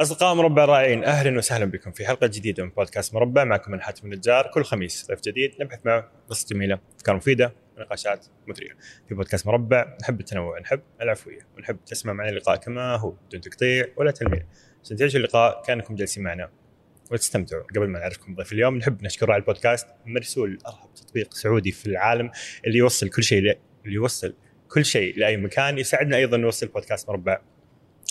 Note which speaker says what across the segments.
Speaker 1: أصدقاء مربع رائعين أهلا وسهلا بكم في حلقة جديدة من بودكاست مربع. معكم من حاتم النجار. كل خميس ضيف جديد نبحث معه قصة جميلة أفكار مفيدة ونقاشات مثرية. في بودكاست مربع نحب التنوع نحب العفوية ونحب تسمع معنا اللقاء كما هو بدون تقطيع ولا تلميع. عشان اللقاء كأنكم جالسين معنا وتستمتعوا. قبل ما نعرفكم ضيف اليوم نحب نشكر على البودكاست مرسول أرهب تطبيق سعودي في العالم اللي يوصل كل شيء اللي يوصل كل شيء لأي مكان. يساعدنا أيضا نوصل بودكاست مربع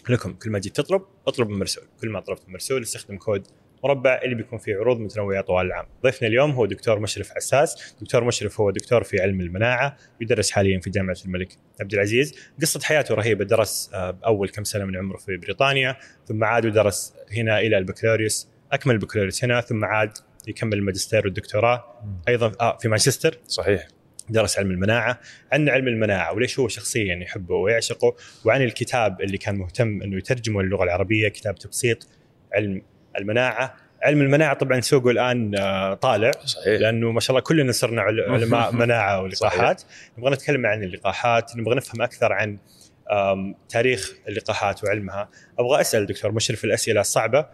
Speaker 1: لكم. كل ما جيت تطلب اطلب من مرسول. كل ما طلبت من مرسول استخدم كود مربع اللي بيكون فيه عروض متنوعة طوال العام. ضيفنا اليوم هو دكتور مشرف عساس دكتور مشرف هو دكتور في علم المناعة يدرس حاليا في جامعة الملك عبد العزيز. قصة حياته رهيبة. درس آه، أول كم سنة من عمره في بريطانيا ثم عاد ودرس هنا إلى البكالوريوس. أكمل البكالوريوس هنا ثم عاد يكمل الماجستير والدكتوراه. أيضا آه في مانشستر.
Speaker 2: صحيح.
Speaker 1: درس علم المناعة عن علم المناعة وليش هو شخصيا يحبه ويعشقه وعن الكتاب اللي كان مهتم إنه يترجمه للغة العربية كتاب تبسيط علم المناعة. علم المناعة طبعا سوقه الآن آه، طالع
Speaker 2: صحيح.
Speaker 1: لأنه ما شاء الله كلنا صرنا علماء مناعة ولقاحات. نبغى نتكلم عن اللقاحات نبغى نفهم أكثر عن تاريخ اللقاحات وعلمها. أبغى أسأل دكتور مشرف الأسئلة الصعبة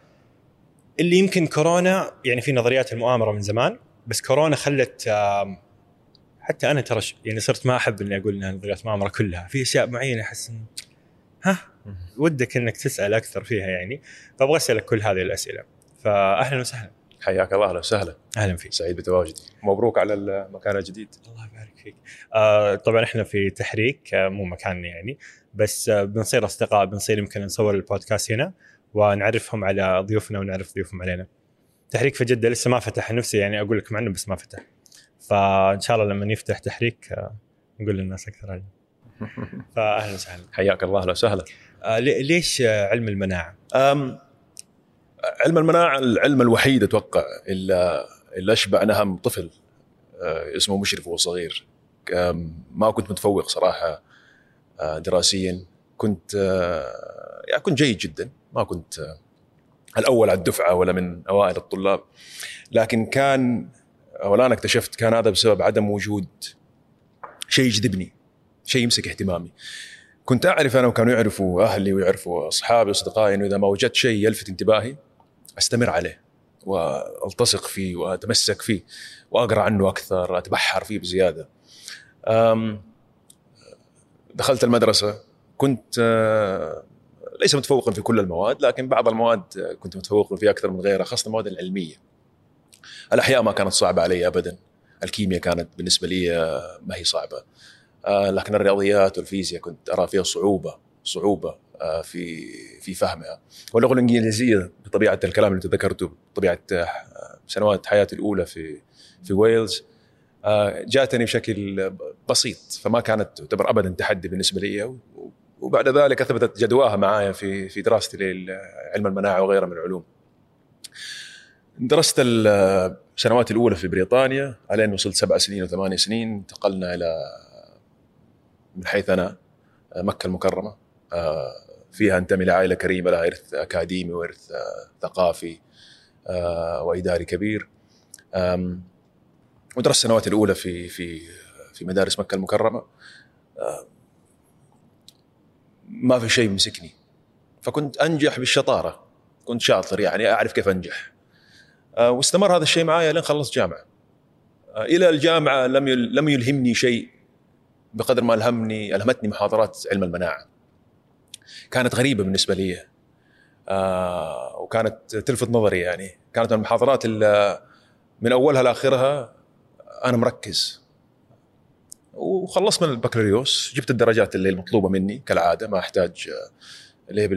Speaker 1: اللي يمكن كورونا يعني في نظريات المؤامرة من زمان بس كورونا خلت حتى أنا ترى يعني صرت ما أحب إني أقول إنها نظريات مؤامره كلها. في أشياء معينة أحس ها؟ ودك إنك تسأل أكثر فيها يعني. فأبغى أسألك كل هذه الأسئلة. فاهلا وسهلا.
Speaker 2: حياك الله أهلا وسهلا.
Speaker 1: أهلا فيك.
Speaker 2: سعيد بتواجدي مبروك على المكان الجديد.
Speaker 1: الله يبارك فيك. آه طبعا إحنا في تحريك آه مو مكاننا يعني. بس آه بنصير أصدقاء بنصير يمكن نصور البودكاست هنا ونعرفهم على ضيوفنا ونعرف ضيوفهم علينا. تحريك في جدة لسه ما فتح. نفسي يعني أقول لكم عنه بس ما فتح. فإن شاء الله لما يفتح تحريك آه، نقول للناس أكثر عنه فاهلا وسهلا.
Speaker 2: حياك الله أهلا وسهلا.
Speaker 1: آه ليش علم المناعة؟
Speaker 2: علم المناعة العلم الوحيد أتوقع اللي, اللي اشبع نهم طفل آه اسمه مشرف وهو صغير. ما كنت متفوق صراحة دراسيا. كنت يعني كنت جيد جدا. ما كنت الأول على الدفعة ولا من أوائل الطلاب. لكن كان والان اكتشفت كان هذا بسبب عدم وجود شيء يجذبني شيء يمسك اهتمامي كنت أعرف أنا وكانوا يعرفوا أهلي ويعرفوا أصحابي وأصدقائي إنه إذا ما وجدت شيء يلفت انتباهي أستمر عليه وألتصق فيه وأتمسك فيه وأقرأ عنه أكثر أتبحر فيه بزيادة. دخلت المدرسة كنت آه، ليس متفوقا في كل المواد لكن بعض المواد كنت متفوق فيها أكثر من غيرها خاصة المواد العلمية. الأحياء ما كانت صعبة علي ابدا. الكيمياء كانت بالنسبة لي آه، ما هي صعبة. آه، لكن الرياضيات والفيزياء كنت أرى فيها صعوبة صعوبة آه، في في فهمها. واللغة الانجليزيه بطبيعة الكلام اللي ذكرته بطبيعة سنوات حياتي الأولى في في ويلز جاتني بشكل بسيط فما كانت تعتبر ابدا تحدي بالنسبة لي. وبعد ذلك أثبتت جدواها معايا في في دراستي لعلم المناعه وغيرها من العلوم. درست السنوات الأولى في بريطانيا الين وصلت سبع سنين وثمانية سنين انتقلنا إلى من حيث أنا مكة المكرمة. فيها انتمي لعائله كريمة لها إرث أكاديمي وإرث ثقافي وإداري كبير. ودرست السنوات الأولى في في في مدارس مكة المكرمة. ما في شيء يمسكني. فكنت أنجح بالشطارة. كنت شاطر يعني أعرف كيف أنجح. آه، واستمر هذا الشيء معي لين خلصت جامعة. آه، إلى الجامعة لم لم يلهمني شيء بقدر ما ألهمني ألهمتني محاضرات علم المناعة. كانت غريبة بالنسبة لي. آه وكانت تلفت نظري يعني. كانت من المحاضرات من أولها لآخرها أنا مركز. وخلصت من البكالوريوس. جبت الدرجات اللي المطلوبة مني كالعادة ما أحتاج آه، اللي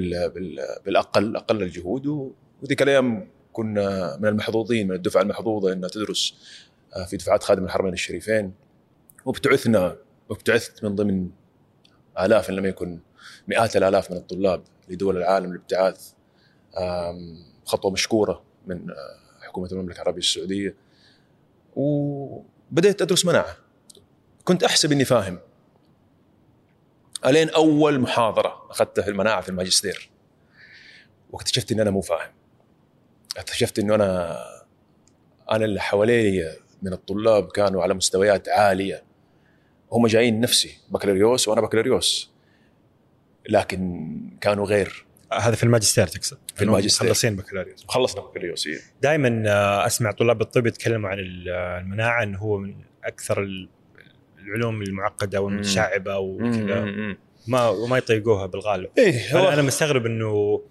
Speaker 2: بالأقل أقل الجهود. وذيك الأيام كنا من المحظوظين من الدفعة المحظوظة إنها تدرس آه، في دفعات خادم الحرمين الشريفين. وابتعثنا وابتعثت من ضمن آلاف إن لم يكن مئات الآلاف من الطلاب لدول العالم للابتعاث. خطوة مشكورة من آه، حكومة المملكة العربية السعودية. وبدأت أدرس مناعه كنت أحسب إني فاهم. ألين أول محاضرة أخذتها في المناعة في الماجستير. واكتشفت إن أنا مو فاهم. اكتشفت إنه أنا أنا اللي حوالي من الطلاب كانوا على مستويات عالية. هم جايين نفسي بكالوريوس وأنا بكالوريوس. لكن كانوا غير.
Speaker 1: هذا في الماجستير تقصد؟
Speaker 2: في الماجستير.
Speaker 1: مخلصين بكالوريوس.
Speaker 2: خلصنا بكالوريوس إيه.
Speaker 1: دائما آه، أسمع طلاب الطب يتكلموا عن ال- المناعة إنه هو من أكثر ال- العلوم المعقدة والمتشعبة وكذا. ما وما يطيقوها بالغالب.
Speaker 2: هو
Speaker 1: أنا مستغرب إنه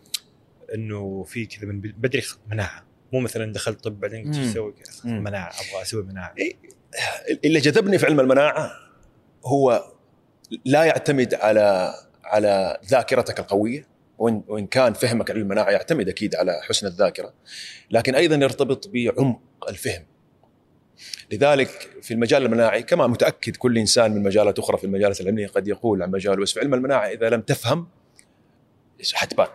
Speaker 1: إنه في كذا من بدري مناعة. مو مثلا دخلت طب بعدين قلت. شو
Speaker 2: أسوي.
Speaker 1: مناعة أبغى أسوي مناعة.
Speaker 2: اللي جذبني في علم المناعة هو لا يعتمد على على ذاكرتك القوية. وإن وإن كان فهمك علم المناعة يعتمد أكيد على حسن الذاكرة. لكن أيضا يرتبط بعمق الفهم. لذلك في المجال المناعي كما متأكد كل إنسان من مجالات أخرى في المجالات العلمية قد يقول عن مجاله بس في علم المناعة إذا لم تفهم حتبان.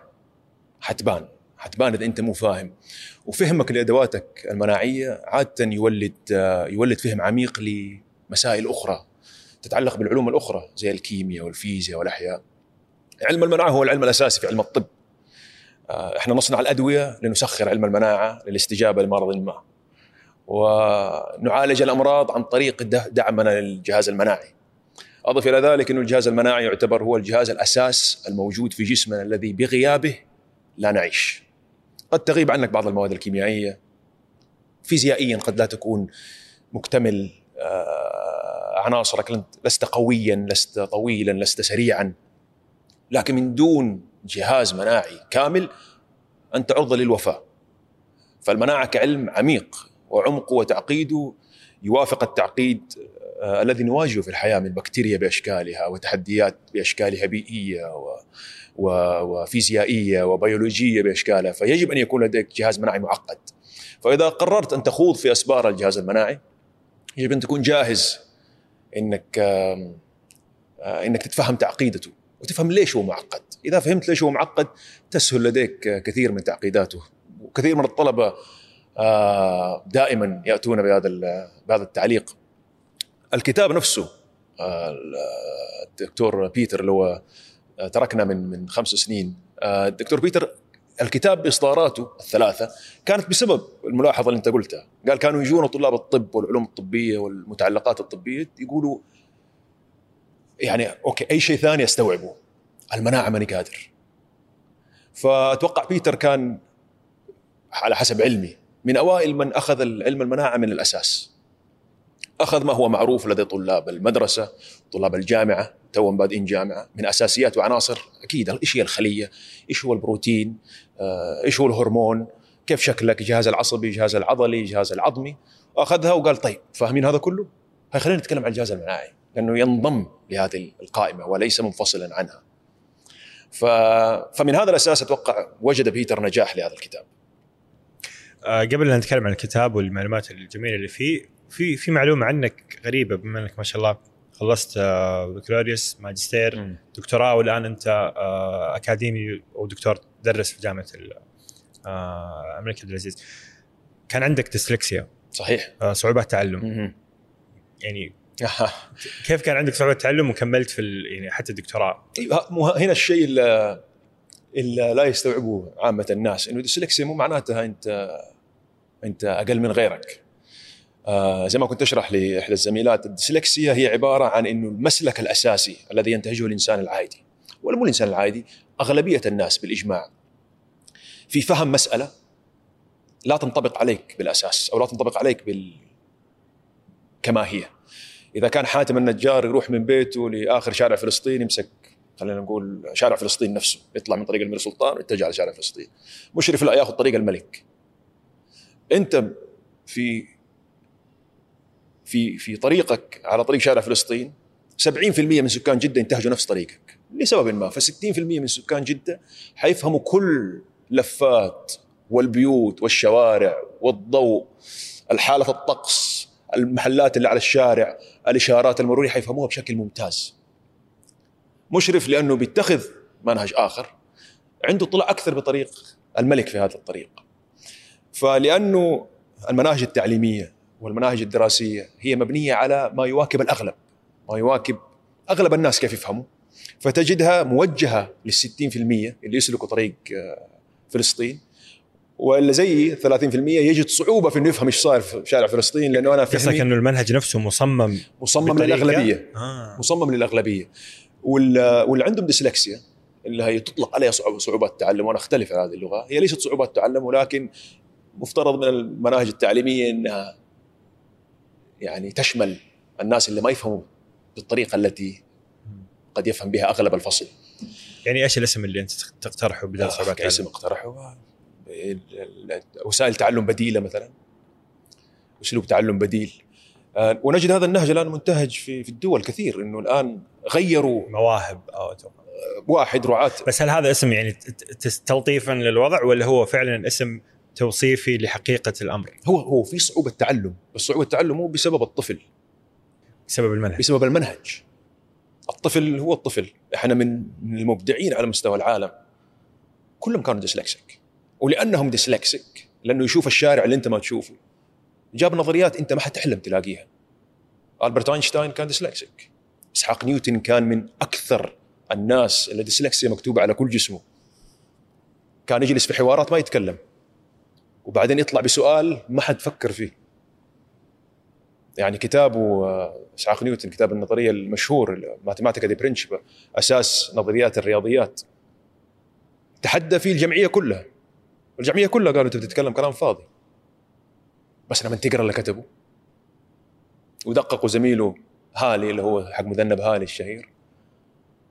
Speaker 2: حتبان حتبان إذا أنت مو فاهم وفهمك لأدواتك المناعية عادة يولد يولد فهم عميق لمسائل أخرى تتعلق بالعلوم الأخرى زي الكيمياء والفيزياء والأحياء. علم المناعة هو العلم الأساسي في علم الطب. آه، إحنا نصنع الأدوية لنسخر علم المناعة للاستجابة لمرض ما. ونعالج الأمراض عن طريق دعمنا للجهاز المناعي. أضف إلى ذلك إنه الجهاز المناعي يعتبر هو الجهاز الأساس الموجود في جسمنا الذي بغيابه لا نعيش. قد تغيب عنك بعض المواد الكيميائية. فيزيائيا قد لا تكون مكتمل آه، عناصرك. لست قويا لست طويلا لست سريعا. لكن من دون جهاز مناعي كامل أنت عرضة للوفاة. فالمناعة كعلم عميق وعمقه وتعقيده يوافق التعقيد آه، الذي نواجهه في الحياة من بكتيريا بأشكالها وتحديات باشكالها بيئيه و و وفيزيائية وبيولوجية بأشكالها فيجب أن يكون لديك جهاز مناعي معقد. فإذا قررت أن تخوض في أسبار الجهاز المناعي يجب أن تكون جاهز إنك آه، إنك تتفهم تعقيدته وتفهم ليش هو معقد. إذا فهمت ليش هو معقد تسهل لديك كثير من تعقيداته. وكثير من الطلبة آه، دائما يأتون بهذا بهذا التعليق. الكتاب نفسه آه، الدكتور بيتر اللي هو تركنا من من خمس سنين. آه، الدكتور بيتر الكتاب بإصداراته الثلاثة كانت بسبب الملاحظة اللي انت قلتها. قال كانوا يجون طلاب الطب والعلوم الطبية والمتعلقات الطبية يقولوا يعني okay أي شيء ثاني استوعبه المناعة ماني قادر. فأتوقع بيتر كان على حسب علمي من أوائل من أخذ علم المناعة من الأساس. أخذ ما هو معروف لدى طلاب المدرسة طلاب الجامعة توهم بادئين جامعة من أساسيات وعناصر أكيد إيش هي الخلية إيش هو البروتين آه، إيش هو الهرمون كيف شكلك الجهاز العصبي الجهاز العضلي الجهاز العظمي. واخذها وقال طيب فاهمين هذا كله؟ خلينا نتكلم عن الجهاز المناعي لأنه ينضم لهذه القائمة وليس منفصلا عنها. ف... فمن هذا الأساس أتوقع وجد بيتر نجاح لهذا الكتاب.
Speaker 1: آه، قبل أن نتكلم عن الكتاب والمعلومات الجميلة اللي فيه في في معلومة عنك غريبة بما إنك ما شاء الله خلصت آه، بكالوريوس ماجستير دكتوراه والآن أنت آه، أكاديمي ودكتور تدرس في جامعة ال- آه، الملك عبد العزيز. كان عندك ديسلكسيا
Speaker 2: صحيح.
Speaker 1: صعوبات تعلم.
Speaker 2: مهم.
Speaker 1: يعني كيف كان عندك صعوبات تعلم وكملت في يعني حتى الدكتوراه؟
Speaker 2: مو- هنا الشيء اللي, اللي لا يستوعبه عامة الناس إنه الديسلكسيا مو معناتها أنت أنت أقل من غيرك. آه زي ما كنت اشرح لإحدى الزميلات الديسلكسيا هي عبارة عن إنه المسلك الأساسي الذي ينتهجه الإنسان العادي. ولا مو الإنسان العادي أغلبية الناس بالإجماع. في فهم مسألة لا تنطبق عليك بالأساس أو لا تنطبق عليك بال كما هي. إذا كان حاتم النجار يروح من بيته لآخر شارع فلسطين يمسك خلينا نقول شارع فلسطين نفسه يطلع من طريق الملك سلطان ويتجه على شارع فلسطين. مشرف لا يأخذ طريق الملك. أنت في في في طريقك على طريق شارع فلسطين 70% من سكان جدة ينتهجوا نفس طريقك. لسبب ما؟ ف60% من سكان جدة حيفهموا كل لفات والبيوت والشوارع والضوء الحالة الطقس المحلات اللي على الشارع الإشارات المرورية حيفهموها بشكل ممتاز. مشرف لأنه بيتخذ منهج آخر عنده طلع أكثر بطريق الملك في هذا الطريق. فلأنه المناهج التعليمية والمناهج الدراسية هي مبنية على ما يواكب الأغلب ما يواكب أغلب الناس كيف يفهموا. فتجدها موجهة لل 60% اللي يسلكوا طريق آه، فلسطين. وإلا زيي 30% يجد صعوبة في إنه يفهم إيش صاير في شارع فلسطين لأنه
Speaker 1: أنا
Speaker 2: فهمي
Speaker 1: انه المنهج نفسه مصمم
Speaker 2: مصمم؟ للأغلبية.
Speaker 1: آه.
Speaker 2: مصمم للأغلبية. وال- واللي عندهم ديسلكسيا اللي هي تطلق عليها صعوب- صعوبات تعلم وأنا أختلف على هذه اللغة. هي ليست صعوبات تعلم ولكن مفترض من المناهج التعليمية إنها يعني تشمل الناس اللي ما يفهموا بالطريقة التي قد يفهم بها أغلب الفصل.
Speaker 1: يعني إيش الاسم اللي أنت تقترحه بدل صعوبات
Speaker 2: كاسم
Speaker 1: تعلم؟
Speaker 2: اقترحه. وسائل تعلم بديلة مثلا. أسلوب تعلم بديل. آه، ونجد هذا النهج الآن منتهج في في الدول كثير إنه الآن غيروا
Speaker 1: مواهب أو أتوقع.
Speaker 2: واحد رعاة.
Speaker 1: بس هل هذا اسم يعني تلطيفا للوضع ولا هو فعلا اسم توصيفي لحقيقة الأمر.
Speaker 2: هو هو في صعوبة تعلم بس صعوبة التعلم مو بسبب الطفل.
Speaker 1: بسبب المنهج.
Speaker 2: بسبب المنهج. الطفل هو الطفل. إحنا من من المبدعين على مستوى العالم. كلهم كانوا dyslexic ولأنهم dyslexic لأنه يشوف الشارع اللي أنت ما تشوفه. جاب نظريات أنت ما حتحلم تلاقيها. ألبرت أينشتاين كان dyslexic إسحاق نيوتن كان من أكثر الناس اللي ديسلكسيا مكتوبة على كل جسمه. كان يجلس في حوارات ما يتكلم. وبعدين يطلع بسؤال ما حد فكر فيه. يعني كتابه اسحاق نيوتن كتاب النظرية المشهور ماثيماتيكا دي برينشيبا أساس نظريات الرياضيات. تحدى فيه الجمعية كلها. الجمعية كلها قالوا انت بتتكلم كلام فاضي. بس لما تقرأ اللي كتبه. ودققوا زميله هالي اللي هو حق مذنب هالي الشهير.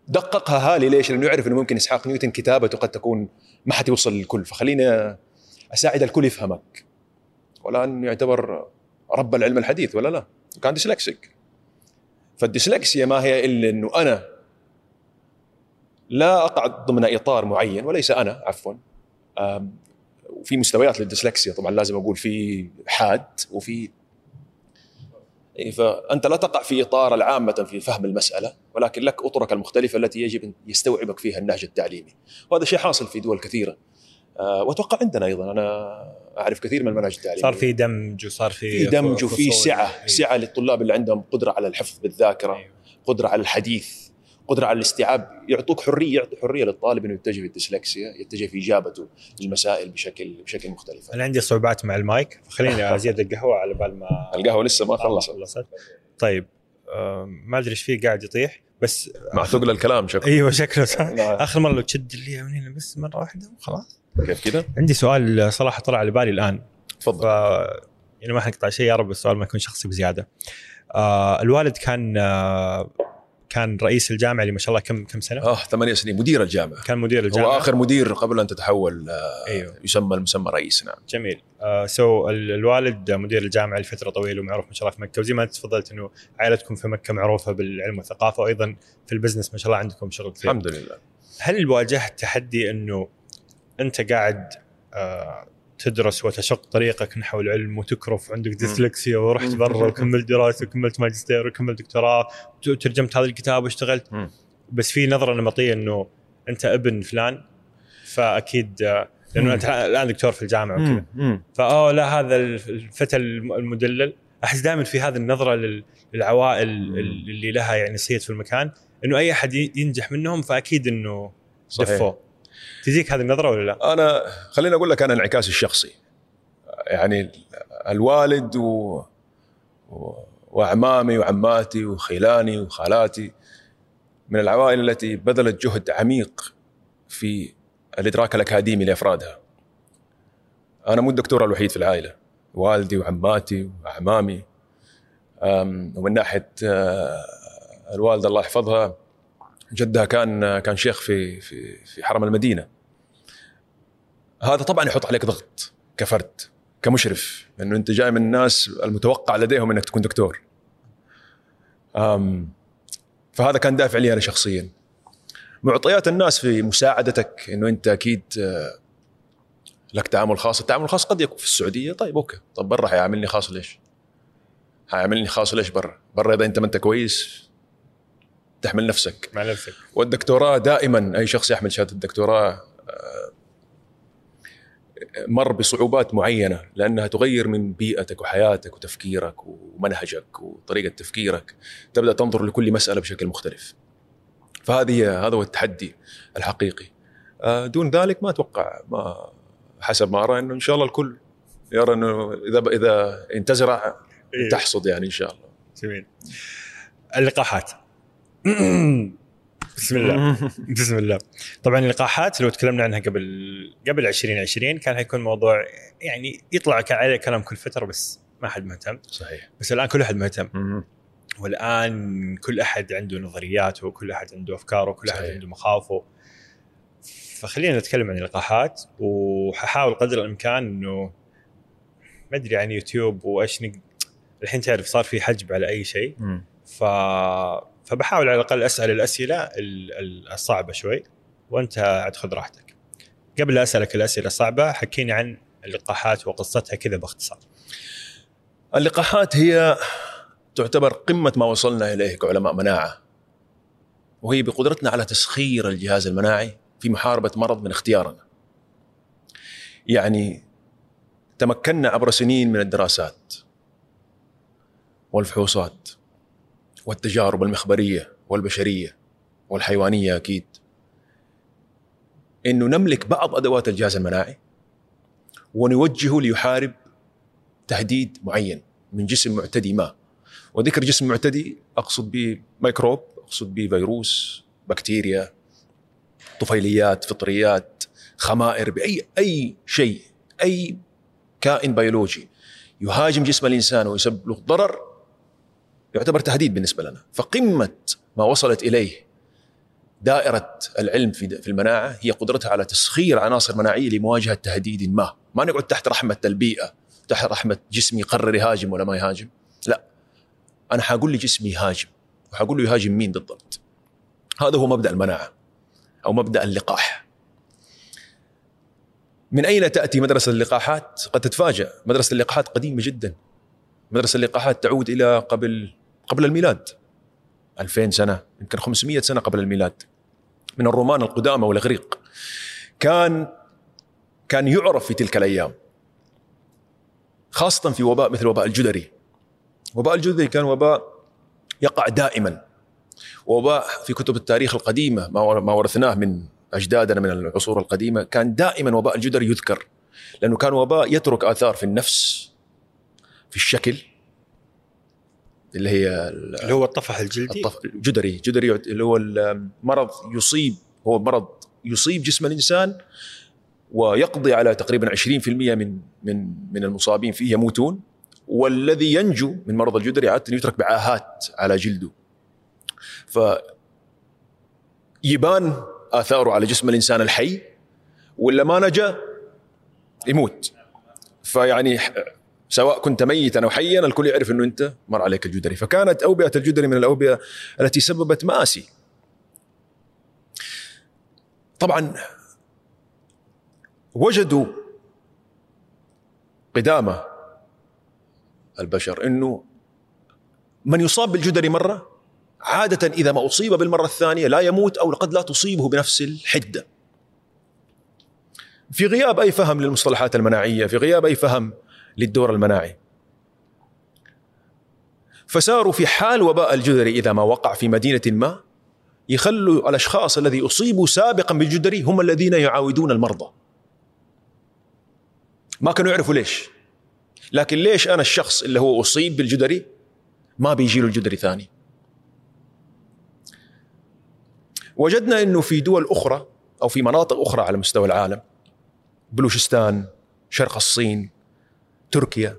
Speaker 2: دققها هالي ليش؟ لأنه يعرف إنه ممكن إسحاق نيوتن كتابته قد تكون ما حتوصل للكل. فخليني أساعد الكل يفهمك. والآن يعتبر رب العلم الحديث ولا لا؟ كان ديسلكسيك فالديسلكسيا ما هي إلا إنه أنا لا اقع ضمن إطار معين وليس أنا عفوا. وفي مستويات للديسلكسيا طبعا لازم أقول في حاد وفي إيه، فأنت لا تقع في إطار العامة في فهم المسألة ولكن لك اطرك المختلفة التي يجب أن يستوعبك فيها النهج التعليمي. وهذا شيء حاصل في دول كثيرة. وأتوقع عندنا أيضا. أنا أعرف كثير من المناهج التعليمية.
Speaker 1: صار في دمج وصار في
Speaker 2: في دمج وفي. سعة.
Speaker 1: إيه.
Speaker 2: سعة للطلاب اللي عندهم قدرة على الحفظ بالذاكرة
Speaker 1: أيوه.
Speaker 2: قدرة على الحديث قدرة على الاستيعاب. يعطوك حرية يعطوا حرية للطالب إنه يتجه في الديسلكسيا يتجه في إجابته للمسائل بشكل بشكل مختلف.
Speaker 1: أنا عندي صعوبات مع المايك. فخليني ازيد القهوة على بال ما
Speaker 2: القهوة لسه ما خلصت.
Speaker 1: خلصت. طيب. ما أدري إيش فيه قاعد يطيح بس
Speaker 2: مع ثقل الكلام شكله
Speaker 1: أيوه شكله صح. آخر مرة لو تشد لي يمين بس مرة واحدة وخلاص
Speaker 2: كيف كذا؟
Speaker 1: عندي سؤال صراحة طلع على بالي الآن ف
Speaker 2: تفضل
Speaker 1: يعني ما حنقطع شيء يا رب السؤال ما يكون شخصي بزيادة. آه الوالد كان آه كان رئيس الجامعة اللي ما شاء الله كم كم سنة؟
Speaker 2: آه ثمانية سنين مدير الجامعة.
Speaker 1: كان مدير
Speaker 2: هو
Speaker 1: الجامعة.
Speaker 2: آخر مدير قبل أن تتحول آه،
Speaker 1: أيوه.
Speaker 2: يسمى المسمى رئيس نعم.
Speaker 1: جميل. آه so ال- الوالد مدير الجامعة لفترة طويلة ومعروف ما شاء الله في مكة وزي ما انت تفضلت إنه عائلتكم في مكة معروفة بالعلم والثقافة وأيضا في ال business ما شاء الله عندكم شغل كثير.
Speaker 2: الحمد لله.
Speaker 1: هل واجهت تحدي إنه أنت قاعد آه تدرس وتشق طريقك نحو العلم وتكرف عندك ديسلكسيا ورحت. برا وكملت دراسه وكملت ماجستير وكملت دكتوراه وترجمت هذا الكتاب واشتغلت. بس في نظرة نمطية إنه أنت ابن فلان فأكيد آه،
Speaker 2: لأنه.
Speaker 1: أنت الآن دكتور في الجامعة وكذا. فاه لا هذا الفتى الم- المدلل أحس دائما في هذه النظرة لل- للعوائل اللي لها يعني صيت في المكان إنه أي أحد ينجح منهم فأكيد إنه
Speaker 2: صحيح
Speaker 1: دفوه تجيك هذه النظرة ولا لا؟
Speaker 2: أنا خليني أقول لك أنا انعكاسي الشخصي يعني الوالد و... و... واعمامي وعماتي وخيلاني وخالاتي من العوائل التي بذلت جهد عميق في الإدراك الأكاديمي لأفرادها. أنا مو الدكتور الوحيد في العائلة، والدي وعماتي واعمامي ومن ناحية آه، الوالده الله يحفظها جدها كان كان شيخ في في في حرم المدينة. هذا طبعا يحط عليك ضغط كفرد كمشرف لأنه أنت جاي من الناس المتوقع لديهم إنك تكون دكتور. أم فهذا كان دافع لي أنا شخصيا. معطيات الناس في مساعدتك إنه أنت أكيد آه، لك تعامل خاص، التعامل الخاص قد يكون في السعودية طيب أوكي، طب برا حيعاملني خاص ليش؟ حيعاملني خاص ليش برا؟ برا إذا أنت ما أنت كويس تحمل نفسك.
Speaker 1: مع نفسك.
Speaker 2: والدكتوراه دائما أي شخص يحمل شهادة الدكتوراه آه، مر بصعوبات معينة لأنها تغير من بيئتك وحياتك وتفكيرك ومنهجك وطريقة تفكيرك. تبدأ تنظر لكل مسألة بشكل مختلف. فهذه هذا هو التحدي الحقيقي. آه، دون ذلك ما أتوقع ما حسب ما أرى إنه إن شاء الله الكل يرى إنه إذا إذا انت تزرع
Speaker 1: إيه.
Speaker 2: تحصد يعني إن شاء الله.
Speaker 1: جميل. اللقاحات. بسم الله. بسم الله. طبعا اللقاحات لو تكلمنا عنها قبل قبل 2020 كان حيكون موضوع يعني يطلع عليه كلام كل فترة بس ما حد مهتم.
Speaker 2: صحيح.
Speaker 1: بس الآن كل أحد مهتم. والآن كل أحد عنده نظرياته كل أحد عنده أفكاره كل
Speaker 2: أحد.
Speaker 1: عنده مخاوفه. فخلينا نتكلم عن اللقاحات وححاول قدر الإمكان إنه ما أدري عن يوتيوب وإيش نق... الحين تعرف صار في حجب على أي شيء. ف... فبحاول على الأقل أسأل الأسئلة ال- ال- الصعبة شوي وانت عاد خذ راحتك. قبل لا أسألك الأسئلة الصعبة حكيني عن اللقاحات وقصتها كذا باختصار.
Speaker 2: اللقاحات هي تعتبر قمة ما وصلنا إليه كعلماء مناعة. وهي بقدرتنا على تسخير الجهاز المناعي في محاربة مرض من اختيارنا. يعني تمكنا عبر سنين من الدراسات والفحوصات والتجارب المخبرية والبشرية والحيوانية أكيد. أنه نملك بعض أدوات الجهاز المناعي ونوجهه ليحارب تهديد معين من جسم معتدي ما. وذكر جسم معتدي أقصد به ميكروب أقصد به فيروس بكتيريا طفيليات فطريات خمائر بأي أي شيء أي كائن بيولوجي يهاجم جسم الإنسان ويسبب له ضرر يعتبر تهديد بالنسبة لنا. فقمة ما وصلت إليه دائرة العلم في في المناعة هي قدرتها على تسخير عناصر مناعية لمواجهة تهديد ما. ما نقعد تحت رحمة البيئه تحت رحمة جسمي يقرر يهاجم ولا ما يهاجم. لا. أنا حقول لجسمي يهاجم. وحقول له يهاجم مين بالضبط؟ هذا هو مبدأ المناعة أو مبدأ اللقاح. من أين تأتي مدرسة اللقاحات؟ قد تتفاجأ. مدرسة اللقاحات قديمة جدا. مدرسة اللقاحات تعود إلى قبل قبل الميلاد. 2000 سنة يمكن 500 سنة قبل الميلاد. من الرومان القدامى والإغريق. كان كان يعرف في تلك الأيام. خاصة في وباء مثل وباء الجدري. وباء الجدري كان وباء يقع دائما. وباء في كتب التاريخ القديمة ما ورثناه من أجدادنا من العصور القديمة كان دائما وباء الجدري يذكر. لأنه كان وباء يترك آثار في النفس في الشكل اللي هي ال-
Speaker 1: اللي هو الطفح الجلدي.
Speaker 2: الطف... جدري جدري اللي هو المرض يصيب هو مرض يصيب جسم الإنسان ويقضي على تقريبا 20% من من من المصابين فيه يموتون. والذي ينجو من مرض الجدري عادة يترك بعاهات على جلده. ف يبان آثاره على جسم الإنسان الحي ولا ما نجا يموت. فيعني سواء كنت ميتا أو حيا الكل يعرف إنه أنت مر عليك الجدري فكانت أوبئة الجدري من الأوبئة التي سببت مآسي طبعا وجدوا قدامى البشر إنه من يصاب بالجدري مرة عادة إذا ما أصيب بالمرة الثانية لا يموت أو قد لا تصيبه بنفس الحدة. في غياب أي فهم للمصطلحات المناعية، في غياب أي فهم للدور المناعي. فصاروا في حال وباء الجدري إذا ما وقع في مدينة ما يخلوا الأشخاص الذي أصيبوا سابقا بالجدري هم الذين يعاودون المرضى. ما كانوا يعرفوا ليش. لكن ليش أنا الشخص اللي هو أصيب بالجدري ما بيجي له الجدري ثاني؟ وجدنا إنه في دول أخرى أو في مناطق أخرى على مستوى العالم بلوشستان، شرق الصين، تركيا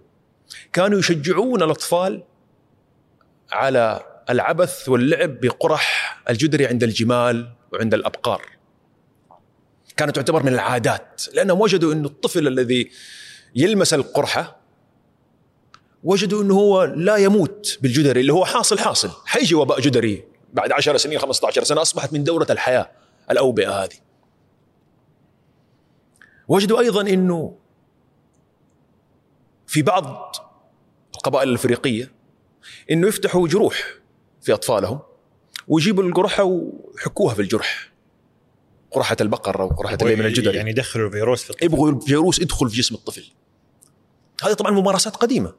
Speaker 2: كانوا يشجعون الأطفال على العبث واللعب بقرح الجدري عند الجمال وعند الأبقار. كانت تعتبر من العادات لأنهم وجدوا إنه الطفل الذي يلمس القرحة وجدوا إنه هو لا يموت بالجدري اللي هو حاصل حاصل حيجي وباء جدري بعد 10 سنين 15 سنة أصبحت من دورة الحياة الأوبئة هذه. وجدوا أيضا إنه في بعض القبائل الأفريقية إنه يفتحوا جروح في أطفالهم ويجيبوا القرحه ويحكوها في الجرح. قرحة البقر أو قرحة اللي من الجدري
Speaker 1: يعني يدخلوا الفيروس في الطفل
Speaker 2: يبغوا الفيروس يدخل في جسم الطفل. هذه طبعا ممارسات قديمة.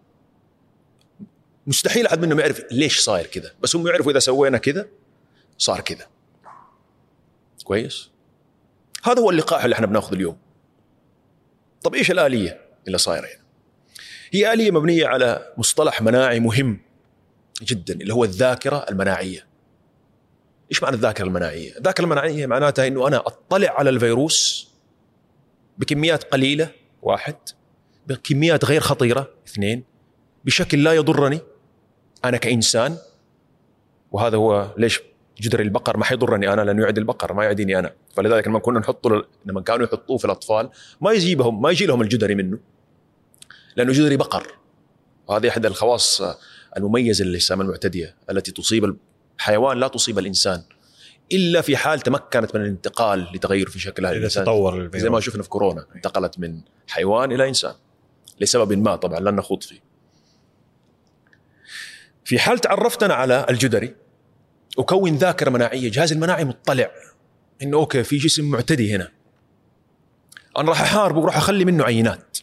Speaker 2: مستحيل أحد منهم يعرف ليش صاير كذا، بس هم يعرفوا إذا سوينا كذا صار كذا. كويس؟ هذا هو اللقاح اللي إحنا بناخذه اليوم. طب إيش الآلية اللي صايرة هنا؟ هي آلية مبنية على مصطلح مناعي مهم جدا اللي هو الذاكرة المناعية. إيش معنى الذاكرة المناعية؟ الذاكرة المناعية معناتها إنه أنا أطلع على الفيروس بكميات قليلة واحد بكميات غير خطيرة اثنين بشكل لا يضرني أنا كإنسان وهذا هو ليش جدر البقر ما حيضرني أنا لأنه يعدي البقر ما يعديني أنا فلذلك لما كنا نحطه لما كانوا يحطوه في الأطفال ما يجيبهم ما يجي لهم الجدري منه لأنه جدري بقر. وهذه احد الخواص المميزة للاجسام المعتدية التي تصيب الحيوان لا تصيب الإنسان إلا في حال تمكنت من الانتقال لتغير في شكلها
Speaker 1: إذا
Speaker 2: الإنسان.
Speaker 1: تطور
Speaker 2: زي ما شفنا في كورونا انتقلت من حيوان إلى إنسان لسبب ما طبعا لن نخوض فيه. في حال تعرفت أنا على الجدري أكون ذاكرة مناعية جهازي المناعي مطلع. إنه okay في جسم معتدي هنا. أنا راح أحاربه وراح أخلي منه عينات.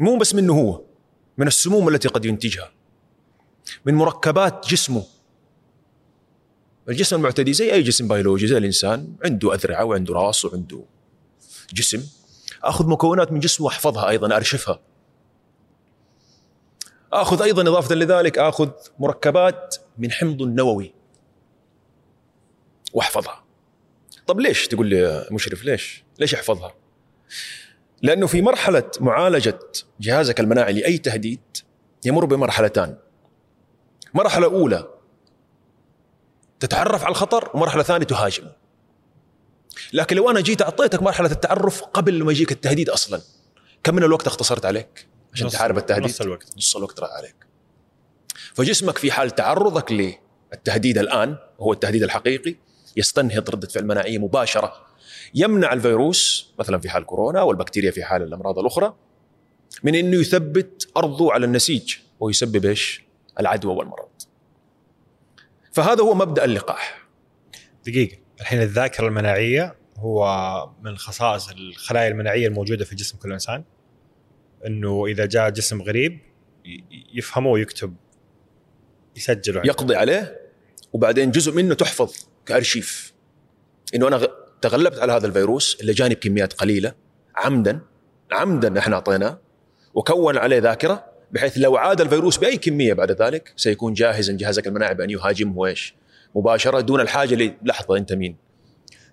Speaker 2: مو بس منه هو من السموم التي قد ينتجها من مركبات جسمه. الجسم المعتدي زي أي جسم بيولوجي زي الإنسان عنده أذرعة وعنده راس وعنده جسم. آخذ مكونات من جسمه وأحفظها أيضا أرشفها. آخذ أيضا إضافة لذلك آخذ مركبات من حمض النووي وأحفظها. طب ليش؟ تقول لي مشرف ليش؟ ليش أحفظها؟ لأنه في مرحلة معالجة جهازك المناعي لأي تهديد يمر بمرحلتان. مرحلة أولى تتعرف على الخطر ومرحلة ثانية تهاجمه لكن لو أنا جيت أعطيتك مرحلة التعرف قبل ما يجيك التهديد أصلا كم من الوقت اختصرت عليك؟ عشان
Speaker 1: نص-
Speaker 2: تحارب التهديد؟
Speaker 1: نص الوقت.
Speaker 2: نص الوقت راح عليك. فجسمك في حال تعرضك للتهديد الآن وهو التهديد الحقيقي يستنهض ردة فعل مناعية مباشرة. يمنع الفيروس مثلا في حال كورونا والبكتيريا في حال الأمراض الأخرى من إنه يثبت أرضه على النسيج ويسبب إيش؟ العدوى والمرض. فهذا هو مبدأ اللقاح.
Speaker 1: دقيقة الحين الذاكرة المناعية هو من خصائص الخلايا المناعية الموجودة في جسم كل إنسان إنه إذا جاء جسم غريب يفهمه ويكتب يسجله.
Speaker 2: يقضي عليه وبعدين جزء منه تحفظ كأرشيف. إنه أنا تغلبت على هذا الفيروس اللي جاني بكميات قليلة عمدا عمدا إحنا أعطيناه وكون عليه ذاكرة بحيث لو عاد الفيروس بأي كمية بعد ذلك سيكون جاهزا جهازك المناعي بأن يهاجمه إيش؟ مباشرة دون الحاجة للحظة أنت مين؟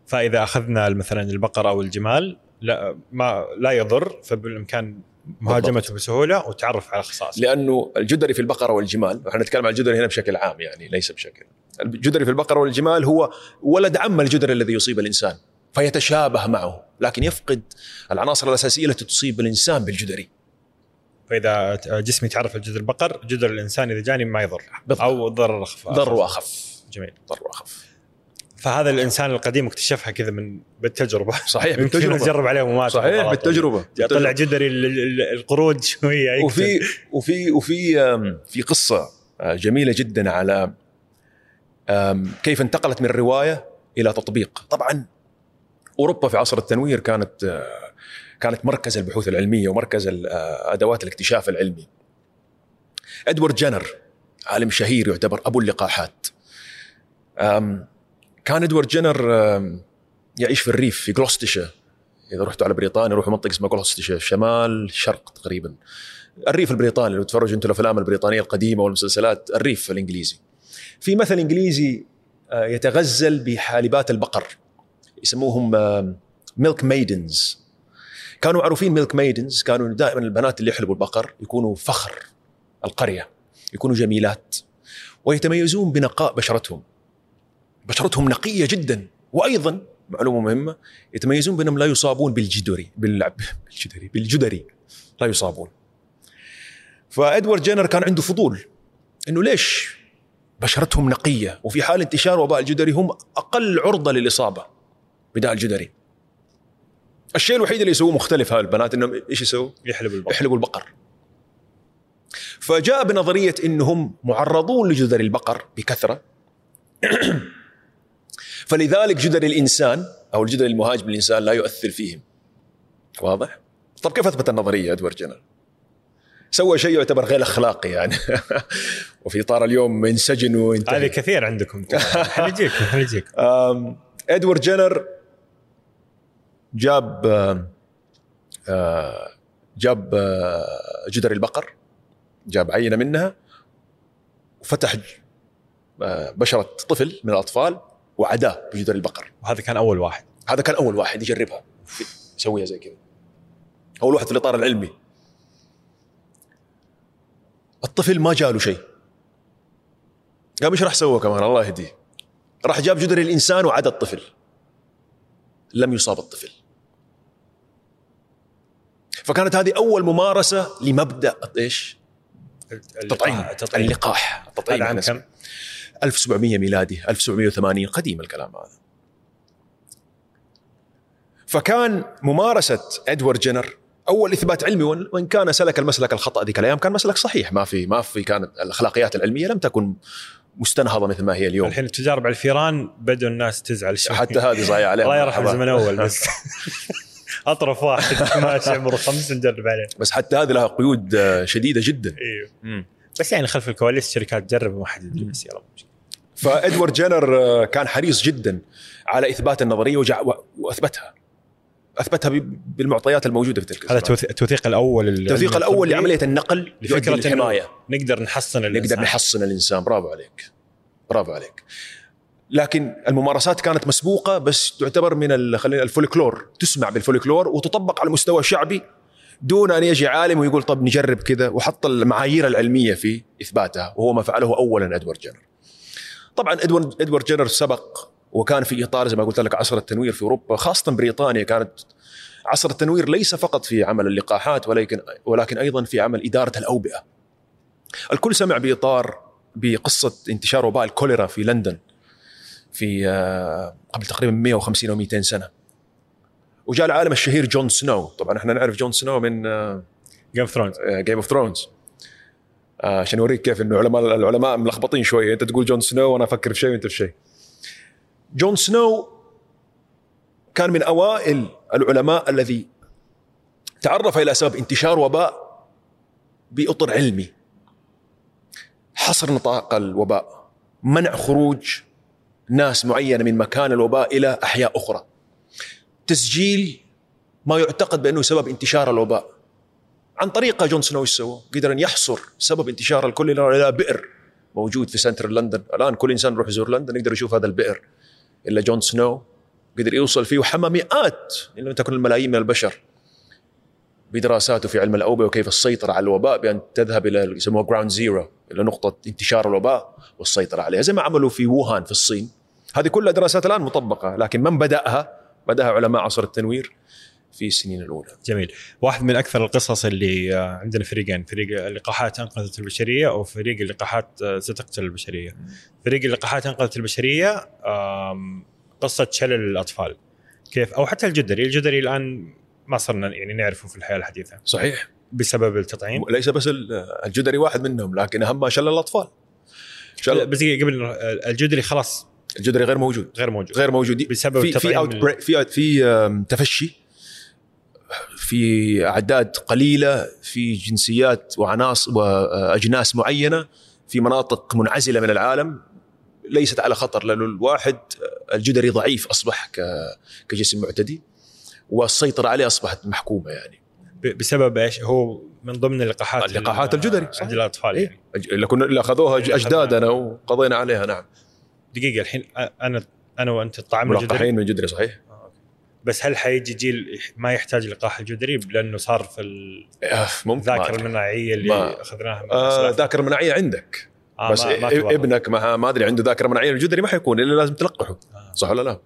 Speaker 1: فإذا أخذنا مثلا البقر أو الجمال لا ما لا يضر فبالإمكان مهاجمته بسهولة وتعرف على خصائصه
Speaker 2: لأنه الجدري في البقرة والجمال إحنا نتكلم عن الجدري هنا بشكل عام يعني ليس بشكل. الجدري في البقرة والجمال هو ولد عم الجدري الذي يصيب الإنسان فيتشابه معه لكن يفقد العناصر الأساسية التي تصيب الإنسان بالجدري.
Speaker 1: فإذا جسمي تعرف على جدر البقر جدر الإنسان إذا جاني ما يضر. أو ضرر أخف.
Speaker 2: ضر واخف
Speaker 1: جميل.
Speaker 2: ضر واخف
Speaker 1: فهذا الإنسان القديم اكتشفها كذا من بالتجربة.
Speaker 2: صحيح بالتجربة.
Speaker 1: جرب عليه وما
Speaker 2: صحيح بالتجربة
Speaker 1: طلع جدري ال- ال- القرود شوية.
Speaker 2: وفي وفي وفي في قصة آه، جميلة جدا على كيف انتقلت من روايه إلى تطبيق. طبعا أوروبا في عصر التنوير كانت آه، كانت مركز البحوث العلمية ومركز آه، أدوات الاكتشاف العلمي. إدوارد جينر عالم شهير يعتبر أبو اللقاحات. كان إدوارد جينر يعيش في الريف في جلوستشير إذا رحتوا على بريطانيا روحوا منطقة اسمها جلوستشير شمال شرق تقريبا. الريف البريطاني لو تتفرجوا أنتم الأفلام البريطانية القديمة والمسلسلات الريف الإنجليزي. في مثل إنجليزي آه، يتغزل بحالبات البقر يسموهم milk maidens كانوا معروفين milk maidens كانوا دائما البنات اللي يحلبوا البقر يكونوا فخر القرية يكونوا جميلات ويتميزون بنقاء بشرتهم. بشرتهم نقية جدا. وأيضا معلومة مهمة يتميزون بأنهم لا يصابون بالجدري بالجدري بالجدري لا يصابون. فإدوارد جينر كان عنده فضول إنه ليش بشرتهم نقية وفي حال انتشار وباء الجدري هم أقل عرضة للإصابة بداء الجدري. الشيء الوحيد اللي يسووه مختلف هؤلاء البنات إنهم إيش يسووا؟
Speaker 1: يحلب البقر.
Speaker 2: يحلبوا البقر. فجاء بنظرية إنهم معرضون لجدري البقر بكثرة. فلذلك جدري الإنسان أو الجدري المهاجم للانسان لا يؤثر فيهم. واضح؟ طب كيف أثبت النظرية إدوارد جينر؟ سوى شيء يعتبر غير أخلاقي يعني. وفي إطار اليوم انسجن
Speaker 1: هذه
Speaker 2: وانتهى
Speaker 1: كثير عندكم. حنجيك حنجيك
Speaker 2: إدوارد جينر جاب جاب جدري البقر جاب عينة منها وفتح بشرة طفل من الأطفال وعداه بجدر البقر.
Speaker 1: وهذا كان أول واحد.
Speaker 2: هذا كان أول واحد يجربها. يسويها زي كذا. اول واحد في الإطار العلمي. الطفل ما جاله شيء. قام إيش راح سوى كمان؟ الله يهديه. راح جاب جدري الإنسان وعدى الطفل. لم يصاب الطفل. فكانت هذه أول ممارسة لمبدأ إيش؟ التطعيم
Speaker 1: التطعيم
Speaker 2: اللقاح التطعيم
Speaker 1: عام كم؟
Speaker 2: 1700 ميلادي 1780 قديم الكلام هذا. فكان ممارسة إدوارد جينر أول إثبات علمي وإن كان سلك المسلك الخطأ ذيك الأيام كان مسلك صحيح. ما في ما في كانت الأخلاقيات العلمية لم تكن مستنهضة مثل ما هي اليوم.
Speaker 1: الحين التجارب على الفيران بدوا الناس تزعل شوي.
Speaker 2: حتى هذه صايعة عليها
Speaker 1: الله يرحم. زمن أول بس. أطرف واحد ماشي عمره خمس نجرب عليه.
Speaker 2: بس حتى هذه لها قيود آه، شديدة جدا.
Speaker 1: أيوه بس يعني خلف الكواليس شركات تجرب وما حد يدري بس يلا. مشكلة.
Speaker 2: فإدوارد جينر آه، كان حريص جدا على إثبات النظرية وجع و- وأثبتها. أثبتها ب- بالمعطيات الموجودة في تلك
Speaker 1: هذا التوثيق الأول
Speaker 2: التوثيق الأول لعملية النقل
Speaker 1: لفكرة
Speaker 2: الحمايه
Speaker 1: نقدر نحصن
Speaker 2: نقدر
Speaker 1: الإنسان.
Speaker 2: نحصن الإنسان. برافو عليك. برافو عليك. لكن الممارسات كانت مسبوقة بس تعتبر من خلينا الفولكلور. تسمع بالفولكلور وتطبق على المستوى الشعبي دون أن يجي عالم ويقول طب نجرب كذا وحط المعايير العلمية في إثباتها وهو ما فعله اولا إدوارد جينر. طبعا إدوارد إدوارد جينر سبق وكان في إطار زي ما قلت لك عصر التنوير في أوروبا خاصة بريطانيا كانت عصر التنوير ليس فقط في عمل اللقاحات ولكن ولكن أيضا في عمل إدارة الأوبئة. الكل سمع بإطار بقصة انتشار وباء الكوليرا في لندن في آه، قبل تقريبا 150 أو 200 سنة. وجاء العالم الشهير جون سنو، طبعا إحنا نعرف جون سنو من
Speaker 1: Game of Thrones
Speaker 2: Game of Thrones. عشان اوريك كيف إنه علماء العلماء ملخبطين شوية، أنت تقول جون سنو وأنا أفكر في شيء وأنت في شيء. جون سنو كان من أوائل العلماء الذي تعرف إلى سبب انتشار وباء بأطر علمي. حصر نطاق الوباء. منع خروج ناس معينة من مكان الوباء إلى أحياء أخرى. تسجيل ما يعتقد بأنه سبب انتشار الوباء. عن طريقه جون سنو إيش سوى؟ قدر أن يحصر سبب انتشار الكوليرا إلى بئر موجود في center لندن، الآن كل إنسان يروح يزور لندن يقدر يشوف هذا البئر اللي جون سنو قدر يوصل فيه وحمى مئات إن لم تكن الملايين من البشر بدراساته في علم الأوبئة وكيف السيطرة على الوباء بأن تذهب إلى يسموها ground zero إلى نقطة انتشار الوباء والسيطرة عليها. زي ما عملوا في ووهان في الصين. هذه كلها دراسات الآن مطبقة لكن من بدأها؟ بدأها علماء عصر التنوير. في السنين الأولى.
Speaker 1: جميل. واحد من أكثر القصص اللي آه، عندنا فريقين فريق اللقاحات أنقذت البشرية وفريق اللقاحات آه، ستقتل البشرية. فريق اللقاحات أنقذت البشرية قصة شلل الأطفال. كيف؟ أو حتى الجدري. الجدري الآن ما صرنا يعني نعرفه في الحياة الحديثة.
Speaker 2: صحيح.
Speaker 1: بسبب التطعيم؟
Speaker 2: ليس بس ال- الجدري واحد منهم لكن أهم ما شلل الأطفال. شلل
Speaker 1: بس قبل آه، الجدري خلاص.
Speaker 2: الجدري غير موجود.
Speaker 1: غير موجود.
Speaker 2: غير موجود.
Speaker 1: بسبب
Speaker 2: في في في في تفشي. في أعداد قليلة في جنسيات وعناصر وأجناس معينة في مناطق منعزلة من العالم ليست على خطر لأنه الواحد الجدري ضعيف أصبح كجسم معتدي والسيطرة عليه أصبحت محكومة يعني.
Speaker 1: بسبب إيش؟ هو من ضمن اللقاحات
Speaker 2: اللقاحات
Speaker 1: ال-
Speaker 2: الجدري،
Speaker 1: عند. الأطفال
Speaker 2: إيه؟
Speaker 1: يعني.
Speaker 2: اللي كنا اللي أخذوها أجدادنا وقضينا عليها نعم.
Speaker 1: دقيقة الحين أنا أنا وأنت طعمنا الجدري
Speaker 2: من الجدري صحيح.
Speaker 1: بس هل حيجي جيل ما يحتاج لقاح الجدري لأنه صار في
Speaker 2: آه،
Speaker 1: الذاكره
Speaker 2: أدري.
Speaker 1: المناعية اللي أخذناها من
Speaker 2: آه
Speaker 1: الأسلاف؟
Speaker 2: ذاكرة مناعية عندك
Speaker 1: آه
Speaker 2: بس
Speaker 1: ما ما.
Speaker 2: ابنك ما, ما أدري عنده ذاكرة مناعية الجدري ما حيكون إلا لازم تلقحه
Speaker 1: آه.
Speaker 2: صح ولا لا؟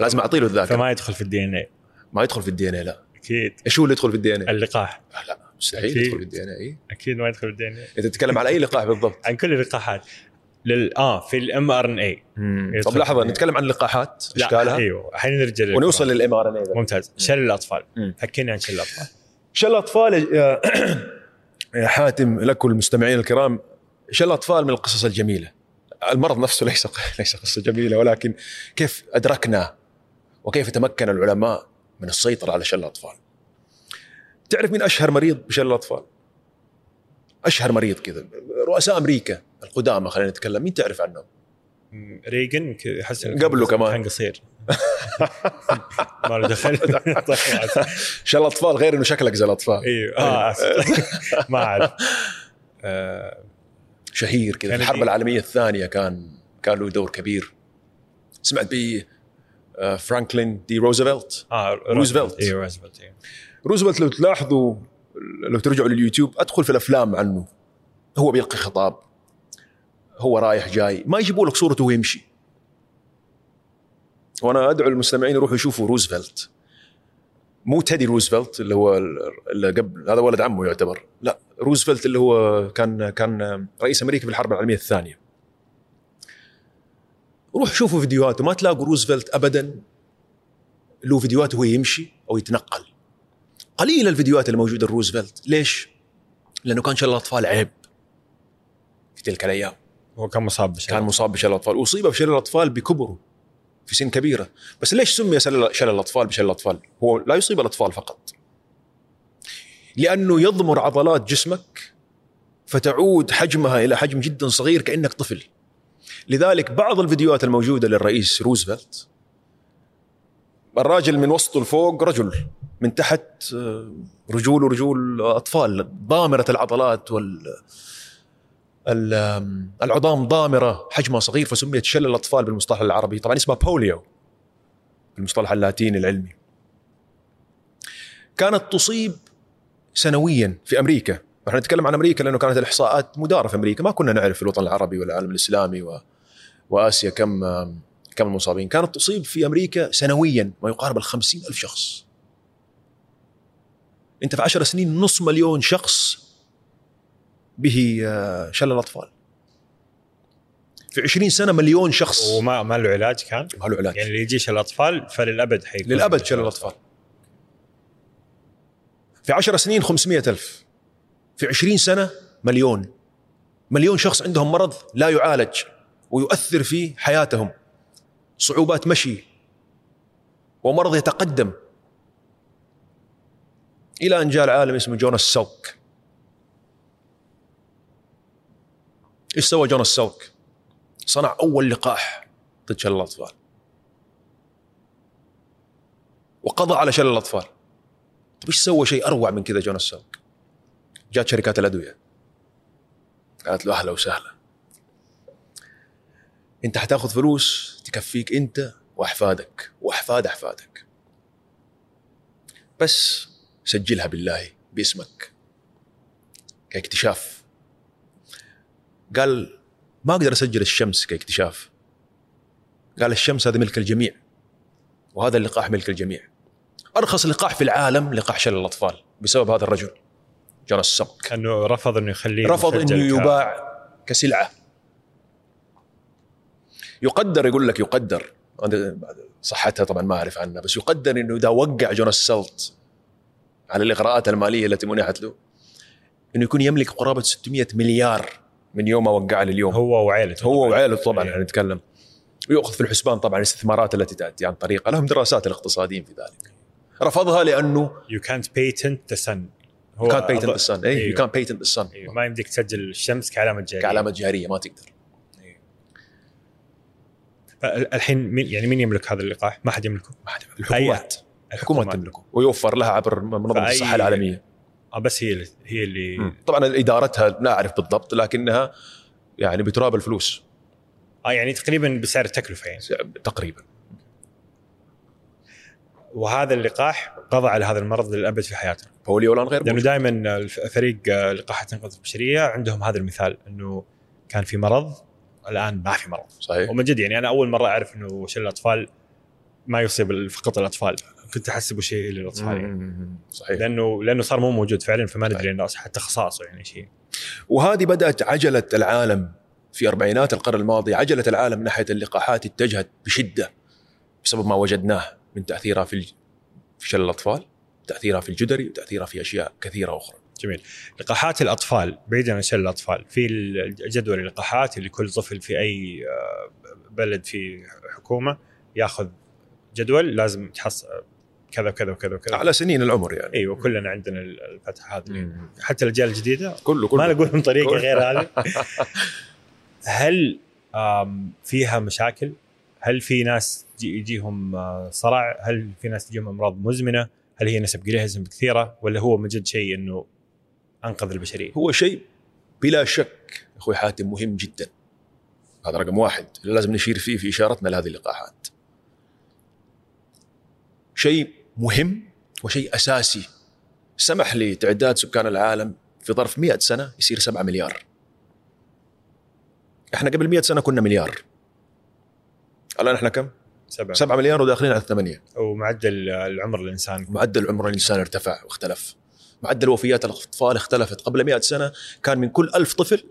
Speaker 2: لازم اعطي له الذاكرة
Speaker 1: فما يدخل في ال DNA
Speaker 2: ما يدخل في ال DNA لا
Speaker 1: أكيد
Speaker 2: إيش هو اللي يدخل في ال DNA
Speaker 1: اللقاح
Speaker 2: لا مستحيل. يدخل في ال DNA
Speaker 1: أكيد ما يدخل في ال DNA
Speaker 2: أنت تتكلم على أي لقاح بالضبط
Speaker 1: عن كل اللقاحات لل آه في ال mRNA
Speaker 2: طب لحظة
Speaker 1: في-
Speaker 2: نتكلم عن اللقاحات اشكالها
Speaker 1: أيوه الحين نرجع.
Speaker 2: ونوصل لل mRNA
Speaker 1: ممتاز. شل
Speaker 2: الأطفال.
Speaker 1: حكينا عن شل الأطفال.
Speaker 2: شل الأطفال يا يا حاتم لك والمستمعين الكرام شل الأطفال من القصص الجميلة. المرض نفسه ليس ليس قصة جميلة ولكن كيف ادركنا وكيف تمكن العلماء من السيطرة على شل الأطفال؟ تعرف مين أشهر مريض بشل الأطفال؟ أشهر مريض كذا رؤساء أمريكا. القدامى خلينا نتكلم. مين تعرف عنهم
Speaker 1: ريجن احس
Speaker 2: قبله كمان.
Speaker 1: كان قصير. ما له دخل. طيب،
Speaker 2: شل الأطفال؟ غير إنه شكلك زي الأطفال.
Speaker 1: إيوه. آه آسف. ما أعرف. آه،
Speaker 2: شهير كذا. في الحرب العالمية الثانية كان كان له دور كبير. سمعت ب آه، فرانكلين دي روزفلت.
Speaker 1: آه
Speaker 2: روزفلت.
Speaker 1: اي روزفلت إيه.
Speaker 2: روزفلت لو تلاحظوا لو ترجعوا لليوتيوب أدخل في الأفلام عنه. هو بيلقي خطاب. هو رايح جاي. ما يجيبوا لك صورته وهو يمشي. وأنا أدعو المستمعين يروحوا يشوفوا روزفلت. مو تيدي روزفلت اللي هو اللي قبل هذا ولد عمه يعتبر. لا روزفلت اللي هو كان كان رئيس أمريكا في الحرب العالمية الثانية. روح شوفوا فيديوهاته. ما تلاقوا روزفلت ابدا. له فيديوهات وهو يمشي أو يتنقل. قليل الفيديوهات اللي موجودة لروزفلت. ليش؟ لأنه كان شلل الأطفال عيب في تلك الأيام.
Speaker 1: هو كان مصاب بشلل
Speaker 2: كان مصاب بشلل الاطفال واصيب بشلل الاطفال بكبره في سن كبيرة. بس ليش سمي شلل الاطفال بشلل الاطفال هو لا يصيب الأطفال فقط. لأنه يضمر عضلات جسمك فتعود حجمها إلى حجم جدا صغير كأنك طفل. لذلك بعض الفيديوهات الموجودة للرئيس روزفلت الراجل من وسطه لفوق رجل من تحت آه، رجول ورجول أطفال. ضامرة العضلات وال العظام ضامرة حجمها صغير فسميت شلل الأطفال بالمصطلح العربي. طبعا اسمها بوليو بالمصطلح اللاتيني العلمي. كانت تصيب سنويا في أمريكا. نحن نتكلم عن أمريكا لأنه كانت الإحصاءات مدارة في أمريكا. ما كنا نعرف في الوطن العربي والعالم الإسلامي و... وآسيا كم كم المصابين. كانت تصيب في أمريكا سنويا ما يقارب ال ألف شخص. أنت في عشر سنين نص مليون شخص به آه، شلل الأطفال. في 20 سنة مليون شخص.
Speaker 1: وما ما له علاج كان؟
Speaker 2: ما له علاج.
Speaker 1: يعني اللي يجي شلل الاطفال فللأبد حيكون
Speaker 2: للأبد شلل الأطفال. في 10 سنين 500 ألف. في 20 سنة مليون. مليون شخص عندهم مرض لا يعالج ويؤثر في حياتهم. صعوبات مشي. ومرض يتقدم. إلى أن جاء العالم اسمه جوناس سوك. إيش سوى جوناس سوك صنع أول لقاح ضد شلل الأطفال. وقضى على شلل الأطفال. طيب إيش سوى شيء أروع من كذا جون السوق؟ جات شركات الأدوية. قالت له أهلا وسهلا. أنت حتاخذ فلوس تكفيك أنت وأحفادك وأحفاد أحفادك. بس سجلها بالله باسمك كاكتشاف. قال ما أقدر أسجل الشمس كاكتشاف. قال الشمس هذا ملك الجميع وهذا اللقاح ملك الجميع. أرخص لقاح في العالم لقاح شلل الأطفال بسبب هذا الرجل جون السوك
Speaker 1: انه رفض إنه يخليه
Speaker 2: رفض
Speaker 1: إنه
Speaker 2: يباع كسلعة. يقدر يقول لك يقدر. صحتها طبعا ما أعرف عنها بس يقدر إنه إذا وقع جون السلت على الإغراءات المالية التي منحت له إنه يكون يملك قرابة 600 مليار من يوم ما وقعها لليوم
Speaker 1: هو وعائلته
Speaker 2: هو وعائلته طبعا
Speaker 1: إيه.
Speaker 2: يعني نتكلم ويؤخذ في الحسبان طبعا الاستثمارات التي تأتي عن طريقه لهم دراسات الاقتصاديين في ذلك. رفضها لأنه
Speaker 1: يو كانت بيتنت ذا سن هو
Speaker 2: كان بيتنت
Speaker 1: أظن-
Speaker 2: السن اي
Speaker 1: أيوه.
Speaker 2: كان بيتنت السن
Speaker 1: أيوه. ما يمديك تسجل الشمس كعلامة جارية.
Speaker 2: كعلامة جارية ما تقدر.
Speaker 1: الحين مين يعني مين يملك هذا اللقاح؟ ما حد يملكه.
Speaker 2: ما حد يعرف. الحكومات. الحكومات تملكه. ويوفر لها عبر منظمة الصحة
Speaker 1: العالمية. بس هي هي اللي
Speaker 2: طبعا إدارتها لا أعرف بالضبط لكنها يعني بتراب الفلوس.
Speaker 1: آه يعني تقريبا بسعر التكلفة يعني.
Speaker 2: تقريبا.
Speaker 1: وهذا اللقاح قضى على هذا المرض للأبد في حياتنا
Speaker 2: بوليو الآن غير لأنه
Speaker 1: دائما فريق آه، لقاحات انقاذ البشريه عندهم هذا المثال إنه كان في مرض الآن ما في مرض.
Speaker 2: صحيح.
Speaker 1: ومن جد يعني أنا أول مرة أعرف إنه شلل الأطفال ما يصيب فقط الأطفال. كنت أحسبه شيء للاطفال يعني.
Speaker 2: مم. صحيح.
Speaker 1: لأنه لأنه صار مو موجود فعلا فما ندري انه حتى خصائصه يعني شيء.
Speaker 2: وهذه بدأت عجلة العالم في أربعينات القرن الماضي عجلة العالم ناحية اللقاحات اتجهت بشدة بسبب ما وجدناه من تأثيرها في في شلل الأطفال تأثيرها في الجدري وتأثيرها في أشياء كثيرة أخرى.
Speaker 1: جميل. لقاحات الأطفال بعيدا عن شلل الأطفال في الجدول اللقاحات اللي كل طفل في أي آه، بلد في حكومة ياخذ جدول لازم تحصل كذا وكذا وكذا وكذا
Speaker 2: على سنين العمر يعني
Speaker 1: أيوه كلنا عندنا الفتح هذا
Speaker 2: مم.
Speaker 1: حتى الأجيال الجديدة
Speaker 2: كله كله
Speaker 1: ما نقول طريقة
Speaker 2: كله.
Speaker 1: غير هذه هل فيها مشاكل؟ هل في ناس يجي- يجيهم صرع؟ هل في ناس تجيهم أمراض مزمنة؟ هل هي نسب قليله كثيرة؟ ولا هو من جد شيء إنه أنقذ البشرية؟
Speaker 2: هو شيء بلا شك أخوي حاتم مهم جدا هذا رقم واحد لازم نشير فيه في إشارتنا لهذه اللقاحات شيء مهم وشيء أساسي. سمح لتعداد سكان العالم في ظرف 100 سنة يصير 7 مليار. إحنا قبل 100 سنة كنا مليار. الآن إحنا كم؟
Speaker 1: سبعة.
Speaker 2: 7 مليار وداخلين على 8
Speaker 1: ومعدل العمر الإنسان.
Speaker 2: معدل عمر الإنسان ارتفع واختلف. معدل وفيات الأطفال اختلفت. قبل 100 سنة كان من كل ألف طفل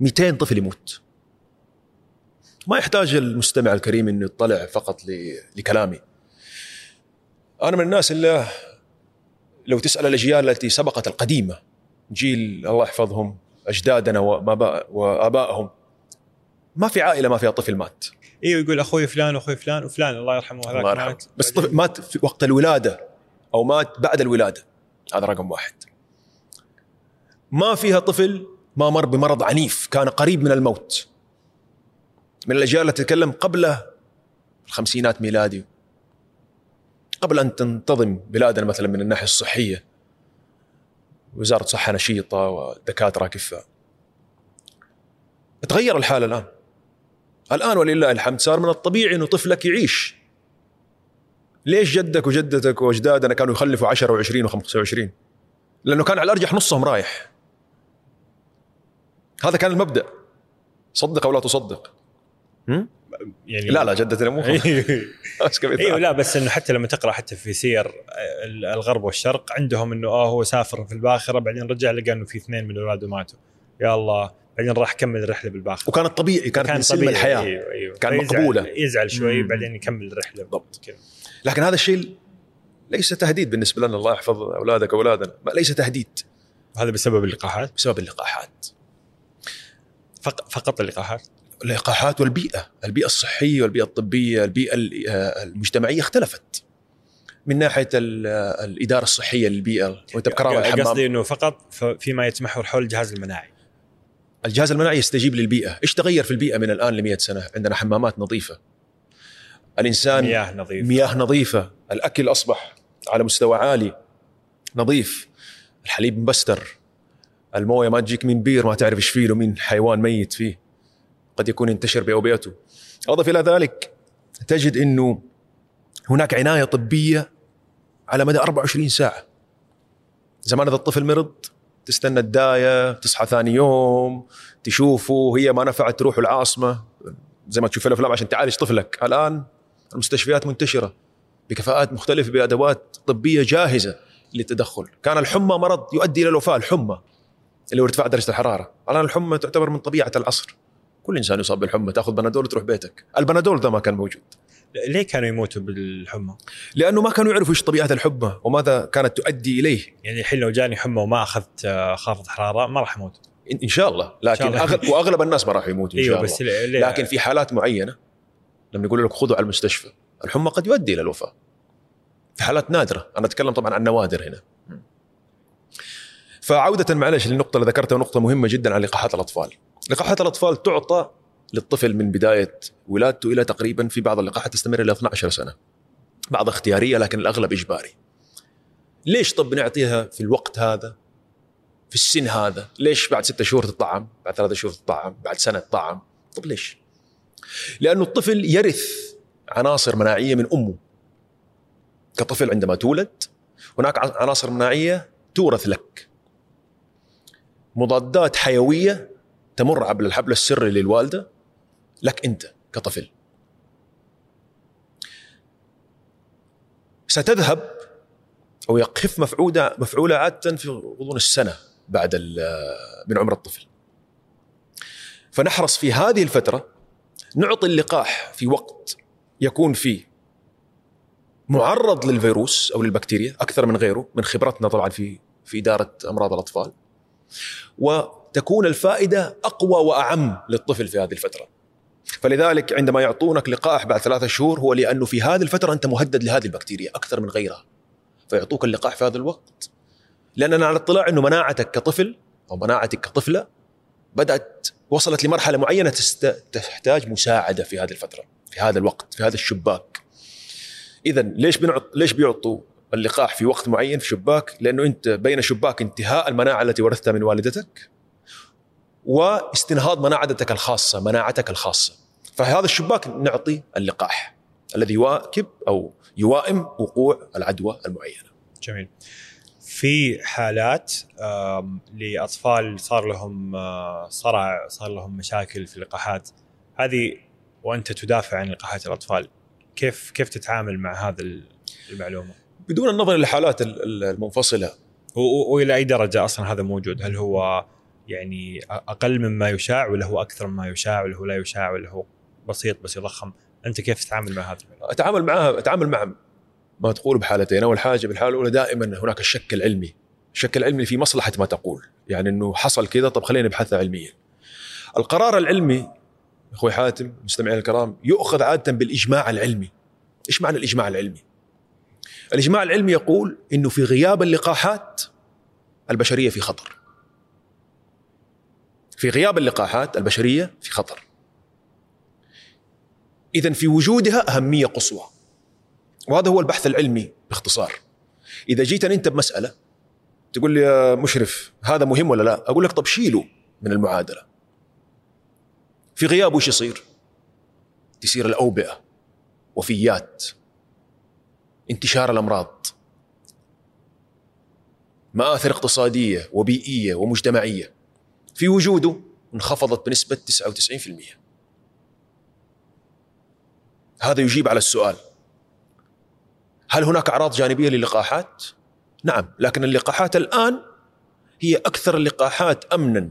Speaker 2: 200 طفل يموت. ما يحتاج المستمع الكريم إنه يطلع فقط لكلامي. أنا من الناس اللي لو تسأل الأجيال التي سبقت القديمة جيل الله يحفظهم أجدادنا وآبائهم ما في عائلة ما فيها طفل مات.
Speaker 1: أيوه يقول أخوي فلان واخوي فلان وفلان الله يرحمه هذاك
Speaker 2: الله يرحمه.
Speaker 1: مات.
Speaker 2: بس طفل مات في وقت الولادة أو مات بعد الولادة. هذا رقم واحد. ما فيها طفل ما مر بمرض عنيف كان قريب من الموت. من الأجيال التي تتكلم قبل الخمسينات ميلادي. قبل أن تنتظم بلادنا مثلا من الناحية الصحية وزارة صحة نشيطة ودكاترة كفاء. تغير الحال الآن. الآن ولله الحمد صار من الطبيعي إنه طفلك يعيش. ليش جدك وجدتك وأجدادنا كانوا يخلفوا 10 و20 و25 لأنه كان على الأرجح نصهم رايح. هذا كان المبدأ. صدق أو لا تصدق؟
Speaker 1: يعني
Speaker 2: لا لا جدتنا مو أيوه.
Speaker 1: أيوه لا بس إنه حتى لما تقرأ حتى في سير الغرب والشرق عندهم إنه آه هو سافر في الباخرة بعدين رجع لقى إنه في اثنين من أولاده ماتوا. يا الله بعدين راح كمل الرحله بالباخرة.
Speaker 2: وكانت طبيعي كانت من سلم الحياة.
Speaker 1: أيوه أيوه.
Speaker 2: كان مقبولة.
Speaker 1: يزعل شوي. بعدين يكمل الرحله
Speaker 2: بالضبط.
Speaker 1: كذا.
Speaker 2: لكن هذا الشيء ليس تهديد بالنسبة لنا. الله يحفظ أولادك اولادنا ليس تهديد.
Speaker 1: هذا بسبب اللقاحات؟
Speaker 2: بسبب اللقاحات.
Speaker 1: فق- فقط اللقاحات؟
Speaker 2: اللقاحات والبيئة، البيئة الصحية والبيئة الطبية، البيئة ال- آه، المجتمعية اختلفت. من ناحية آه، الإدارة الصحية للبيئة وانت بكرامه
Speaker 1: قصدي
Speaker 2: الحمام
Speaker 1: إنه فقط فيما يتمحور حول الجهاز المناعي.
Speaker 2: الجهاز المناعي يستجيب للبيئة، إيش تغير في البيئة من الآن ل 100 سنة؟ عندنا حمامات نظيفة. الإنسان
Speaker 1: مياه نظيفة.
Speaker 2: مياه نظيفة، الأكل أصبح على مستوى عالي. نظيف، الحليب مبستر، الموية ما تجيك من بير ما تعرف إيش فيه من حيوان ميت فيه. قد يكون ينتشر بأوبئته. أضف إلى ذلك تجد إنه هناك عناية طبية على مدى 24 ساعة. زمان اذا الطفل مرض تستنى الداية تصحى ثاني يوم تشوفه هي ما نفعت تروح العاصمة. زي ما تشوف الأفلام عشان تعالج طفلك. الآن المستشفيات منتشرة بكفاءات مختلفة بأدوات طبية جاهزة للتدخل. كان الحمى مرض يؤدي إلى الوفاة الحمى اللي هو ارتفاع درجة الحرارة. الآن الحمى تعتبر من طبيعة العصر. كل إنسان يصاب بالحمى تأخذ بنادول وتروح بيتك. البنادول ده ما كان موجود.
Speaker 1: ليه كانوا يموتوا بالحمى؟
Speaker 2: لأنه ما كانوا يعرفوا إيش طبيعة الحمى وماذا كانت تؤدي إليه.
Speaker 1: يعني الحين لو جاني حمى وما أخذت آه، خافض حرارة ما راح أموت
Speaker 2: إن شاء الله. لكن
Speaker 1: شاء الله.
Speaker 2: وأغلب الناس ما راح يموتوا إن شاء
Speaker 1: أيوه
Speaker 2: الله.
Speaker 1: بس ليه؟
Speaker 2: لكن في حالات معينة لما يقول لك خذوا على المستشفى الحمى قد يؤدي إلى الوفاة. في حالات نادرة. أنا أتكلم طبعا عن نوادر هنا. فعودة معلش للنقطة اللي ذكرتها نقطة مهمة جدا عن لقاحات الأطفال. لقاحات الأطفال تعطى للطفل من بداية ولادته إلى تقريبا في بعض اللقاحات تستمر إلى 12 سنة. بعض اختيارية لكن الأغلب إجباري. ليش طب نعطيها في الوقت هذا؟ في السن هذا؟ ليش بعد ستة شهور تطعم؟ بعد ثلاثة شهور تطعم؟ بعد سنة تطعم؟ طب ليش؟ لأنه الطفل يرث عناصر مناعية من أمه. كطفل عندما تولد هناك عناصر مناعية تورث لك. مضادات حيوية تمر عبر الحبل السري للوالدة لك أنت كطفل. ستذهب أو يخف مفعولة مفعولة عادة في غضون السنة بعد من عمر الطفل. فنحرص في هذه الفترة نعطي اللقاح في وقت يكون فيه معرض للفيروس أو للبكتيريا أكثر من غيره من خبرتنا طبعا في في إدارة أمراض الأطفال. وتكون الفائدة أقوى وأعم للطفل في هذه الفترة. فلذلك عندما يعطونك لقاح بعد ثلاثة شهور هو لأنه في هذه الفترة أنت مهدد لهذه البكتيريا أكثر من غيرها. فيعطوك اللقاح في هذا الوقت. لاننا على اطلاع أنه مناعتك كطفل أو مناعتك كطفلة بدأت وصلت لمرحلة معينة تست... تحتاج مساعدة في هذه الفترة في هذا الوقت في هذا الشباك. اذا ليش بنعط ليش بيعطوا اللقاح في وقت معين في شباك؟ لأنه أنت بين شباك انتهاء المناعة التي ورثتها من والدتك واستنهاض مناعتك الخاصة مناعتك الخاصة. فهذا الشباك نعطي اللقاح الذي يواكب أو يوائم وقوع العدوى المعينة.
Speaker 1: جميل. في حالات لأطفال صار لهم صرع صار لهم مشاكل في اللقاحات. هذه وأنت تدافع عن لقاحات الأطفال كيف كيف تتعامل مع هذا المعلومة؟
Speaker 2: بدون النظر للحالات ال- ال-
Speaker 1: المنفصلة. وإلى أي درجة أصلا هذا موجود؟ هل هو يعني أقل مما يشاع ولا هو أكثر مما يشاع ولا هو لا يشاع ولا هو بسيط بس يضخم؟ أنت كيف تتعامل مع هذا؟
Speaker 2: أتعامل معها أتعامل مع ما تقول بحالتين. أول حاجة بالحالة الأولى دائما هناك الشك العلمي. الشك العلمي في مصلحة ما تقول. يعني إنه حصل كذا طب خلينا نبحثها علميا. القرار العلمي أخوي حاتم مستمعين الكرام يؤخذ عادة بالإجماع العلمي. إيش معنى الإجماع العلمي؟ الإجماع العلمي يقول إنه في غياب اللقاحات البشرية في خطر. في غياب اللقاحات البشرية في خطر. اذا في وجودها أهمية قصوى. وهذا هو البحث العلمي باختصار. إذا جيتني أنت بمسألة تقول لي يا مشرف هذا مهم ولا لا؟ أقول لك طب شيله من المعادلة. في غيابه وش يصير؟ تصير الأوبئة وفيات انتشار الأمراض. مآثر اقتصادية وبيئية ومجتمعية. في وجوده انخفضت بنسبة 99% هذا يجيب على السؤال هل هناك أعراض جانبية للقاحات؟ نعم، لكن اللقاحات الآن هي أكثر اللقاحات امنا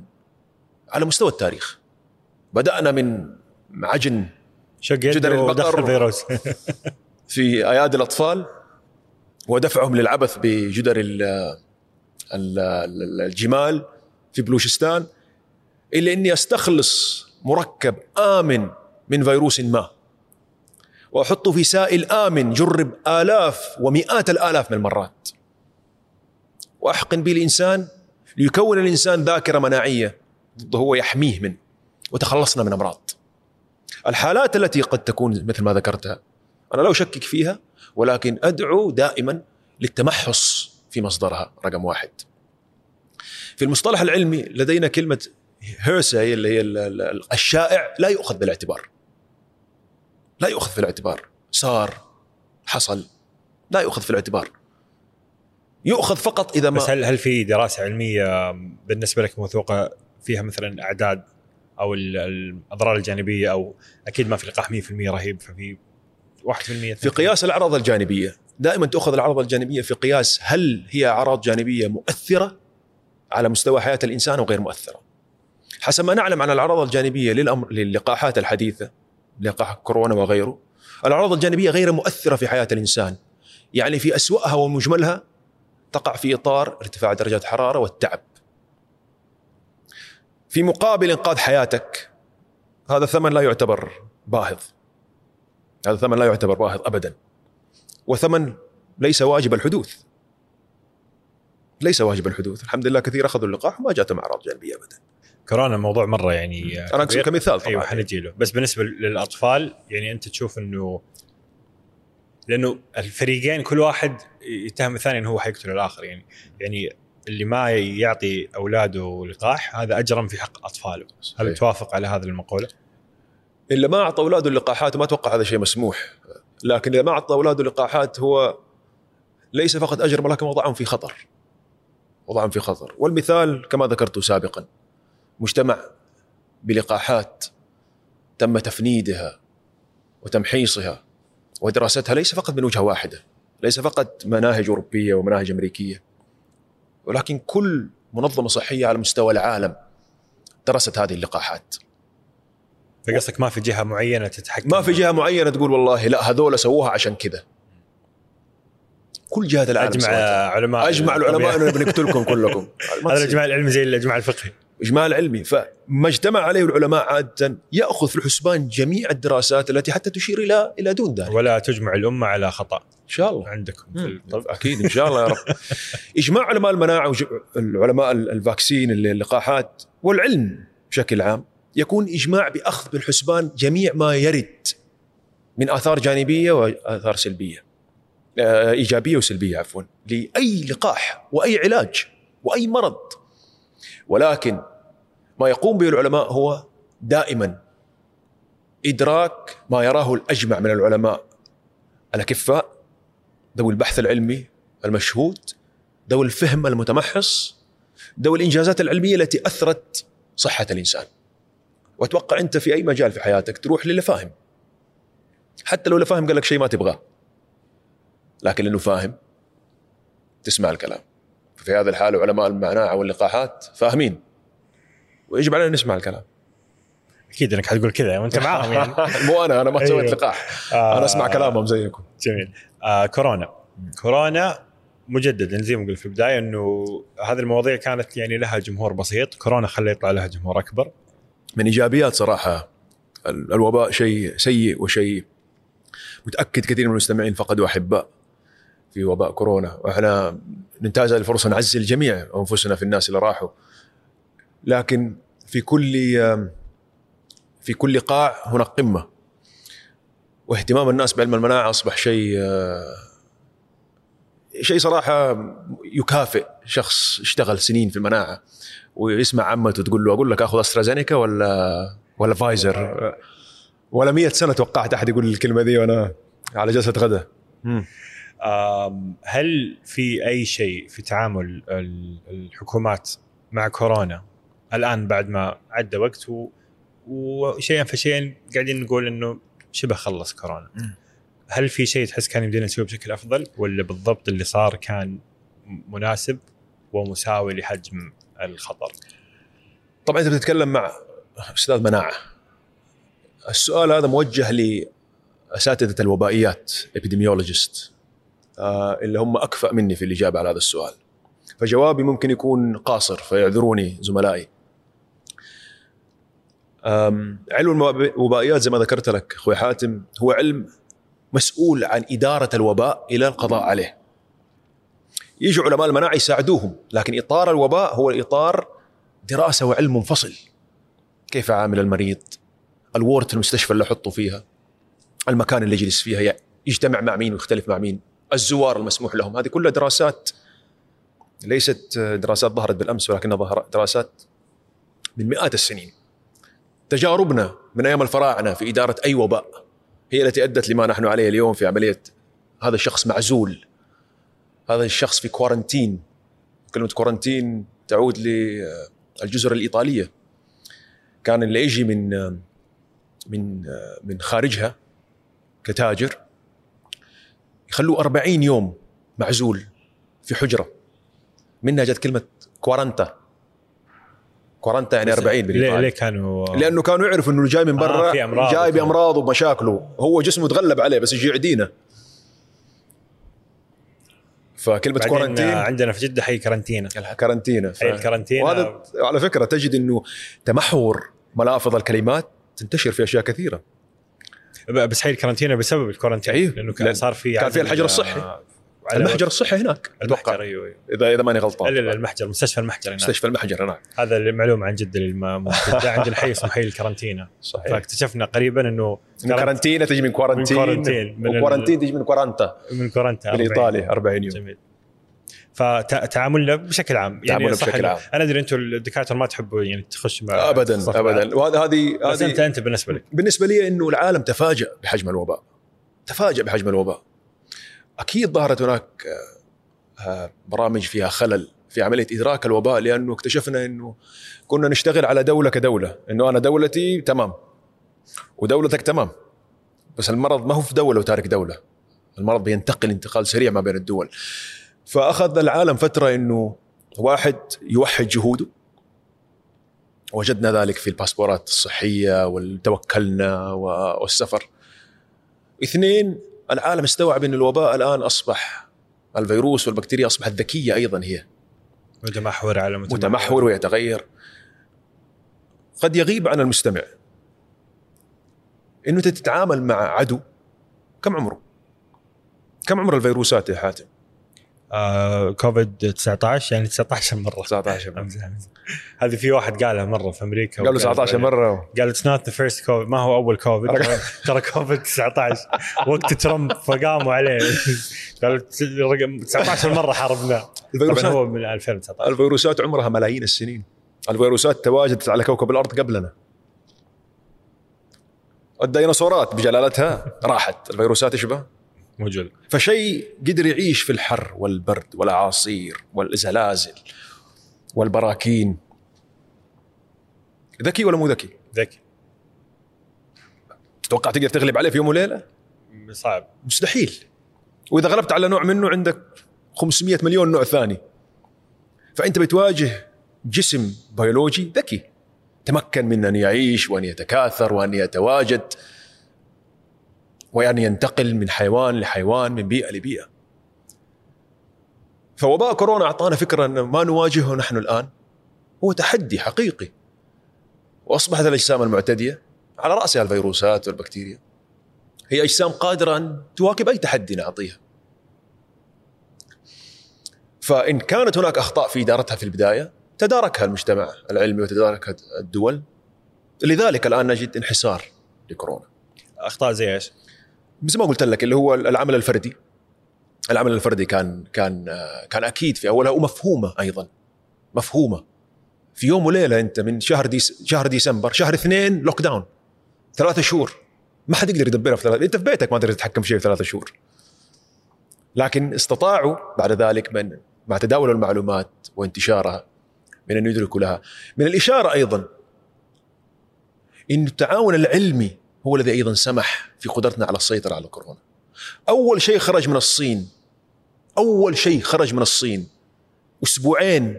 Speaker 2: على مستوى التاريخ. بدأنا من عجن جدر البقر. في أيادي الأطفال ودفعهم للعبث بجدر ال- ال- ال- الجمال في بلوشستان الا اني استخلص مركب آمن من فيروس ما. واحطه في سائل آمن جرب آلاف ومئات الآلاف من المرات. وأحقن به الإنسان ليكون الإنسان ذاكرة مناعية ضده هو يحميه منه وتخلصنا من أمراض. الحالات التي قد تكون مثل ما ذكرتها أنا لا أشكك فيها ولكن أدعو دائما للتمحص في مصدرها رقم واحد. في المصطلح العلمي لدينا كلمه هيرساي اللي هي ال- ال- الشائع لا يؤخذ بالاعتبار. لا يؤخذ في الاعتبار، صار حصل لا يؤخذ في الاعتبار. يؤخذ فقط إذا ما
Speaker 1: بس هل هل في دراسة علمية بالنسبة لك موثوقة فيها مثلا أعداد أو ال- الأضرار الجانبية أو أكيد ما في لقاح 100% رهيب ففي 1%
Speaker 2: في قياس الأعراض الجانبية دائما تؤخذ الأعراض الجانبية في قياس هل هي أعراض جانبية مؤثرة على مستوى حياة الإنسان أو غير مؤثرة. حسب ما نعلم عن الأعراض الجانبية للأمر للقاحات الحديثة لقاح كورونا وغيره الأعراض الجانبية غير مؤثرة في حياة الإنسان. يعني في أسوأها ومجملها تقع في إطار ارتفاع درجات الحراره والتعب. في مقابل إنقاذ حياتك هذا ثمن لا يعتبر باهظ. هذا ثمن لا يعتبر باهظ ابدا. وثمن ليس واجب الحدوث. ليس واجب الحدوث، الحمد لله كثير أخذوا اللقاح وما جاتهم أعراض جانبية ابدا.
Speaker 1: كورونا موضوع مرة يعني
Speaker 2: أنا
Speaker 1: أقصد.
Speaker 2: كمثال طبعا
Speaker 1: أيوه حنجي له. بس بالنسبة للأطفال يعني أنت تشوف إنه لأنه الفريقين كل واحد يتهم الثاني إنه هو حيقتل الآخر. يعني يعني اللي ما يعطي أولاده لقاح هذا أجرم في حق أطفاله. هل. توافق على هذه المقولة؟
Speaker 2: إلا ما أعطى أولاده اللقاحات وما أتوقع هذا شيء مسموح. لكن إذا ما أعطى أولاده اللقاحات هو ليس فقط اجرم ولكن وضعهم في خطر. وضعهم في خطر. والمثال كما ذكرت سابقا مجتمع بلقاحات تم تفنيدها وتمحيصها ودراستها ليس فقط من وجهة واحدة ليس فقط مناهج أوروبية ومناهج أمريكية ولكن كل منظمة صحية على مستوى العالم درست هذه اللقاحات.
Speaker 1: فقصدك ما في جهة معينة تتحكم؟
Speaker 2: ما في جهة معينة تقول والله لا هذول سووها عشان كذا. كل جهات العالم
Speaker 1: أجمع
Speaker 2: سوتها.
Speaker 1: علماء
Speaker 2: أجمع العلماء انه بنقتلكم كلكم.
Speaker 1: هذا. الإجماع العلمي زي الإجماع الفقهي.
Speaker 2: إجماع علمي فما اجتمع عليه العلماء عادة يأخذ في الحسبان جميع الدراسات التي حتى تشير إلى إلى دون ذلك. ان
Speaker 1: ولا تجمع الأمة على خطأ.
Speaker 2: شاء الله.
Speaker 1: عندكم.
Speaker 2: طب أكيد إن شاء الله يا رب. إجماع علماء المناعة والعلماء الفاكسين اللقاحات والعلم بشكل عام يكون إجماع بأخذ بالحسبان جميع ما يرد من آثار جانبية وآثار سلبية. آه، إيجابية وسلبية عفوا لأي لقاح وأي علاج وأي مرض. ولكن ما يقوم به العلماء هو دائما إدراك ما يراه الأجمع من العلماء. الأكفاء ذوي البحث العلمي المشهود ذوي الفهم المتمحص ذوي الإنجازات العلمية التي أثرت صحة الإنسان. وأتوقع أنت في أي مجال في حياتك تروح للي فاهم. حتى لو اللي فاهم قال لك شيء ما تبغاه. لكن لأنه فاهم تسمع الكلام. في هذا الحال علماء المناعة واللقاحات فاهمين. ويجب علينا نسمع الكلام.
Speaker 1: أكيد إنك حتقول كذا وأنت معاهم يعني.
Speaker 2: مو أنا أنا ما سويت
Speaker 1: أيوه.
Speaker 2: لقاح.
Speaker 1: آه.
Speaker 2: أنا أسمع كلامهم زيكم.
Speaker 1: جميل. آه كورونا. كورونا مجددا زي ما قلت في البداية إنه هذه المواضيع كانت يعني لها جمهور بسيط. كورونا خلى يطلع لها جمهور أكبر.
Speaker 2: من إيجابيات صراحة ال- الوباء شيء سيء وشيء متأكد كثير من المستمعين فقدوا أحباء. في وباء كورونا. وإحنا ننتهز هذه الفرصة نعزي الجميع أنفسنا في الناس اللي راحوا. لكن في كل في كل قاع هناك قمة. واهتمام الناس بعلم المناعة أصبح شيء شيء صراحة يكافئ شخص اشتغل سنين في المناعة. ويسمع عمته تقول له أقول لك آخذ أسترازينيكا ولا ولا فايزر؟ ولا مية سنة توقعت أحد يقول الكلمة دي وأنا على جلسة غدا
Speaker 1: هل في أي شيء في تعامل ال- الحكومات مع كورونا الآن بعد ما عدى وقت وشيئا فشيئا قاعدين نقول إنه شبه خلص كورونا. هل في شيء تحس كان يمدينا نسويه بشكل أفضل ولا بالضبط اللي صار كان مناسب ومساوي لحجم الخطر؟
Speaker 2: طبعا انت بتتكلم مع أستاذ مناعة السؤال هذا موجه لأساتذة الوبائيات ابيديميولوجيست اللي هم أكفأ مني في الإجابة على هذا السؤال. فجوابي ممكن يكون قاصر فيعذروني زملائي. علم الوبائيات زي ما ذكرت لك أخوي حاتم هو علم مسؤول عن إدارة الوباء إلى القضاء عليه. يجوا علماء المناعه يساعدوهم لكن إطار الوباء هو إطار دراسة وعلم منفصل. كيف اعامل المريض؟ الورد المستشفى اللي أحطه فيها المكان اللي يجلس فيها يجتمع مع مين ويختلف مع مين؟ الزوار المسموح لهم. هذه كلها دراسات ليست دراسات ظهرت بالأمس ولكنها ظهر دراسات من مئات السنين. تجاربنا من أيام الفراعنة في إدارة أي وباء هي التي أدت لما نحن عليه اليوم في عملية هذا الشخص معزول. هذا الشخص في كورنتين كلمة كورنتين تعود للجزر الإيطالية. كان اللي يجي من من من خارجها كتاجر. يخلوه 40 يوم معزول في حجرة. منها جت كلمة كوارنتا. كوارنتا يعني 40
Speaker 1: ليه. ليه كانوا
Speaker 2: لأنه كانوا يعرفوا إنه جاي من برا
Speaker 1: آه، في أمراض
Speaker 2: جاي
Speaker 1: وكذا.
Speaker 2: بأمراضه ومشاكله. هو جسمه تغلب عليه بس يجي يعدينا.
Speaker 1: فكلمة
Speaker 2: quarantine
Speaker 1: آه، عندنا في جدة حي كارنتينا.
Speaker 2: كارنتينا. ف...
Speaker 1: حي الكارنتينا
Speaker 2: وهذا على فكرة تجد إنه تمحور ملافظ الكلمات تنتشر في أشياء كثيرة.
Speaker 1: بس حي الكارنتينا بسبب ال quarantine
Speaker 2: أيوه.
Speaker 1: لأنه كان صار في
Speaker 2: كان في
Speaker 1: عدد-
Speaker 2: الحجر الصحي. المحجر الصحي هناك.
Speaker 1: المحجر
Speaker 2: أتوقع.
Speaker 1: أيوه أيوه.
Speaker 2: إذا إذا ماني غلطان.
Speaker 1: لا لا المحجر مستشفى المحجر هناك.
Speaker 2: مستشفى المحجر هناك.
Speaker 1: هذا المعلومة عن جده اللي ما ما جدة. عندنا حي اسمه حي الكارنتينا
Speaker 2: صحيح.
Speaker 1: فاكتشفنا قريبا إنه
Speaker 2: إنه كارنتينا تجي من quarantine
Speaker 1: من quarantine. من و
Speaker 2: quarantine تجي من كورانتا
Speaker 1: من كورنتا 40.
Speaker 2: بالايطالي 40 يوم.
Speaker 1: جميل. فتعاملنا بشكل عام. يعني
Speaker 2: تعاملنا بشكل
Speaker 1: إنه-
Speaker 2: عام.
Speaker 1: أنا أدري أنتم الدكاترة ما تحبوا يعني تخش مع
Speaker 2: ابدا ابدا. وهذا هذه
Speaker 1: بس انت أنت بالنسبة لك.
Speaker 2: بالنسبة لي إنه العالم تفاجأ بحجم الوباء. تفاجأ بحجم الوباء. أكيد ظهرت هناك آه، برامج فيها خلل في عملية إدراك الوباء لأنه اكتشفنا إنه كنا نشتغل على دولة كدولة. إنه أنا دولتي تمام. ودولتك تمام. بس المرض ما هو في دولة وتارك دولة. المرض بينتقل انتقال سريع ما بين الدول. فأخذ العالم فترة إنه واحد يوحد جهوده. وجدنا ذلك في الباسبورات الصحية والتوكلنا والسفر. اثنين العالم استوعب إن الوباء الآن أصبح الفيروس والبكتيريا أصبحت ذكية أيضا هي.
Speaker 1: متمحور على
Speaker 2: متمحور. ويتغير. قد يغيب عن المستمع إنه تتعامل مع عدو كم عمره؟ كم عمر الفيروسات يا حاتم؟
Speaker 1: آه كوفيد 19 يعني 19 مرة.
Speaker 2: 19 مرة.
Speaker 1: أمزح أمزح. هذه في واحد قالها مرة في أمريكا
Speaker 2: قالوا 19 مرة.
Speaker 1: قال it's not the first COVID ما هو أول كوفيد ترى كوفيد 19 وقت ترامب فقاموا عليه. قالوا الرقم 19 مرة حاربناه. هو من 2019
Speaker 2: الفيروسات عمرها ملايين السنين. الفيروسات تواجدت على كوكب الأرض قبلنا. الديناصورات بجلالتها راحت. الفيروسات إيش بها؟
Speaker 1: موجود
Speaker 2: فشيء قدر يعيش في الحر والبرد والأعاصير والزلازل والبراكين. ذكي ولا مو ذكي؟
Speaker 1: ذكي.
Speaker 2: تتوقع تقدر تغلب عليه في يوم وليلة؟
Speaker 1: صعب.
Speaker 2: مستحيل. وإذا غلبت على نوع منه عندك 500 مليون نوع ثاني. فأنت بتواجه جسم بيولوجي ذكي. تمكن من أن يعيش وأن يتكاثر وأن يتواجد. وأن ينتقل من حيوان لحيوان من بيئة لبيئة. فوباء كورونا أعطانا فكرة ان ما نواجهه نحن الآن. هو تحدي حقيقي. وأصبحت الأجسام المعتدية على راسها الفيروسات والبكتيريا. هي أجسام قادرة أن تواكب أي تحدي نعطيها. فإن كانت هناك أخطاء في إدارتها في البداية تداركها المجتمع العلمي وتداركها الدول. لذلك الآن نجد انحسار لكورونا.
Speaker 1: أخطاء زي إيش؟
Speaker 2: مثل ما قلت لك اللي هو العمل الفردي. العمل الفردي كان كان كان أكيد في أولها ومفهومة أيضا. مفهومة. في يوم وليلة أنت من شهر ديس شهر ديسمبر شهر اثنين lockdown ثلاثة شهور. ما حد يقدر يدبرها في ثلاثة أنت في بيتك ما تقدر تتحكم في شيء في ثلاثة شهور. لكن استطاعوا بعد ذلك من مع تداول المعلومات وانتشارها من أن يدركوا لها. من الإشارة أيضا إن التعاون العلمي هو الذي أيضا سمح في قدرتنا على السيطرة على كورونا. أول شيء خرج من الصين. أول شيء خرج من الصين. أسبوعين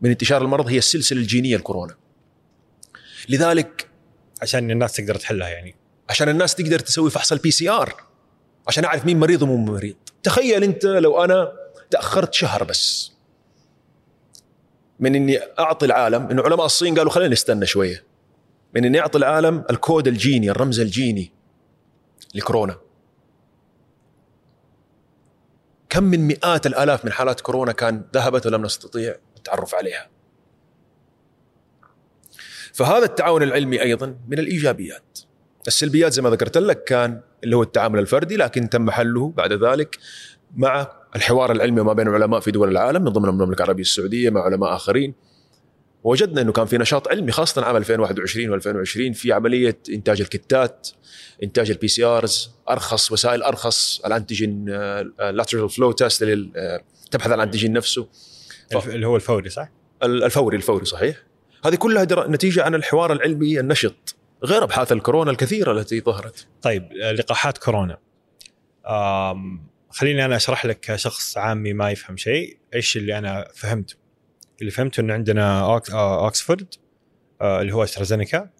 Speaker 2: من انتشار المرض هي السلسلة الجينية الكورونا. لذلك
Speaker 1: عشان الناس تقدر تحلها يعني.
Speaker 2: عشان الناس تقدر تسوي فحص ال PCR عشان أعرف مين مريض ومو مريض. تخيل أنت لو أنا تأخرت شهر بس. من إني أعطي العالم انه علماء الصين قالوا خلينا نستنى شوية. من إني أعطي العالم الكود الجيني الرمز الجيني لكورونا. كم من مئات الآلاف من حالات كورونا كان ذهبت ولم نستطيع التعرف عليها. فهذا التعاون العلمي أيضا من الإيجابيات. السلبيات زي ما ذكرت لك كان اللي هو التعامل الفردي لكن تم حله بعد ذلك مع الحوار العلمي ما بين العلماء في دول العالم من ضمن المملكه العربية السعودية مع علماء آخرين. وجدنا إنه كان في نشاط علمي خاصة عام 2021 و2020 في عملية إنتاج الكتات إنتاج ال PCRs أرخص وسائل أرخص ال antigen lateral flow test تبحث عن ال antigen نفسه.
Speaker 1: الف- اللي هو الفوري صح؟
Speaker 2: الفوري الفوري صحيح. هذه كلها در- نتيجة عن الحوار العلمي النشط غير أبحاث الكورونا الكثيرة التي ظهرت.
Speaker 1: طيب آه، لقاحات كورونا. خليني أنا أشرح لك كشخص عامي ما يفهم شيء. إيش اللي أنا فهمته؟ اللي فهمته انه عندنا أوك- آه، اوكسفورد آه، اللي هو أسترازينيكا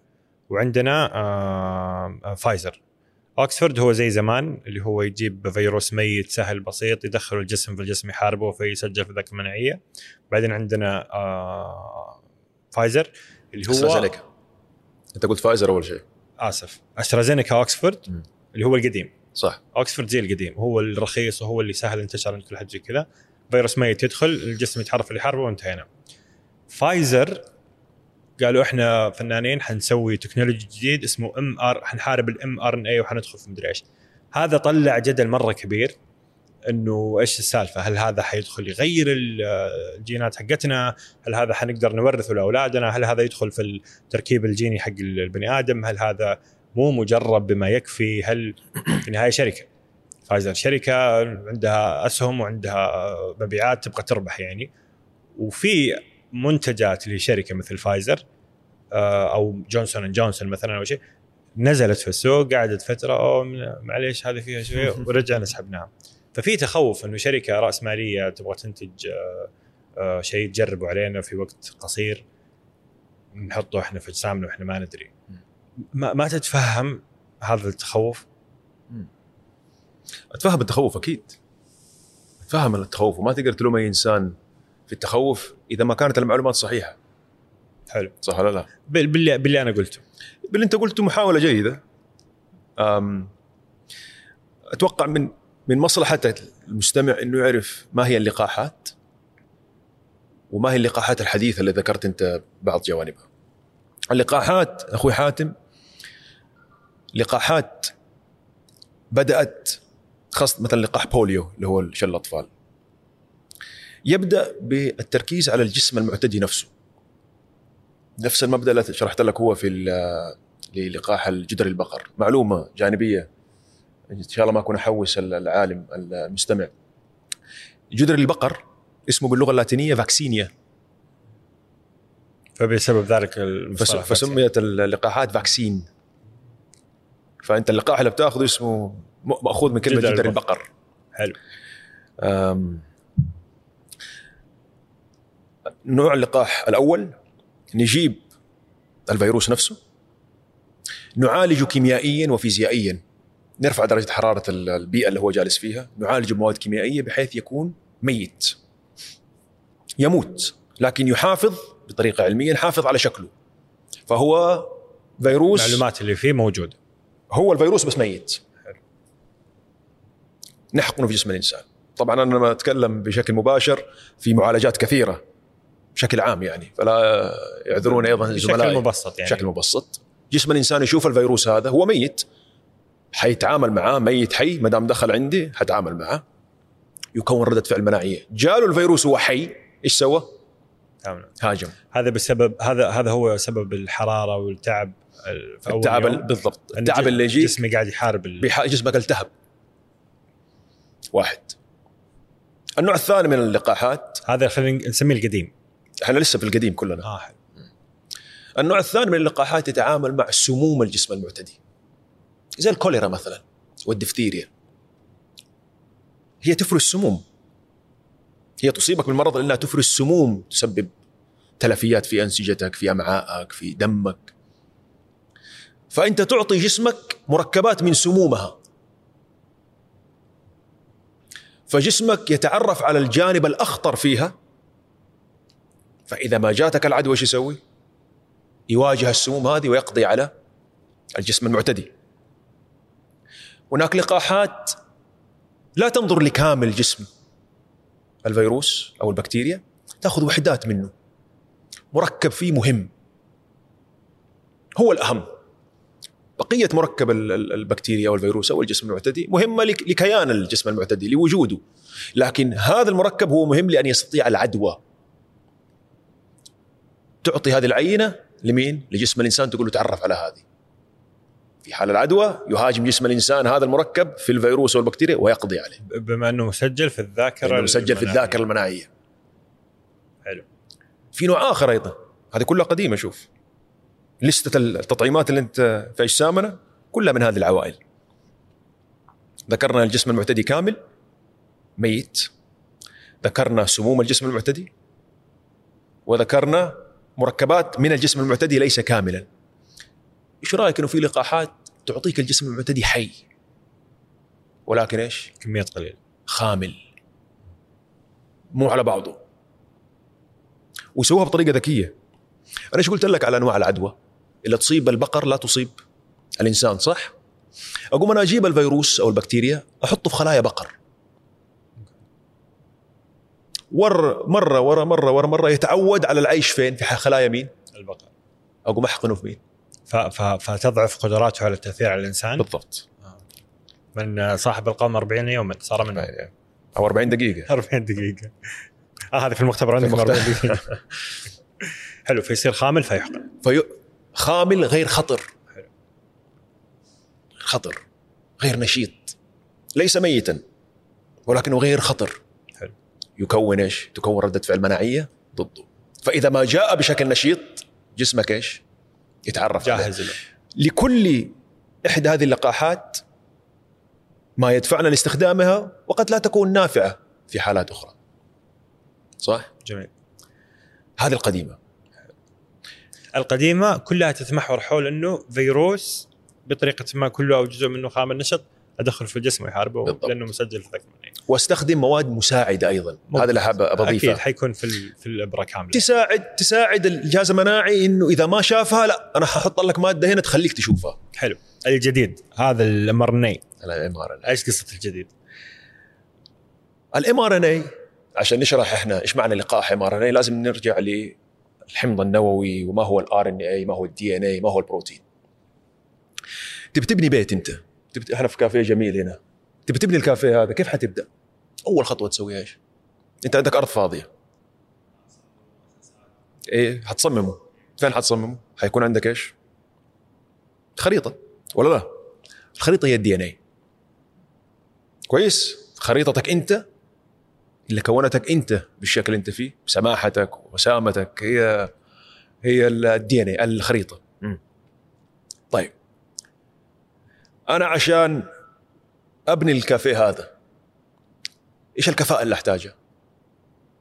Speaker 1: وعندنا آه، آه، فايزر. اوكسفورد هو زي زمان اللي هو يجيب فيروس ميت سهل بسيط يدخله الجسم في الجسم يحاربه فيسجل في الذاكره المناعية. بعدين عندنا آه، فايزر اللي هو
Speaker 2: أسترازينيكا. أنت قلت فايزر أول شيء.
Speaker 1: آسف. أسترازينيكا اوكسفورد. اللي هو القديم.
Speaker 2: صح.
Speaker 1: اوكسفورد زي القديم. هو الرخيص وهو اللي سهل انتشار عند كل حد زي كذا. فيروس ميت يدخل الجسم يتحرك اللي يحاربه وانتهينا فايزر قالوا إحنا فنانين حنسوي technology جديد اسمه mR حنحارب ال mRNA وحندخل في مدري إيش هذا طلع جدل مرة كبير إنه إيش السالفة؟ هل هذا حيدخل يغير ال- الجينات حقتنا؟ هل هذا حنقدر نورثه لأولادنا؟ هل هذا يدخل في التركيب الجيني حق البني آدم؟ هل هذا مو مجرب بما يكفي؟ هل في النهايه شركة فايزر شركة عندها أسهم وعندها مبيعات تبغى تربح يعني. وفي منتجات لشركة مثل فايزر آه، أو جونسون اند جونسون مثلا أو شيء نزلت في السوق قعدت فترة من- معليش هذه فيها شوية ورجعنا سحبناها. ففي تخوف إنه شركة رأس مالية تبغى تنتج آه، آه، شيء تجربه علينا في وقت قصير نحطه إحنا في أجسامنا وإحنا ما ندري. ما, ما تتفهم هذا التخوف؟
Speaker 2: أتفهم التخوف أكيد. أتفهم التخوف وما تقدر تلوم أي إنسان في التخوف إذا ما كانت المعلومات صحيحة.
Speaker 1: حلو.
Speaker 2: صح ولا لا؟
Speaker 1: بال- باللي, باللي أنا قلته.
Speaker 2: باللي أنت قلته محاولة جيدة. أم أتوقع من من مصلحة المستمع إنه يعرف ما هي اللقاحات وما هي اللقاحات الحديثة اللي ذكرت أنت بعض جوانبها. اللقاحات أخوي حاتم لقاحات بدأت خاصة مثلا لقاح polio اللي هو شل الأطفال. يبدأ بالتركيز على الجسم المعتدي نفسه. نفس المبدأ اللي شرحت لك هو في للقاح الجدري البقر. معلومة جانبية. إن شاء الله ما أكون أحوس العالم المستمع. جدري البقر اسمه باللغة اللاتينية vaccinia.
Speaker 1: فبسبب ذلك
Speaker 2: فسميت اللقاحات فاكسين. فأنت اللقاح اللي بتأخذه اسمه مأخوذ من كلمة
Speaker 1: جدري
Speaker 2: جدري
Speaker 1: البقر. حلو.
Speaker 2: نوع اللقاح الأول نجيب الفيروس نفسه نعالجه كيميائيا وفيزيائيا. نرفع درجة حرارة ال- البيئة اللي هو جالس فيها نعالجه بمواد كيميائية بحيث يكون ميت. يموت لكن يحافظ بطريقة علمية نحافظ على شكله. فهو فيروس
Speaker 1: المعلومات اللي فيه موجودة.
Speaker 2: هو الفيروس بس ميت. نحقنه في جسم الإنسان. طبعا أنا لما أتكلم بشكل مباشر في معالجات كثيرة بشكل عام يعني فلا يعذرون أيضا
Speaker 1: بشكل
Speaker 2: زملائي
Speaker 1: مبسط يعني.
Speaker 2: بشكل مبسط. جسم الإنسان يشوف الفيروس هذا هو ميت. حيتعامل معاه ميت حي ما دام دخل عندي حتعامل معاه. يكون ردة فعل مناعية. جاله الفيروس وهو حي إيش سوى؟ هاجم.
Speaker 1: هذا بسبب هذا هذا هو سبب الحرارة والتعب في
Speaker 2: التعب بالضبط. التعب اللي يجيك
Speaker 1: جسمي قاعد يحارب ال-
Speaker 2: جسمك التهب. واحد. النوع الثاني من اللقاحات
Speaker 1: هذا خلينا نسميه القديم.
Speaker 2: إحنا لسه في القديم كلنا.
Speaker 1: حلو.
Speaker 2: النوع الثاني من اللقاحات يتعامل مع سموم الجسم المعتدي. زي الكوليرا مثلا والدفتيريا. هي تفرز سموم. هي تصيبك بالمرض لأنها تفرز سموم تسبب تلفيات في أنسجتك في امعائك في دمك. فأنت تعطي جسمك مركبات من سمومها. فجسمك يتعرف على الجانب الأخطر فيها فإذا ما جاتك العدوى إيش يسوي؟ يواجه السموم هذه ويقضي على الجسم المعتدي. هناك لقاحات لا تنظر لكامل جسم الفيروس أو البكتيريا تأخذ وحدات منه مركب فيه مهم هو الأهم بقية مركب ال- ال- البكتيريا والفيروس أو الجسم المعتدي مهمة لك- لكيان الجسم المعتدي لوجوده لكن هذا المركب هو مهم لأن يستطيع العدوى تعطي هذه العينة لمين؟ لجسم الإنسان تقول له تعرف على هذه. في حال العدوى يهاجم جسم الإنسان هذا المركب في الفيروس والبكتيريا ويقضي عليه.
Speaker 1: بما أنه مسجل في
Speaker 2: الذاكرة مسجل في. الذاكرة المناعية.
Speaker 1: حلو
Speaker 2: في نوع آخر أيضا هذه كلها قديمة شوف. لستة التطعيمات اللي انت في أجسامنا كلها من هذه العوائل. ذكرنا الجسم المعتدي كامل ميت. ذكرنا سموم الجسم المعتدي وذكرنا مركبات من الجسم المعتدي ليس كاملا. إيش رأيك إنه في لقاحات تعطيك الجسم المعتدي حي ولكن إيش؟
Speaker 1: كميات قليلة
Speaker 2: خامل مو على بعضه ويسووها بطريقة ذكية أنا إيش قلت لك على أنواع العدوى اللي تصيب البقر لا تصيب الإنسان صح؟ أقوم أنا أجيب الفيروس أو البكتيريا أحطه في خلايا بقر. ور مرة ورا مرة ورا مرة يتعود على العيش فين؟ في خلايا مين؟
Speaker 1: البقر.
Speaker 2: أقوم أحقنه في مين؟
Speaker 1: ف... ف... فتضعف قدراته على التاثير على الإنسان؟
Speaker 2: بالضبط.
Speaker 1: من صاحب القوم 40 يوما صار منه
Speaker 2: أو 40 دقيقة.
Speaker 1: 40 دقيقة. آه هذا في المختبر عندكم
Speaker 2: المختبر.
Speaker 1: 40 دقيقة. حلو فيصير خامل فيحقن.
Speaker 2: في خامل غير خطر. خطر غير نشيط ليس ميتا ولكنه غير خطر
Speaker 1: حلو.
Speaker 2: يكون إيش؟ تكون ردة فعل مناعية ضده فإذا ما جاء بشكل نشيط جسمك إيش؟ يتعرف عليه.
Speaker 1: جاهز له
Speaker 2: لكل إحدى هذه اللقاحات ما يدفعنا لاستخدامها وقد لا تكون نافعة في حالات أخرى صح؟
Speaker 1: جميل
Speaker 2: هذه القديمة
Speaker 1: القديمة كلها تتمحور حول إنه فيروس بطريقة ما كله أو جزء منه خامل نشط أدخل في الجسم ويحاربه
Speaker 2: بالضبط.
Speaker 1: لأنه مسجل في ذاك
Speaker 2: واستخدم مواد مساعدة أيضا. هذا اللي حاب
Speaker 1: أكيد
Speaker 2: اضيفه
Speaker 1: حيكون في. في الأبرة كاملة.
Speaker 2: تساعد تساعد الجهاز المناعي إنه إذا ما شافها لا أنا ححط لك مادة هنا تخليك تشوفها.
Speaker 1: حلو. الجديد. هذا الإم آر إن اي إيش قصة الجديد؟
Speaker 2: ال mRNA عشان نشرح إحنا إيش معنى لقاح mRNA لازم نرجع للحمض النووي وما هو ال RNA ما هو ال DNA ما هو البروتين تبي تبني بيت أنت تبي إحنا في كافيه جميل هنا تبي تبني الكافيه هذا كيف حتبدأ؟ أول خطوة تسويها إيش؟ أنت عندك أرض فاضية إيه حتصممه فين حتصممه؟ حيكون عندك إيش؟ خريطة ولا لا؟ الخريطة هي ال DNA كويس؟ خريطتك أنت اللي كونتك انت بالشكل اللي انت فيه بسماحتك ووسامتك هي هي ال DNA الخريطة طيب أنا عشان أبني الكافيه هذا إيش الكفاءة اللي أحتاجها؟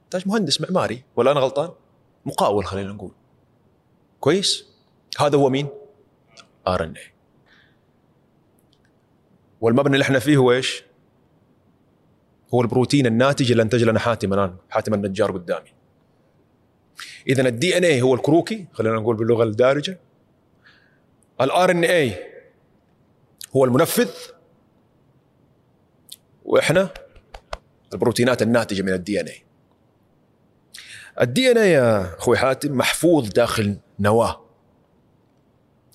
Speaker 2: أحتاج مهندس معماري ولا أنا غلطان؟ مقاول خلينا نقول كويس؟ هذا هو مين؟ RNA والمبنى اللي إحنا فيه هو إيش؟ هو البروتين الناتج اللي انتج لنا حاتم الآن حاتم النجار قدامي. اذا ال DNA هو الكروكي خلينا نقول باللغة الدارجة. ال RNA هو المنفذ. وإحنا البروتينات الناتجة من ال DNA ال DNA يا أخوي حاتم محفوظ داخل نواة.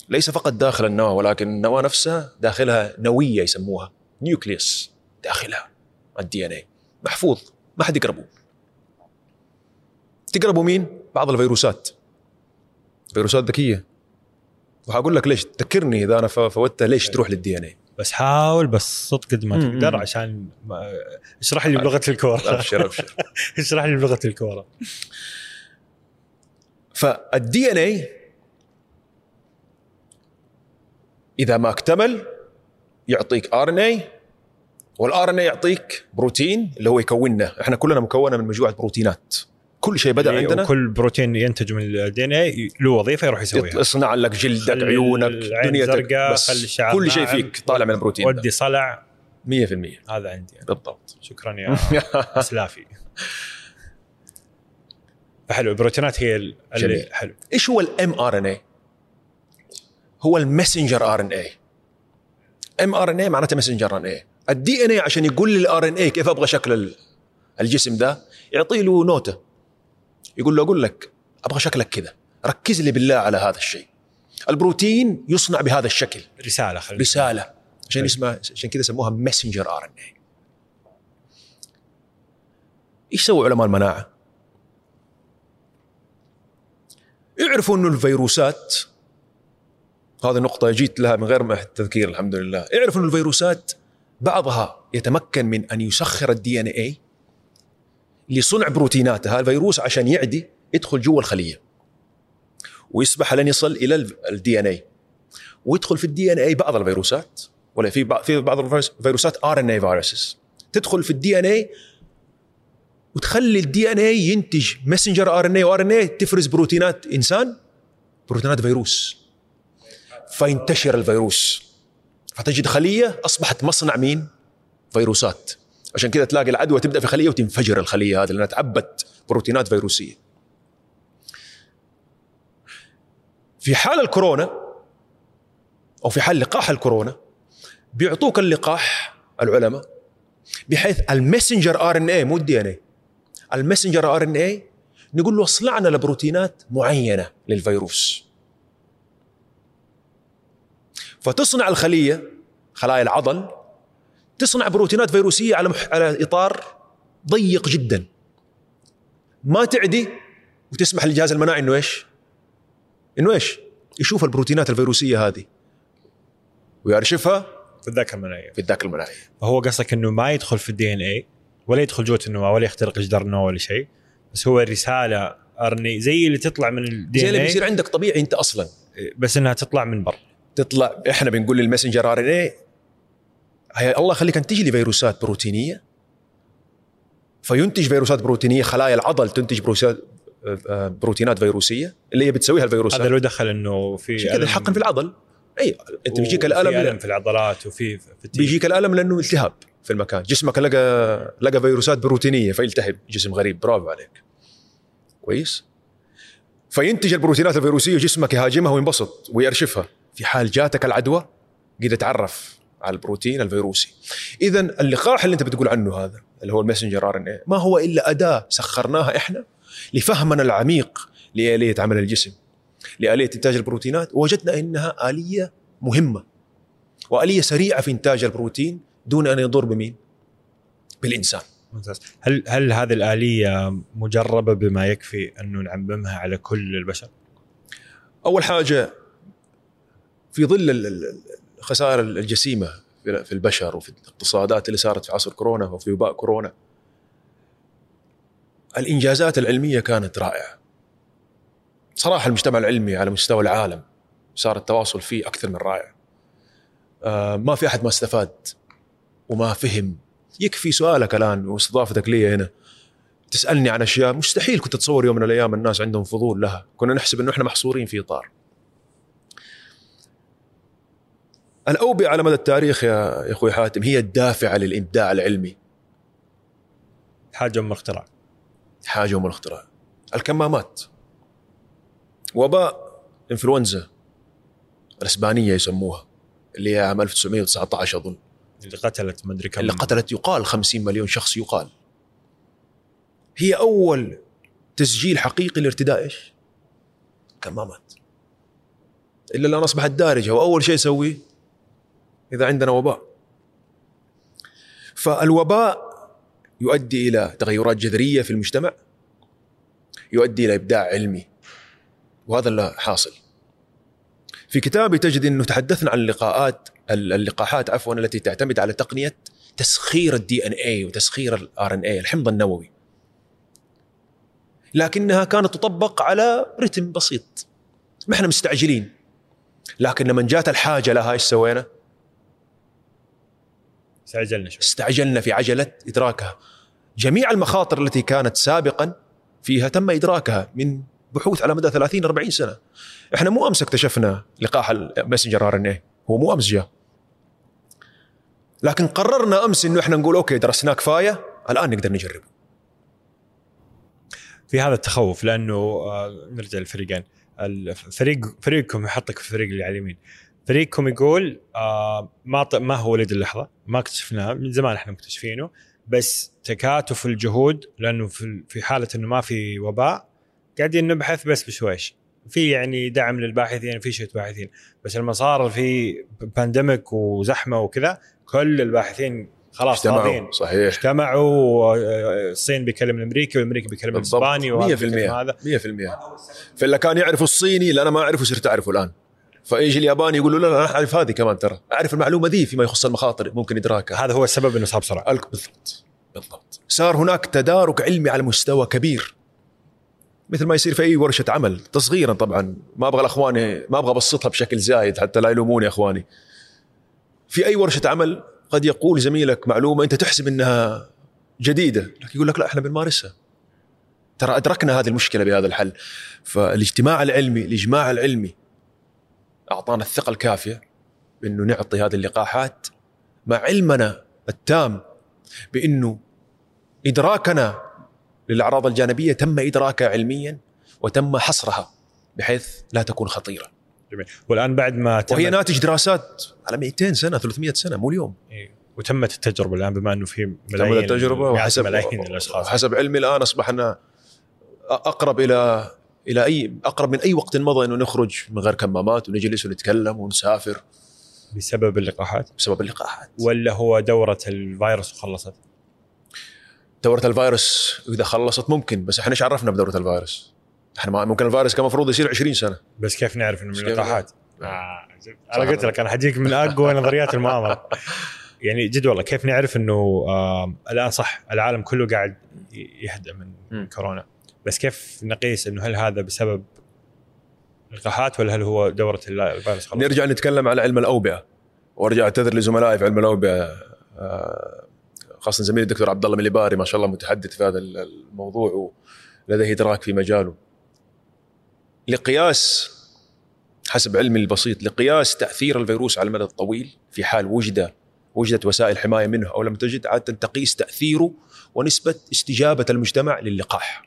Speaker 2: ليس فقط داخل النواة ولكن النواة نفسها داخلها نوية يسموها nucleus داخلها. ال DNA محفوظ. ما حد يقربه. تقربوا مين؟ بعض الفيروسات. فيروسات ذكية. وحقول لك ليش. تذكرني إذا أنا فوتها ليش تروح لل DNA
Speaker 1: بس حاول بس صدق قد ما. تقدر عشان ما اشرح لي بلغة الكورة.
Speaker 2: أبشر أبشر.
Speaker 1: اشرح لي بلغة
Speaker 2: الكورة. فال DNA إذا ما اكتمل يعطيك RNA وال RNA يعطيك بروتين اللي هو يكوننا إحنا كلنا مكونة من مجموعة بروتينات. كل شيء بدأ عندنا.
Speaker 1: كل بروتين ينتج من ال DNA له وظيفة يروح يسويها.
Speaker 2: يصنع لك جلدك عيونك دنيتك. بس
Speaker 1: خلي
Speaker 2: كل شيء. فيك طالع من البروتين.
Speaker 1: ودي صلع.
Speaker 2: 100%
Speaker 1: هذا عندي أنا.
Speaker 2: بالضبط.
Speaker 1: شكرا يا أسلافي. فحلو البروتينات هي ال- اللي
Speaker 2: جميل.
Speaker 1: حلو.
Speaker 2: إيش هو ال mRNA؟ هو المسنجر ار ان اي ام ار ان اي معناته مسنجر ار ان اي الدي ان اي عشان يقول لي ال RNA كيف أبغى شكل ال- الجسم ده يعطي له نوتة. يقول له أقول لك أبغى شكلك كذا. ركز لي بالله على هذا الشيء. البروتين يصنع بهذا الشكل.
Speaker 1: رسالة خلينا
Speaker 2: رسالة. عشان. اسمها عشان كذا سموها messenger RNA إيش سووا علماء المناعة؟ يعرفوا إنه الفيروسات هذه النقطة جيت لها من غير ما تذكير الحمد لله، يعرفوا إنه الفيروسات بعضها يتمكن من أن يسخر ال DNA لصنع بروتيناتها، الفيروس عشان يعدي يدخل جوا الخلية ويسبح لين يصل إلى ال DNA ويدخل في ال DNA بعض الفيروسات ولا في بعض في بعض الفيروسات RNA viruses تدخل في ال DNA وتخلي ال DNA ينتج messenger RNA و RNA تفرز بروتينات إنسان بروتينات فيروس. فينتشر الفيروس. فتجد خلية أصبحت مصنع مين؟ فيروسات. عشان كذا تلاقي العدوى تبدأ في خلية وتنفجر الخلية هذه لأنها تعبت بروتينات فيروسية. في حال الكورونا أو في حال لقاح الكورونا بيعطوك اللقاح العلماء بحيث ال messenger RNA مو ال DNA ال messenger RNA نقول له اصنع لنا بروتينات معينة للفيروس. فتصنع الخلية خلايا العضل تصنع بروتينات فيروسية على مح... على إطار ضيق جدا. ما تعدي وتسمح للجهاز المناعي إنه إيش؟ إنه إيش؟ يشوف البروتينات الفيروسية هذه. ويرشفها
Speaker 1: في الذاكرة المناعية.
Speaker 2: في الذاكرة المناعية.
Speaker 1: فهو قصدك إنه ما يدخل في ال DNA ولا يدخل جوه النواه ولا يخترق جدار النواه ولا شيء بس هو رسالة RNA زي اللي تطلع من ال
Speaker 2: DNA
Speaker 1: زي
Speaker 2: اللي بيصير عندك طبيعي أنت أصلا.
Speaker 1: بس إنها تطلع من برا
Speaker 2: تطلع إحنا بنقول لل messenger RNA الله يخليك انتج لي فيروسات بروتينية. فينتج فيروسات بروتينية خلايا العضل تنتج بروتينات آه، بروتينات فيروسية اللي هي بتسويها الفيروسات.
Speaker 1: هذا لو دخل إنه في
Speaker 2: كذا
Speaker 1: ألم.
Speaker 2: يحقن في العضل. أي أنت بيجيك الألم
Speaker 1: ألم في العضلات وفي في.
Speaker 2: بيجيك الألم لأنه التهاب في المكان. جسمك لقى لقى فيروسات بروتينية فيلتهب. جسم غريب. برافو عليك. كويس؟ فينتج البروتينات الفيروسية جسمك يهاجمها وينبسط ويرشفها. في حال جاتك العدوى قد تعرف على البروتين الفيروسي اذا اللقاح اللي أنت بتقول عنه هذا اللي هو ال messenger RNA ما هو إلا أداة سخرناها إحنا لفهمنا العميق لآلية عمل الجسم لآلية إنتاج البروتينات وجدنا إنها آلية مهمة وآلية سريعة في إنتاج البروتين دون أن يضر بمين؟ بالإنسان.
Speaker 1: ممتاز هل هل هذه الآلية مجربة بما يكفي انه نعممها على كل البشر؟
Speaker 2: أول حاجة في ظل ال- ال- الخسائر الجسيمة في في البشر وفي الاقتصادات اللي صارت في عصر كورونا وفي وباء كورونا الإنجازات العلمية كانت رائعة. صراحة المجتمع العلمي على مستوى العالم صار التواصل فيه أكثر من رائع. آه ما في أحد ما استفاد وما فهم. يكفي سؤالك الآن واستضافتك لي هنا. تسألني عن أشياء مستحيل كنت أتصور يوم من الأيام الناس عندهم فضول لها. كنا نحسب إنه إحنا محصورين في إطار. الأوبئة على مدى التاريخ يا يا إخوي حاتم هي الدافعة للإبداع العلمي.
Speaker 1: حاجة أم اختراع
Speaker 2: حاجة أم الاختراع. الكمامات. وباء إنفلونزا الاسبانيه يسموها اللي هي عام 1919 أظن.
Speaker 1: اللي قتلت ما أدري كم
Speaker 2: اللي قتلت يقال 50 مليون شخص يقال. هي أول تسجيل حقيقي لارتداء إيش؟ كمامات. إلا الآن أصبحت دارجة وأول شيء يسويه إذا عندنا وباء. فالوباء يؤدي إلى تغيرات جذرية في المجتمع يؤدي إلى إبداع علمي وهذا اللي حاصل. في كتابي تجد إنه تحدثنا عن اللقاءات اللقاحات عفوا التي تعتمد على تقنية تسخير ال DNA وتسخير ال RNA الحمض النووي. لكنها كانت تطبق على رتم بسيط. ما إحنا مستعجلين. لكن لما جات الحاجة لها إيش سوينا؟
Speaker 1: استعجلنا شوي.
Speaker 2: استعجلنا في عجلة إدراكها. جميع المخاطر التي كانت سابقا فيها تم إدراكها من بحوث على مدى 30 40 سنة. إحنا مو أمس اكتشفنا لقاح ال messenger RNA هو مو أمس جاء. لكن قررنا أمس إنه إحنا نقول okay درسناه كفاية الآن نقدر نجربه
Speaker 1: في هذا التخوف لأنه آه، نرجع للفريقين الفريق فريقكم يحطك في الفريق اللي على اليمين فريقكم يقول آه ما ما هو وليد اللحظة ما اكتشفناه من زمان إحنا مكتشفينه بس تكاتف الجهود لأنه في في حالة إنه ما في وباء قاعدين نبحث بس بشويش. في يعني دعم للباحثين في شوية باحثين بس لما صار في بانديميك وزحمة وكذا كل الباحثين خلاص
Speaker 2: اجتمعوا صحيح.
Speaker 1: اجتمعوا آه، الصين بيكلم الامريكي والامريكي بيكلم الاسباني وهذا
Speaker 2: 100%
Speaker 1: بيكلم هذا
Speaker 2: 100% فاللي كان يعرف الصيني اللي أنا ما أعرفه صرت أعرفه الآن. فيجي الياباني يقول له لا لا أنا أعرف هذه كمان ترى. أعرف المعلومة ذي فيما يخص المخاطر ممكن إدراكها.
Speaker 1: هذا هو السبب إنه صار
Speaker 2: بسرعة. بالضبط. بالضبط. صار هناك تدارك علمي على مستوى كبير. مثل ما يصير في أي ورشة عمل تصغيرا طبعا. ما أبغى الاخواني ما أبغى أبسطها بشكل زايد حتى لا يلوموني يا أخواني. في أي ورشة عمل قد يقول زميلك معلومة أنت تحسب إنها جديدة لكن يقول لك لا إحنا بنمارسها. ترى أدركنا هذه المشكلة بهذا الحل. فالاجتماع العلمي الإجماع العلمي أعطانا الثقة الكافية بأنه نعطي هذه اللقاحات مع علمنا التام بأنه إدراكنا للأعراض الجانبية تم إدراكها علميا وتم حصرها بحيث لا تكون خطيرة.
Speaker 1: جميل. والآن بعد ما تمت
Speaker 2: وهي ناتج دراسات على 200 سنة 300 سنة مو اليوم.
Speaker 1: إيه. وتمت التجربة الآن بما أنه في
Speaker 2: تمت
Speaker 1: ملايين
Speaker 2: التجربة
Speaker 1: مئات
Speaker 2: وحسب
Speaker 1: ملايين الأشخاص.
Speaker 2: حسب علمي الآن اصبحنا أقرب إلى إلى اي أقرب من أي وقت مضى إنه نخرج من غير كمامات ونجلس ونتكلم ونسافر
Speaker 1: بسبب اللقاحات
Speaker 2: بسبب اللقاحات
Speaker 1: ولا هو دورة الفيروس وخلصت؟
Speaker 2: دورة الفيروس إذا خلصت ممكن بس إحنا إيش عرفنا بدورة الفيروس؟ إحنا ما ممكن الفيروس كان المفروض يصير 20 سنة
Speaker 1: بس كيف نعرف إنه من اللقاحات؟ آه. أنا قلت لك أنا حجيك من أقوى نظريات المؤامرة يعني جد والله كيف نعرف إنه آه الآن صح العالم كله قاعد يهدأ من
Speaker 2: مم.
Speaker 1: كورونا بس كيف نقيس إنه هل هذا بسبب اللقاحات ولا هل هو دورة الفيروس خلاص؟
Speaker 2: نرجع نتكلم على علم الأوبئة وأرجع أعتذر لزملائي في علم الأوبئة آه، خاصة زميلي الدكتور عبد الله مليباري ما شاء الله متحدث في هذا الموضوع ولديه إدراك في مجاله لقياس حسب علمي البسيط لقياس تأثير الفيروس على المدى الطويل في حال وجد وجدت وسائل حماية منه أو لم تجد عادة تقيس تأثيره ونسبة استجابة المجتمع للقاح.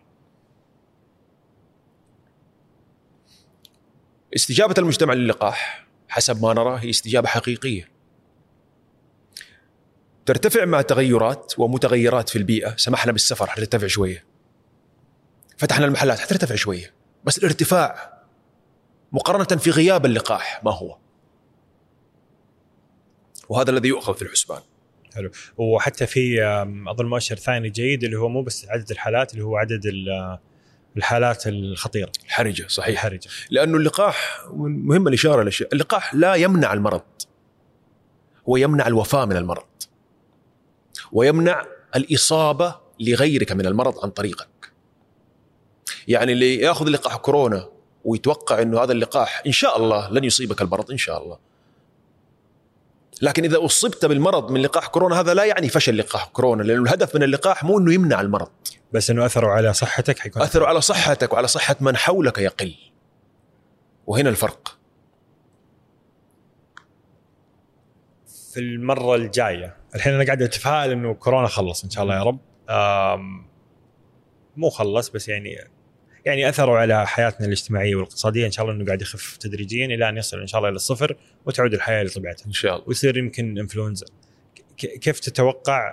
Speaker 2: استجابة المجتمع للقاح حسب ما نراه هي استجابة حقيقية. ترتفع مع تغيرات ومتغيرات في البيئة، سمحنا بالسفر حترتفع شوية. فتحنا المحلات حترتفع شوية، بس الارتفاع مقارنة في غياب اللقاح ما هو؟ وهذا الذي يؤخذ في الحسبان.
Speaker 1: وحتى في أظن مؤشر ثاني جيد اللي هو مو بس عدد الحالات اللي هو عدد ال- الحالات الخطيرة.
Speaker 2: الحرجة صحيح.
Speaker 1: الحرجة.
Speaker 2: لأنه اللقاح مهم الإشارة للشيء اللقاح لا يمنع المرض. هو يمنع الوفاة من المرض. ويمنع الإصابة لغيرك من المرض عن طريقك. يعني اللي يأخذ لقاح كورونا ويتوقع إنه هذا اللقاح إن شاء الله لن يصيبك المرض إن شاء الله. لكن إذا أصبت بالمرض من لقاح كورونا هذا لا يعني فشل لقاح كورونا لأنه الهدف من اللقاح مو إنه يمنع المرض.
Speaker 1: بس إنه أثروا على صحتك حيكون
Speaker 2: أثروا على صحتك وعلى صحة من حولك يقل. وهنا الفرق.
Speaker 1: في المرة الجاية الحين أنا قاعد أتفائل إنه كورونا خلص إن شاء الله يا رب. مو خلص بس يعني يعني أثروا على حياتنا الاجتماعية والاقتصادية. إن شاء الله إنه قاعد يخف تدريجيا إلى أن يصل إن شاء الله إلى الصفر وتعود الحياة لطبيعتها.
Speaker 2: إن شاء الله.
Speaker 1: ويصير يمكن إنفلونزا. كيف تتوقع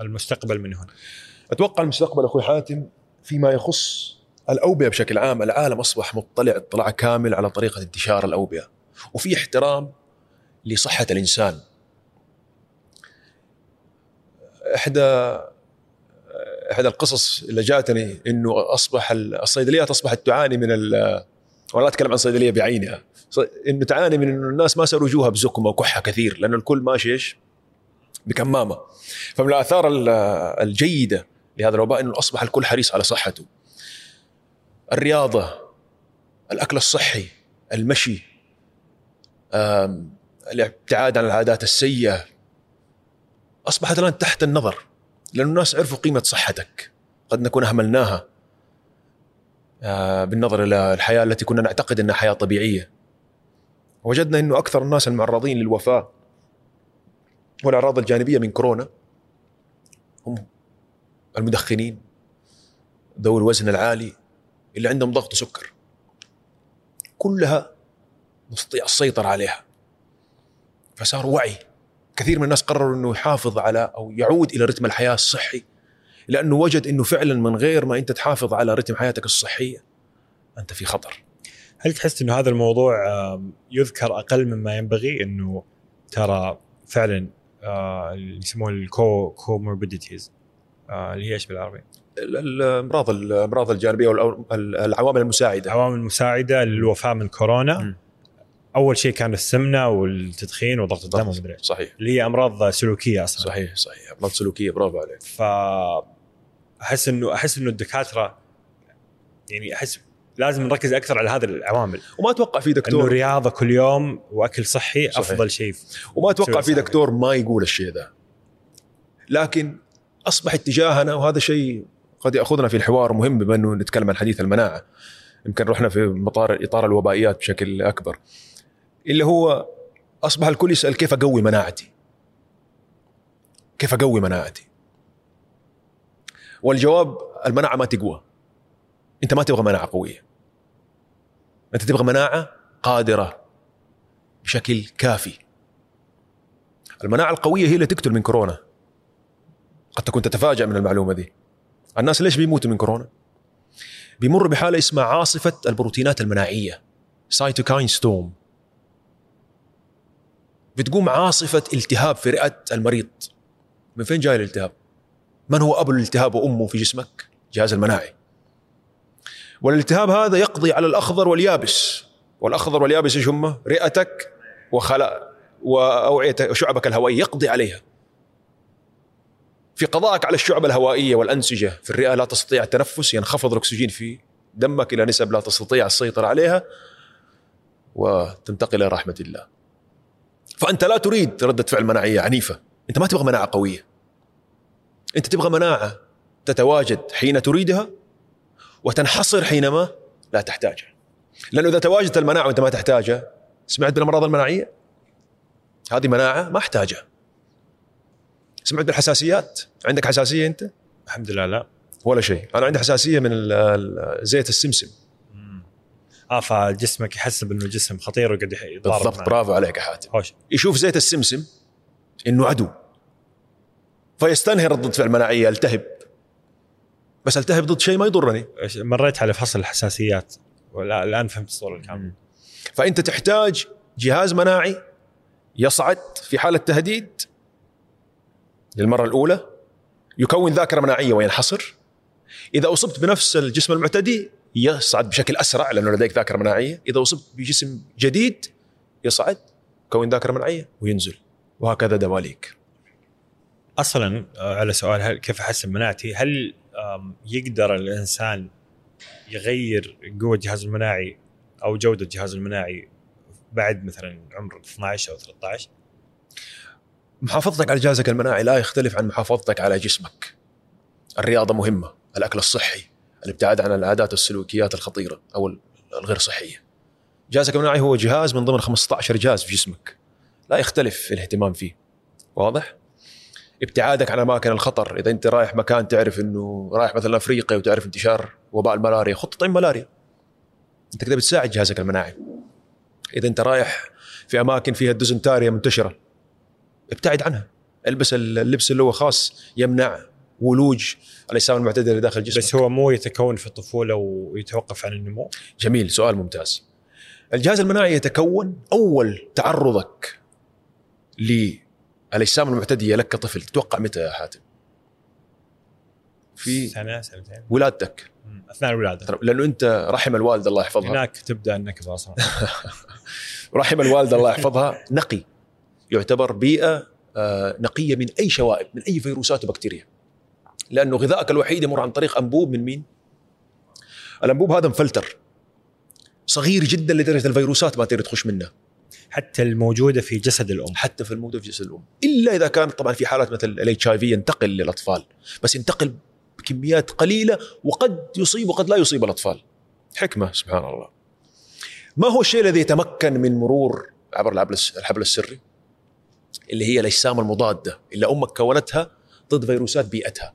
Speaker 1: المستقبل من هنا؟
Speaker 2: أتوقع المستقبل أخوي حاتم فيما يخص الأوبئة بشكل عام العالم أصبح مطلع اطلاع كامل على طريقة انتشار الأوبئة وفي احترام لصحة الإنسان. احدى إحدى القصص اللي جاتني إنه أصبح الصيدليات أصبحت تعاني من ال ولا أتكلم عن صيدلية بعينها. إنه تعاني من إنه الناس ما صاروا يجوها بزكمة وكحة كثير لأنه الكل ماشي إيش؟ بكمامة. فمن الآثار ال- الجيدة لهذا الوباء إنه أصبح الكل حريص على صحته. الرياضة الأكل الصحي المشي الابتعاد عن العادات السيئة أصبحت الآن تحت النظر لأن الناس عرفوا قيمة صحتك. قد نكون أهملناها بالنظر إلى الحياة التي كنا نعتقد أنها حياة طبيعية. وجدنا أنه أكثر الناس المعرضين للوفاة والأعراض الجانبية من كورونا هم المدخنين ذوي الوزن العالي اللي عندهم ضغط سكر كلها نستطيع السيطرة عليها. فصار وعي. كثير من الناس قرروا إنه يحافظ على أو يعود إلى رتم الحياة الصحي لأنه وجد إنه فعلا من غير ما أنت تحافظ على رتم حياتك الصحيه أنت في خطر.
Speaker 1: هل تحس إنه هذا الموضوع يذكر أقل مما ينبغي؟ إنه ترى فعلا آه، اللي يسموه الكو كوموربيديتيز اللي هي إيش بالعربي؟
Speaker 2: ال- الامراض الامراض الجانبية والعوامل المساعدة.
Speaker 1: عوامل مساعده للوفاة من كورونا.
Speaker 2: مم.
Speaker 1: أول شيء كان السمنة والتدخين وضغط الدم ومدري.
Speaker 2: صحيح.
Speaker 1: اللي هي أمراض سلوكية أصلا.
Speaker 2: صحيح صحيح. أمراض سلوكية برافو عليك.
Speaker 1: ف أحس انه أحس إنه الدكاترة يعني أحس لازم نركز أكثر على هذه العوامل.
Speaker 2: وما أتوقع في
Speaker 1: إنه
Speaker 2: دكتور
Speaker 1: رياضه كل يوم وأكل صحي
Speaker 2: صحيح.
Speaker 1: أفضل شيء.
Speaker 2: وما أتوقع في دكتور ما يقول الشيء ذا. لكن اصبح اتجاهنا وهذا شيء قد يأخذنا في الحوار مهم بما إنه نتكلم عن حديث المناعة. يمكن رحنا في مطار إطار الوبائيات بشكل أكبر. اللي هو أصبح الكل يسأل كيف أقوي مناعتي؟ كيف أقوي مناعتي؟ والجواب المناعة ما تقوى. أنت ما تبغى مناعة قوية. أنت تبغى مناعة قادرة بشكل كافي. المناعة القوية هي اللي تقتل من كورونا. قد تكون تتفاجأ من المعلومة دي. الناس ليش بيموتوا من كورونا؟ بيمر بحالة اسمها عاصفة البروتينات المناعية cytokine storm بتقوم عاصفة التهاب في رئة المريض. من فين جاي الالتهاب؟ من هو أبو الالتهاب وأمه في جسمك؟ الجهاز المناعي. والالتهاب هذا يقضي على الأخضر واليابس. والأخضر واليابس إيش هم؟ رئتك وخلاء واوعيه وشعبك الهوائيه يقضي عليها. في قضائك على الشعب الهوائية والأنسجة في الرئة لا تستطيع التنفس ينخفض الأكسجين في دمك إلى نسب لا تستطيع السيطرة عليها وتنتقل إلى رحمة الله. فأنت لا تريد ردة فعل مناعية عنيفة، أنت ما تبغى مناعة قوية. أنت تبغى مناعة تتواجد حين تريدها وتنحصر حينما لا تحتاجها. لأنه إذا تواجدت المناعة وأنت ما تحتاجها، سمعت بالأمراض المناعية؟ هذه مناعة ما أحتاجها. سمعت بالحساسيات؟ عندك حساسية أنت؟
Speaker 1: الحمد لله لا
Speaker 2: ولا شيء، أنا عندي حساسية من زيت السمسم.
Speaker 1: آه فجسمك يحسب إنه الجسم خطير يتضارب
Speaker 2: بالضبط. برافو عليك يا حاتم.
Speaker 1: خوش
Speaker 2: يشوف زيت السمسم إنه عدو فيستنهي ردة فعل مناعية التهب بس التهب ضد شيء ما يضرني
Speaker 1: مريت على فصل الحساسيات ولا الآن فهمت الصورة الكاملة
Speaker 2: فأنت تحتاج جهاز مناعي يصعد في حالة تهديد للمرة الأولى يكون ذاكرة مناعية وينحصر إذا أصبت بنفس الجسم المعتدي يصعد بشكل أسرع لأنه لديك ذاكرة مناعية. إذا أصبت بجسم جديد يصعد كون ذاكرة مناعية وينزل. وهكذا دواليك.
Speaker 1: أصلا آه، على سؤال هل كيف أحسن مناعتي؟ هل يقدر الإنسان يغير قوة الجهاز المناعي أو جودة الجهاز المناعي بعد مثلا عمر 12 أو 13
Speaker 2: محافظتك على جهازك المناعي لا يختلف عن محافظتك على جسمك. الرياضة مهمة الأكل الصحي الابتعاد عن العادات والسلوكيات الخطيرة أو الغير صحية. جهازك المناعي هو جهاز من ضمن 15 جهاز في جسمك. لا يختلف الاهتمام فيه. واضح؟ ابتعادك عن أماكن الخطر إذا أنت رايح مكان تعرف إنه رايح مثلا أفريقيا وتعرف انتشار وباء الملاريا خط تطعيم ملاريا. أنت كده بتساعد جهازك المناعي. إذا أنت رايح في أماكن فيها الديزنتاريا منتشرة. ابتعد عنها. البس اللبس اللي هو خاص يمنع ولوج الاجسام المعتدله اللي داخل جسمك.
Speaker 1: بس هو مو يتكون في الطفوله ويتوقف عن النمو؟
Speaker 2: جميل سؤال ممتاز. الجهاز المناعي يتكون أول تعرضك للاجسام المعتديه لك كطفل تتوقع متى يا حاتم؟ في
Speaker 1: سنة سنتين.
Speaker 2: ولادتك.
Speaker 1: أثناء
Speaker 2: الولادة. لأنه أنت رحم الوالده الله يحفظها.
Speaker 1: هناك تبدأ النكبه أصلا
Speaker 2: رحم الوالده الله يحفظها. نقي. يعتبر بيئة آه، نقية من أي شوائب من أي فيروسات وبكتيريا. لأنه غذائك الوحيد يمر عن طريق أنبوب من مين؟ الأنبوب هذا مفلتر. صغير جدا لدرجة الفيروسات ما تقدر تخش منه.
Speaker 1: حتى الموجودة في جسد الأم.
Speaker 2: حتى في الموجودة في جسد الأم. إلا إذا كانت طبعا في حالات مثل الاتش اي في ينتقل للأطفال. بس ينتقل بكميات قليلة وقد يصيب وقد لا يصيب الأطفال. حكمة سبحان الله. ما هو الشيء الذي يتمكن من مرور عبر الحبل السري؟ اللي هي الأجسام المضادة اللي أمك كونتها ضد فيروسات بيئتها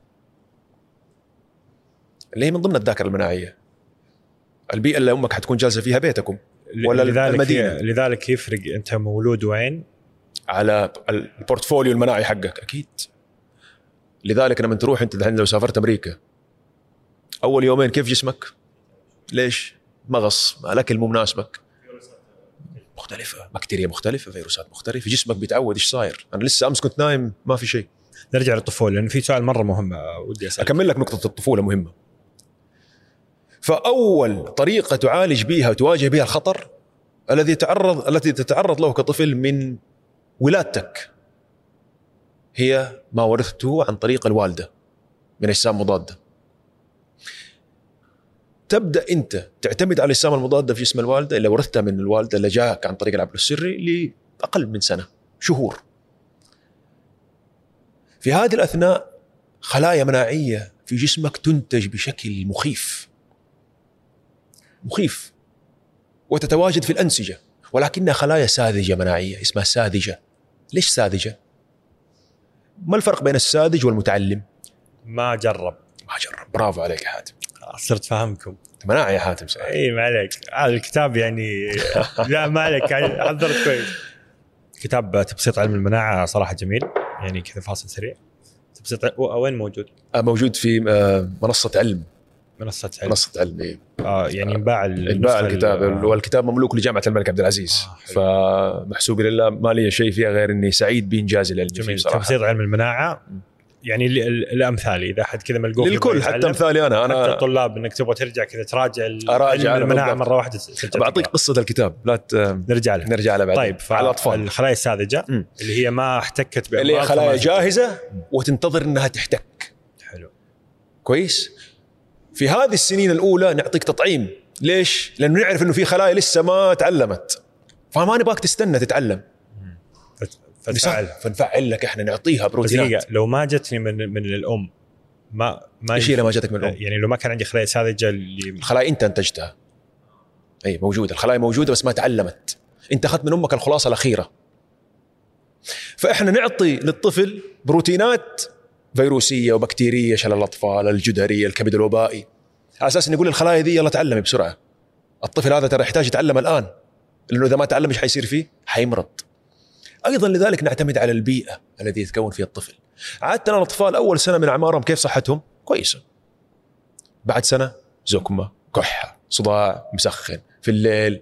Speaker 2: اللي هي من ضمن الذاكرة المناعية البيئة اللي أمك حتكون جالسة فيها بيتكم ولا
Speaker 1: لذلك
Speaker 2: المدينة.
Speaker 1: لذلك يفرق أنت مولود وين
Speaker 2: على البورتفوليو المناعي حقك أكيد لذلك لما تروح أنت لو سافرت أمريكا أول يومين كيف جسمك؟ ليش؟ مغص الاكل مو مناسبك مختلفة بكتيريا مختلفة فيروسات مختلفة جسمك بيتعود إيش صاير؟ أنا لسه أمس كنت نايم ما في شيء.
Speaker 1: نرجع للطفولة لأن في سؤال مرة مهم آه، ودي أسألك.
Speaker 2: أكمل لك نقطة الطفولة مهمة. فأول طريقة تعالج بها وتواجه بها الخطر الذي تعرض التي تتعرض له كطفل من ولادتك هي ما ورثته عن طريق الوالدة من أجسام مضادة. تبدأ أنت تعتمد على الاجسام المضاده في جسم الوالدة اللي ورثتها من الوالدة اللي جاك عن طريق العبر السري لأقل من سنة شهور. في هذه الأثناء خلايا مناعية في جسمك تنتج بشكل مخيف. مخيف وتتواجد في الأنسجة ولكنها خلايا ساذجة مناعية اسمها ساذجة. ليش ساذجة؟ ما الفرق بين الساذج والمتعلم؟
Speaker 1: ما جرب
Speaker 2: ما جرب برافو عليك يا حاتم
Speaker 1: صرت فاهمكم.
Speaker 2: أنت مناعي يا حاتم صحيح.
Speaker 1: إي ما عليك. هذا الكتاب يعني لا ما عليك. يعني حضرت كويس. كتاب تبسيط علم المناعة صراحة جميل. يعني كذا فاصل سريع. تبسيط وين موجود؟
Speaker 2: آه، موجود في آه، منصة علم.
Speaker 1: منصة علم.
Speaker 2: منصة علم إيه.
Speaker 1: آه يعني انباع
Speaker 2: انباع الكتاب.
Speaker 1: ال-
Speaker 2: والكتاب مملوك لجامعة الملك عبد العزيز.
Speaker 1: آه،.
Speaker 2: فمحسوب لله ما لي شيء فيها غير إني سعيد بانجازي العلمي
Speaker 1: جميل.
Speaker 2: صراحة.
Speaker 1: تبسيط علم المناعة. يعني ال- ال- الامثال إذا حد كذا ملقوف
Speaker 2: للكل حتى
Speaker 1: يتعلم،
Speaker 2: مثالي أنا
Speaker 1: حتى
Speaker 2: أنا
Speaker 1: الطلاب إنك تبغى ترجع كذا تراجع
Speaker 2: أنا
Speaker 1: المناعه. مرة واحدة
Speaker 2: بعطيك. قصة الكتاب لا ت...
Speaker 1: نرجع له.
Speaker 2: نرجع لها بعدين
Speaker 1: طيب
Speaker 2: على الأطفال.
Speaker 1: الخلايا
Speaker 2: الساذجة.
Speaker 1: اللي هي ما احتكت بأمراض
Speaker 2: اللي هي خلايا جاهزة وتنتظر إنها تحتك.
Speaker 1: حلو.
Speaker 2: كويس؟ في هذه السنين الأولى نعطيك تطعيم. ليش؟ لأنه نعرف إنه في خلايا لسه ما تعلمت. فما نبغاك تستنى تتعلم.
Speaker 1: فتفعل
Speaker 2: فنفعل لك إحنا نعطيها بروتينات.
Speaker 1: لو ما جتني من من الأم ما ما
Speaker 2: إيش لما جاتك من الأم؟
Speaker 1: يعني لو ما كان عندي خلايا ساذجة اللي
Speaker 2: الخلايا أنت أنتجتها. أي موجودة. الخلايا موجودة بس ما تعلمت. أنت أخذت من أمك الخلاصة الأخيرة. فإحنا نعطي للطفل بروتينات فيروسية وبكتيرية شلل الأطفال الجدري الكبد الوبائي. على أساس نقول الخلايا دي يلا تعلمي بسرعة. الطفل هذا ترى يحتاج يتعلم الآن. لأنه إذا ما تعلم إيش حيصير فيه؟ حيمرض. أيضا لذلك نعتمد على البيئة التي يتكون فيها الطفل. عادة الأطفال أول سنة من اعمارهم كيف صحتهم؟ كويسة. بعد سنة زكمه كحة صداع مسخن في الليل.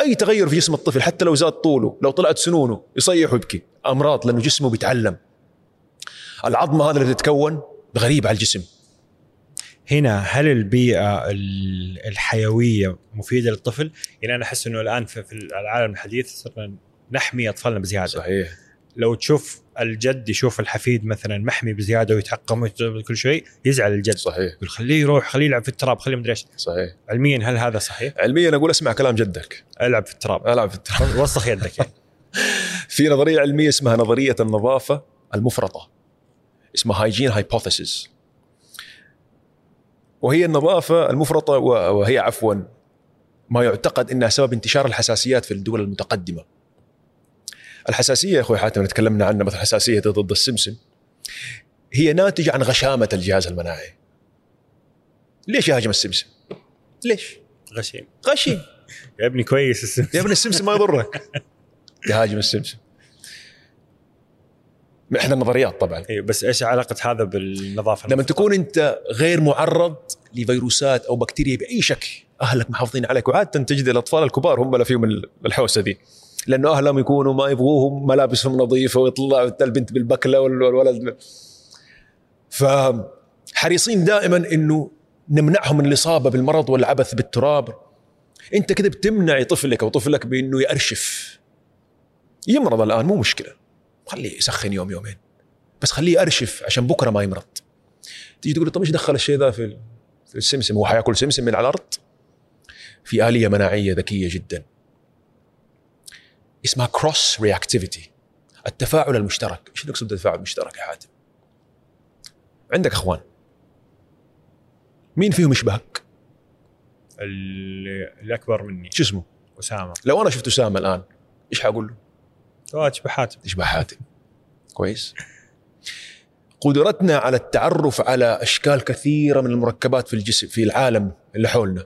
Speaker 2: أي تغير في جسم الطفل حتى لو زاد طوله لو طلعت سنونه يصيح ويبكي. أمراض لأنه جسمه بيتعلم. العظمة هذا اللي بتتكون غريب على الجسم.
Speaker 1: هنا هل البيئة ال- الحيوية مفيدة للطفل؟ يعني أنا أحس إنه الآن في العالم الحديث صرنا نحمي اطفالنا بزيادة.
Speaker 2: صحيح.
Speaker 1: لو تشوف الجد يشوف الحفيد مثلا محمي بزيادة ويتعقم ويت- كل شيء يزعل الجد.
Speaker 2: صحيح.
Speaker 1: يقول خليه يروح خليه يلعب في التراب خليه مدري إيش.
Speaker 2: صحيح.
Speaker 1: علميا هل هذا صحيح؟
Speaker 2: علميا أقول أسمع كلام جدك.
Speaker 1: ألعب في التراب.
Speaker 2: ألعب في التراب.
Speaker 1: وسخ يدك يعني.
Speaker 2: في نظرية علمية اسمها نظرية النظافة المفرطة اسمها هايجين هايبوثيسيس وهي النظافة المفرطة وهي عفوا ما يعتقد إنها سبب انتشار الحساسيات في الدول المتقدمة. الحساسية يا أخوي حاتم تكلمنا عنها مثلا حساسيه ضد السمسم. هي ناتجة عن غشامة الجهاز المناعي. ليش يهاجم السمسم؟ ليش؟
Speaker 1: غشيم.
Speaker 2: غشيم.
Speaker 1: يا ابني كويس السم
Speaker 2: يا ابن السمسم ما يضرك. تهاجم السمسم. من احدى النظريات طبعا.
Speaker 1: أيوه بس إيش علاقة هذا بالنظافة؟
Speaker 2: لما تكون أنت غير معرض لفيروسات أو بكتيريا بأي شكل أهلك محافظين عليك وعادة تجد الأطفال الكبار هم اللي فيهم الحوسة دي. لأنه أهلهم يكونوا ما يبغوهم ملابسهم نظيفة ويطلع البنت بالبكلة والولد. فحريصين دائما إنه نمنعهم من الإصابة بالمرض والعبث بالتراب. أنت كذا بتمنع طفلك أو طفلك بإنه يرشف يمرض الآن مو مشكلة. خليه يسخن يوم يومين. بس خليه يرشف عشان بكرة ما يمرض. تيجي تقول طب إيش دخل الشيء ذا في السمسم؟ هو حيأكل سمسم من على الأرض؟ في آلية مناعية ذكية جدا. اسمها cross reactivity التفاعل المشترك. إيش نقصد بالتفاعل المشترك يا حاتم؟ عندك إخوان مين فيهم يشبهك؟
Speaker 1: الأكبر مني.
Speaker 2: شو اسمه؟
Speaker 1: أسامة.
Speaker 2: لو أنا شفت أسامة الآن إيش حقول له؟
Speaker 1: واجب حاتم.
Speaker 2: يشبه حاتم. كويس. قدرتنا على التعرف على أشكال كثيرة من المركبات في الجسم في العالم اللي حولنا.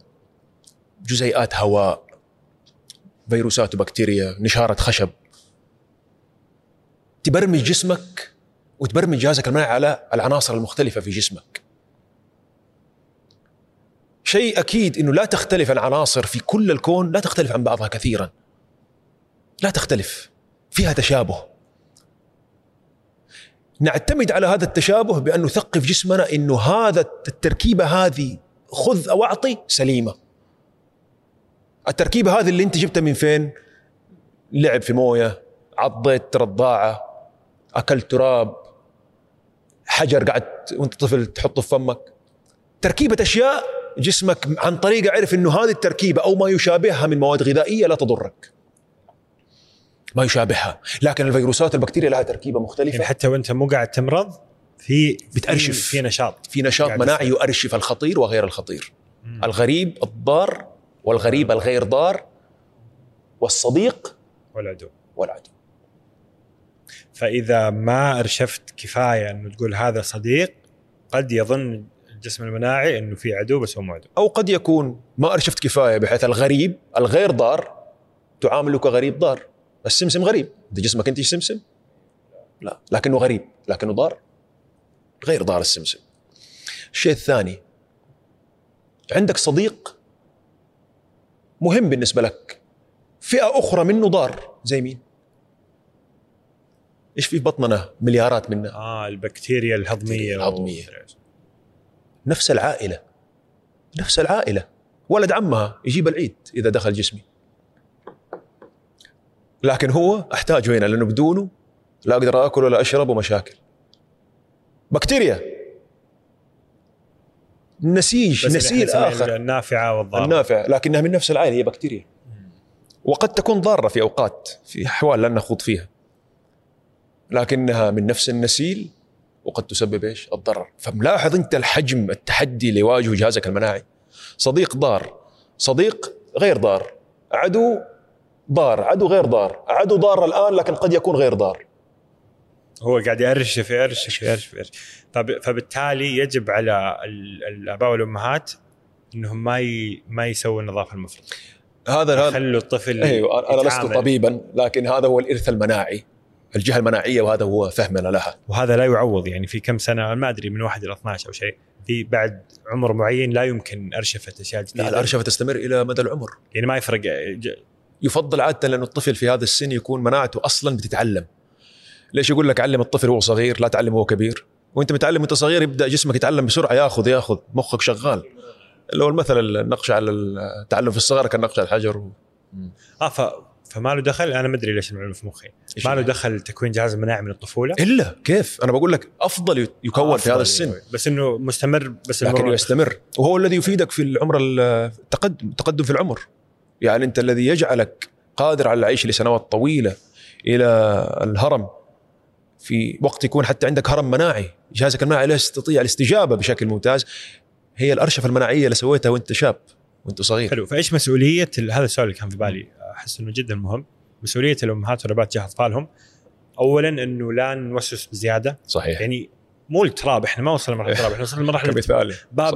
Speaker 2: جزيئات هواء فيروسات وبكتيريا نشارة خشب. تبرمج جسمك وتبرمج جهازك المناعي على العناصر المختلفة في جسمك. شيء أكيد إنه لا تختلف العناصر في كل الكون لا تختلف عن بعضها كثيرا. لا تختلف فيها تشابه. نعتمد على هذا التشابه بأن نثقف جسمنا أنه هذا التركيبة هذه خذ أو أعطي سليمة. التركيبة هذه اللي أنت جبتها من فين؟ لعب في موية عضيت رضاعة أكلت تراب حجر قعدت وانت طفل تحطه في فمك. تركيبة أشياء جسمك عن طريقة عرف أنه هذه التركيبة أو ما يشابهها من مواد غذائية لا تضرك. ما يشابهها. لكن الفيروسات البكتيريا لها تركيبة مختلفة.
Speaker 1: يعني حتى وانت مو قاعد تمرض في
Speaker 2: بتأرشف.
Speaker 1: في, نشاط.
Speaker 2: في نشاط مناعي. يؤرشف الخطير وغير الخطير.
Speaker 1: مم.
Speaker 2: الغريب الضار والغريب الغير ضار والصديق
Speaker 1: والعدو
Speaker 2: والعدو
Speaker 1: فإذا ما أرشفت كفاية انه تقول هذا صديق قد يظن الجسم المناعي أنه في عدو بس هو مو عدو.
Speaker 2: أو قد يكون ما أرشفت كفاية بحيث الغريب الغير ضار تعامله كغريب ضار. السمسم غريب. أنت جسمك أنت سمسم؟ لا. لكنه غريب. لكنه ضار. غير ضار السمسم. الشيء الثاني عندك صديق مهم بالنسبة لك. فئة أخرى منه ضار. زي مين؟ إيش في بطننا؟ مليارات منها
Speaker 1: آه البكتيريا الهضمية
Speaker 2: الهضمية.
Speaker 1: و-
Speaker 2: نفس العائلة. نفس العائلة. ولد عمها يجيب العيد إذا دخل جسمي. لكن هو احتاجه هنا لأنه بدونه لا أقدر آكل ولا أشرب ومشاكل. بكتيريا. نسيج نسيج آخر.
Speaker 1: النافعة والضارة.
Speaker 2: النافع لكنها من نفس العائلة هي بكتيريا. وقد تكون ضارة في أوقات في أحوال لن نخوض فيها. لكنها من نفس النسيل وقد تسبب إيش؟ الضرر، فملاحظ أنت الحجم التحدي اللي يواجهه جهازك المناعي. صديق ضار، صديق غير ضار، عدو ضار، عدو غير ضار، عدو ضار الآن لكن قد يكون غير ضار.
Speaker 1: هو قاعد يرشف يرشف يرشف, يرشف. فب... فبالتالي يجب على ال- الآباء والأمهات إنهم ما ي... ما يسووا النظافه المفرطه
Speaker 2: هذا هذا
Speaker 1: خلوا الطفل
Speaker 2: أيوه أنا لست. طبيبا لكن هذا هو الإرث المناعي. الجهة المناعية وهذا هو فهمنا لها.
Speaker 1: وهذا لا يعوض يعني في كم سنة ما أدري من واحد إلى 12 أو شيء في بعد عمر معين لا يمكن أرشفة أشياء جديدة
Speaker 2: لا الأرشفة تستمر إلى مدى العمر.
Speaker 1: يعني ما يفرق ج-
Speaker 2: يفضل عادة لأنه الطفل في هذا السن يكون مناعته أصلا بتتعلم. ليش يقول لك علم الطفل وهو صغير لا تعلم وهو كبير؟ وانت متعلم وانت صغير يبدأ جسمك يتعلم بسرعة ياخذ ياخذ مخك شغال. اللي هو المثل النقش على التعلم في الصغر كالنقش على الحجر و...
Speaker 1: آه ف... فما له دخل؟ أنا ما أدري ليش المعلومه في مخي. ما له
Speaker 2: يعني؟
Speaker 1: دخل تكوين جهاز المناعه من الطفولة؟
Speaker 2: إلا كيف؟ أنا بقول لك أفضل يكون في هذا
Speaker 1: أفضل
Speaker 2: السن.
Speaker 1: يعني. بس إنه مستمر بس
Speaker 2: لكنه
Speaker 1: المرة-
Speaker 2: يستمر. وهو الذي يفيدك في العمر التقدم التقدم في العمر. يعني أنت الذي يجعلك قادر على العيش لسنوات طويلة إلى الهرم. في وقت يكون حتى عندك هرم مناعي. جهازك المناعي لا يستطيع الاستجابة بشكل ممتاز. هي الأرشفة المناعية اللي سويتها وأنت شاب وأنت صغير.
Speaker 1: حلو. فإيش مسؤولية هذا السؤال اللي كان في بالي أحس إنه جدا مهم. مسؤولية الأمهات والاباء تجاه أطفالهم اولا إنه لا نوسوس بزيادة.
Speaker 2: صحيح.
Speaker 1: يعني مو التراب إحنا ما وصلنا لمرحله التراب إحنا وصلنا لمرحله
Speaker 2: كمثال
Speaker 1: باب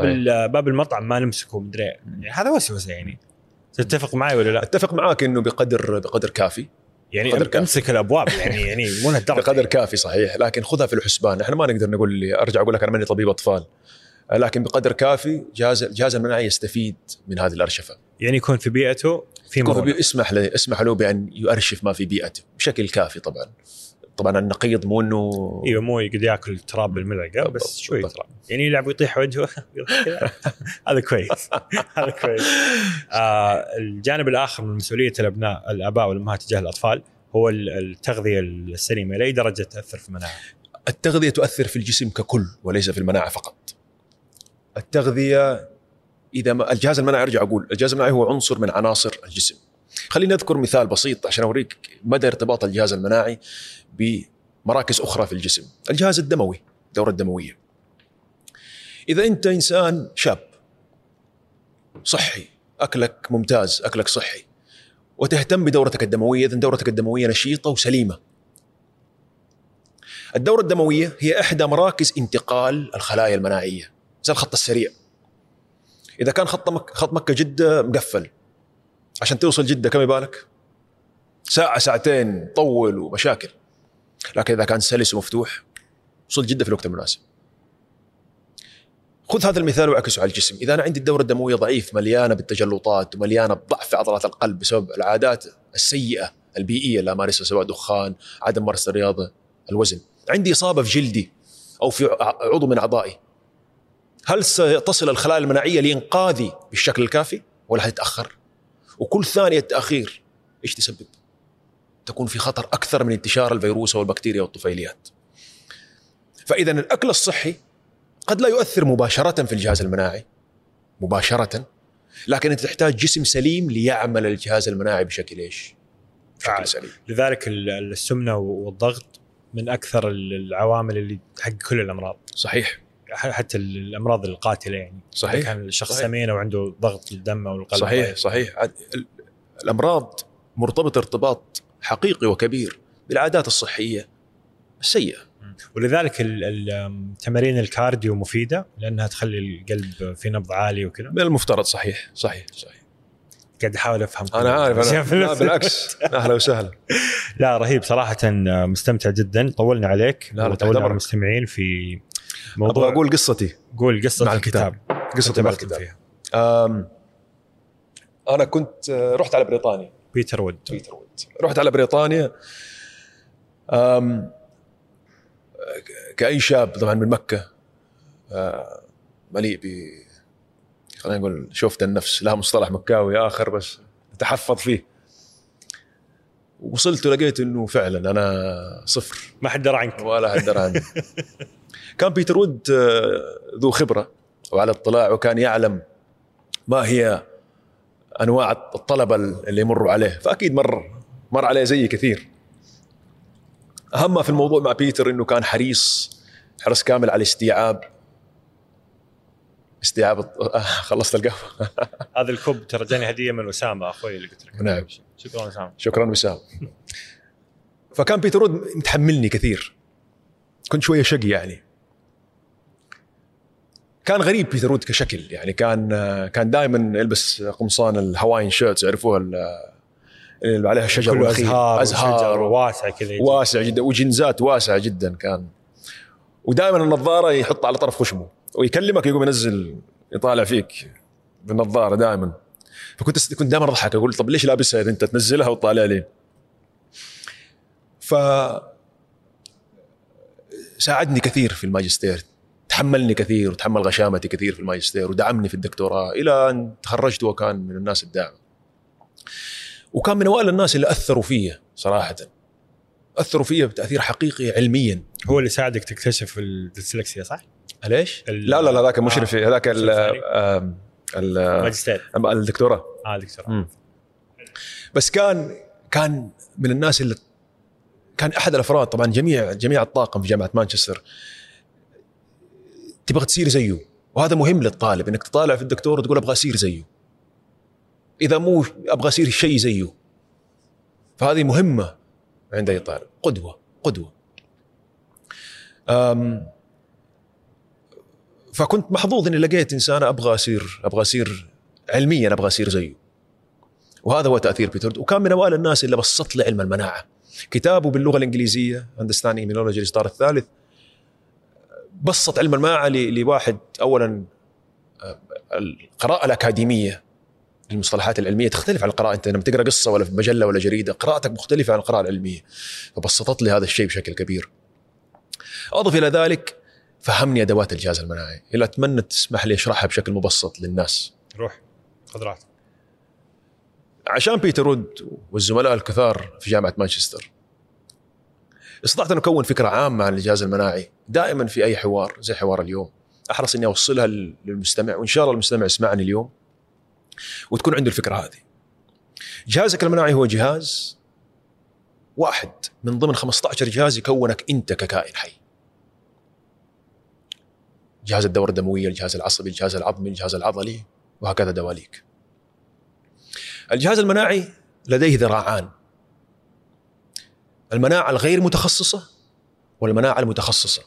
Speaker 1: باب المطعم ما نمسكه مدري. يعني هذا وسوسة يعني. تتفق معي ولا لا؟
Speaker 2: أتفق معاك إنه بقدر بقدر كافي.
Speaker 1: يعني. أمسك الأبواب يعني يعني مو لهالدرجة
Speaker 2: بقدر كافي صحيح لكن خذها في الحسبان. إحنا ما نقدر نقول لي أرجع أقول لك أنا ماني طبيب أطفال. لكن بقدر كافي جهاز الجهاز المناعي يستفيد من هذه الأرشفة.
Speaker 1: يعني يكون في بيئته في
Speaker 2: يكون في مرونة. اسمح له اسمح له بأن يؤرشف ما في بيئته بشكل كافي طبعا. طبعا النقيض مو إنه
Speaker 1: إيوه مو يقعد يأكل تراب بالملعقه بس شوي. تراب. يعني يلعب ويطيح وجهه. هذا كويس. هذا كويس. آه الجانب الآخر من مسؤولية الأبناء الآباء والأمهات تجاه الأطفال هو ال- التغذية السليمة. لأي درجة تاثر في المناعة؟
Speaker 2: التغذية تؤثر في الجسم ككل وليس في المناعة فقط. التغذية إذا ما الجهاز المناعي أرجع أقول الجهاز المناعي هو عنصر من عناصر الجسم. خليني أذكر مثال بسيط عشان أوريك مدى ارتباط الجهاز المناعي بمراكز أخرى في الجسم. الجهاز الدموي الدورة الدموية. إذا أنت إنسان شاب صحي أكلك ممتاز أكلك صحي وتهتم بدورتك الدموية اذا دورتك الدموية نشيطة وسليمة. الدورة الدموية هي إحدى مراكز انتقال الخلايا المناعية زي الخط السريع. إذا كان خط مك خط مكة جدة مقفل عشان توصل جدة كم يبالك؟ ساعة ساعتين طول ومشاكل. لكن إذا كان سلس ومفتوح وصل جدة في الوقت المناسب. خذ هذا المثال واعكسه على الجسم. إذا أنا عندي الدورة الدموية ضعيف مليانة بالتجلطات ومليانة بضعف في عضلات القلب بسبب العادات السيئة البيئية اللي أمارسها سواء دخان عدم ممارسة الرياضة الوزن. عندي إصابة في جلدي أو في عضو من أعضائي. هل ستصل الخلايا المناعية لإنقاذي بالشكل الكافي ولا حتتأخر وكل ثانية تأخير إيش تسبب؟ تكون في خطر أكثر من انتشار الفيروس والبكتيريا والطفيليات. فإذا الأكل الصحي قد لا يؤثر مباشرة في الجهاز المناعي مباشرة لكن أنت تحتاج جسم سليم ليعمل الجهاز المناعي بشكل إيش؟ بشكل سليم.
Speaker 1: لذلك ال- السمنة والضغط من أكثر ال- العوامل اللي حق كل الأمراض.
Speaker 2: صحيح.
Speaker 1: حتى ال- الأمراض القاتلة يعني.
Speaker 2: صحيح.
Speaker 1: كان الشخص
Speaker 2: صحيح.
Speaker 1: سمين أو عنده ضغط الدم أو القلب.
Speaker 2: صحيح
Speaker 1: ضعيف.
Speaker 2: صحيح. عاد ال- الأمراض مرتبطة ارتباط حقيقي وكبير بالعادات الصحية السيئة.
Speaker 1: ولذلك ال- ال- تمارين الكارديو مفيدة لأنها تخلي القلب في نبض عالي وكذا.
Speaker 2: من المفترض صحيح صحيح صحيح.
Speaker 1: قاعد أحاول أفهم.
Speaker 2: أنا عارف أنا لا. بالعكس. أهلا وسهلا.
Speaker 1: لا رهيب. صراحة مستمتع جدا. طولنا عليك. وطولنا على. المستمعين في أبغى
Speaker 2: أقول قصتي
Speaker 1: قول قصه
Speaker 2: مع
Speaker 1: الكتاب.
Speaker 2: الكتاب. قصتي مع الكتاب.
Speaker 1: فيها.
Speaker 2: أنا كنت آه، رحت على بريطانيا.
Speaker 1: بيتر وود.
Speaker 2: بيتر وود. رحت على بريطانيا. أم كأي شاب طبعا من مكة. آه، مليء ب خلينا نقول شوفة النفس. لها مصطلح مكاوي آخر بس تحفظ فيه. وصلت ولقيت إنه فعلا أنا صفر.
Speaker 1: ما حد درى عنك.
Speaker 2: ولا حد درى عني. كان بيتر وود آه، ذو خبرة وعلى اطلاع وكان يعلم ما هي أنواع الطلبة اللي يمروا عليه فأكيد مر مر عليه زي كثير. أهم ما في الموضوع مع بيتر إنه كان حريص حرص كامل على استيعاب استيعاب آه، خلصت القهوة.
Speaker 1: هذا الكوب ترى جاني هدية من أسامة أخوي اللي قلت لك.
Speaker 2: نعم.
Speaker 1: شكرا أسامة.
Speaker 2: شكرا أسامة فكان بيتر متحملني كثير. كنت شوية شقي يعني. كان غريب بيتر وود كشكل. يعني كان كان دائما يلبس قمصان ال Hawaiian shirts يعرفوها ال- اللي عليها شجر
Speaker 1: كله.
Speaker 2: أزهار
Speaker 1: أزهار. واسع كذا.
Speaker 2: واسع جدا. وجنزات واسعه جدا كان. ودائما النظارة يحطها على طرف خشمه ويكلمك يقوم ينزل يطالع فيك بالنظارة دائما. فكنت كنت دائما أضحك أقول طب ليش لابسها إذا أنت تنزلها وتطالع لي؟ ف ساعدني كثير في الماجستير. تحملني كثير وتحمل غشامتي كثير في الماجستير ودعمني في الدكتوراه إلى أن تخرجت وكان من الناس الداعمه وكان من أوائل الناس اللي أثروا فيا صراحة أثروا فيا بتأثير حقيقي علميا
Speaker 1: هو اللي ساعدك تكتشف الديسلكسيا صح؟
Speaker 2: ليش؟ لا لا لا ذاك المشرف
Speaker 1: آه.
Speaker 2: هذاك ال-
Speaker 1: مشرف ثاني؟
Speaker 2: آم، ال-
Speaker 1: ماجستير
Speaker 2: الدكتوراه
Speaker 1: آه دكتور
Speaker 2: مم. بس كان كان من الناس اللي كان أحد الأفراد طبعا جميع جميع الطاقم في جامعة مانشستر تبغى تصير زيه وهذا مهم للطالب إنك تطالع في الدكتور وتقول أبغى اصير زيه إذا مو أبغى اصير شيء زيه فهذه مهمة عند أي طالب. قدوة قدوة. أم فكنت محظوظ إني لقيت إنسان أبغى اصير أبغى اصير علميا أبغى اصير زيه وهذا هو تأثير بيتر وكان من أوائل الناس اللي بسط لي علم المناعة. كتابه باللغة الإنجليزية Understanding Immunology الاصدار الثالث. بسط علم المناعه ل- لواحد اولا آه، القراءة الأكاديمية المصطلحات العلمية. تختلف عن القراءة أنت لما تقرأ قصة ولا في مجلة ولا جريدة قراءتك مختلفة عن القراءة العلمية. فبسطت لي هذا الشيء بشكل كبير. أضف إلى ذلك فهمني أدوات الجهاز المناعي. الا أتمنى تسمح لي أشرحها بشكل مبسط للناس.
Speaker 1: روح خذ راحتك.
Speaker 2: عشان بيتر وود والزملاء الكثار في جامعة مانشستر استطعت أن أكون فكرة عامة عن الجهاز المناعي دائما في أي حوار زي حوار اليوم أحرص إني أوصلها لل- للمستمع وإن شاء الله المستمع يسمعني اليوم وتكون عنده الفكرة هذه. جهازك المناعي هو جهاز واحد من ضمن 15 جهاز يكونك أنت ككائن حي. جهاز الدورة الدموية، الجهاز العصبي، الجهاز العظمي، الجهاز العضلي وهكذا دواليك. الجهاز المناعي لديه ذراعان المناعة الغير متخصصة والمناعة المتخصصة؟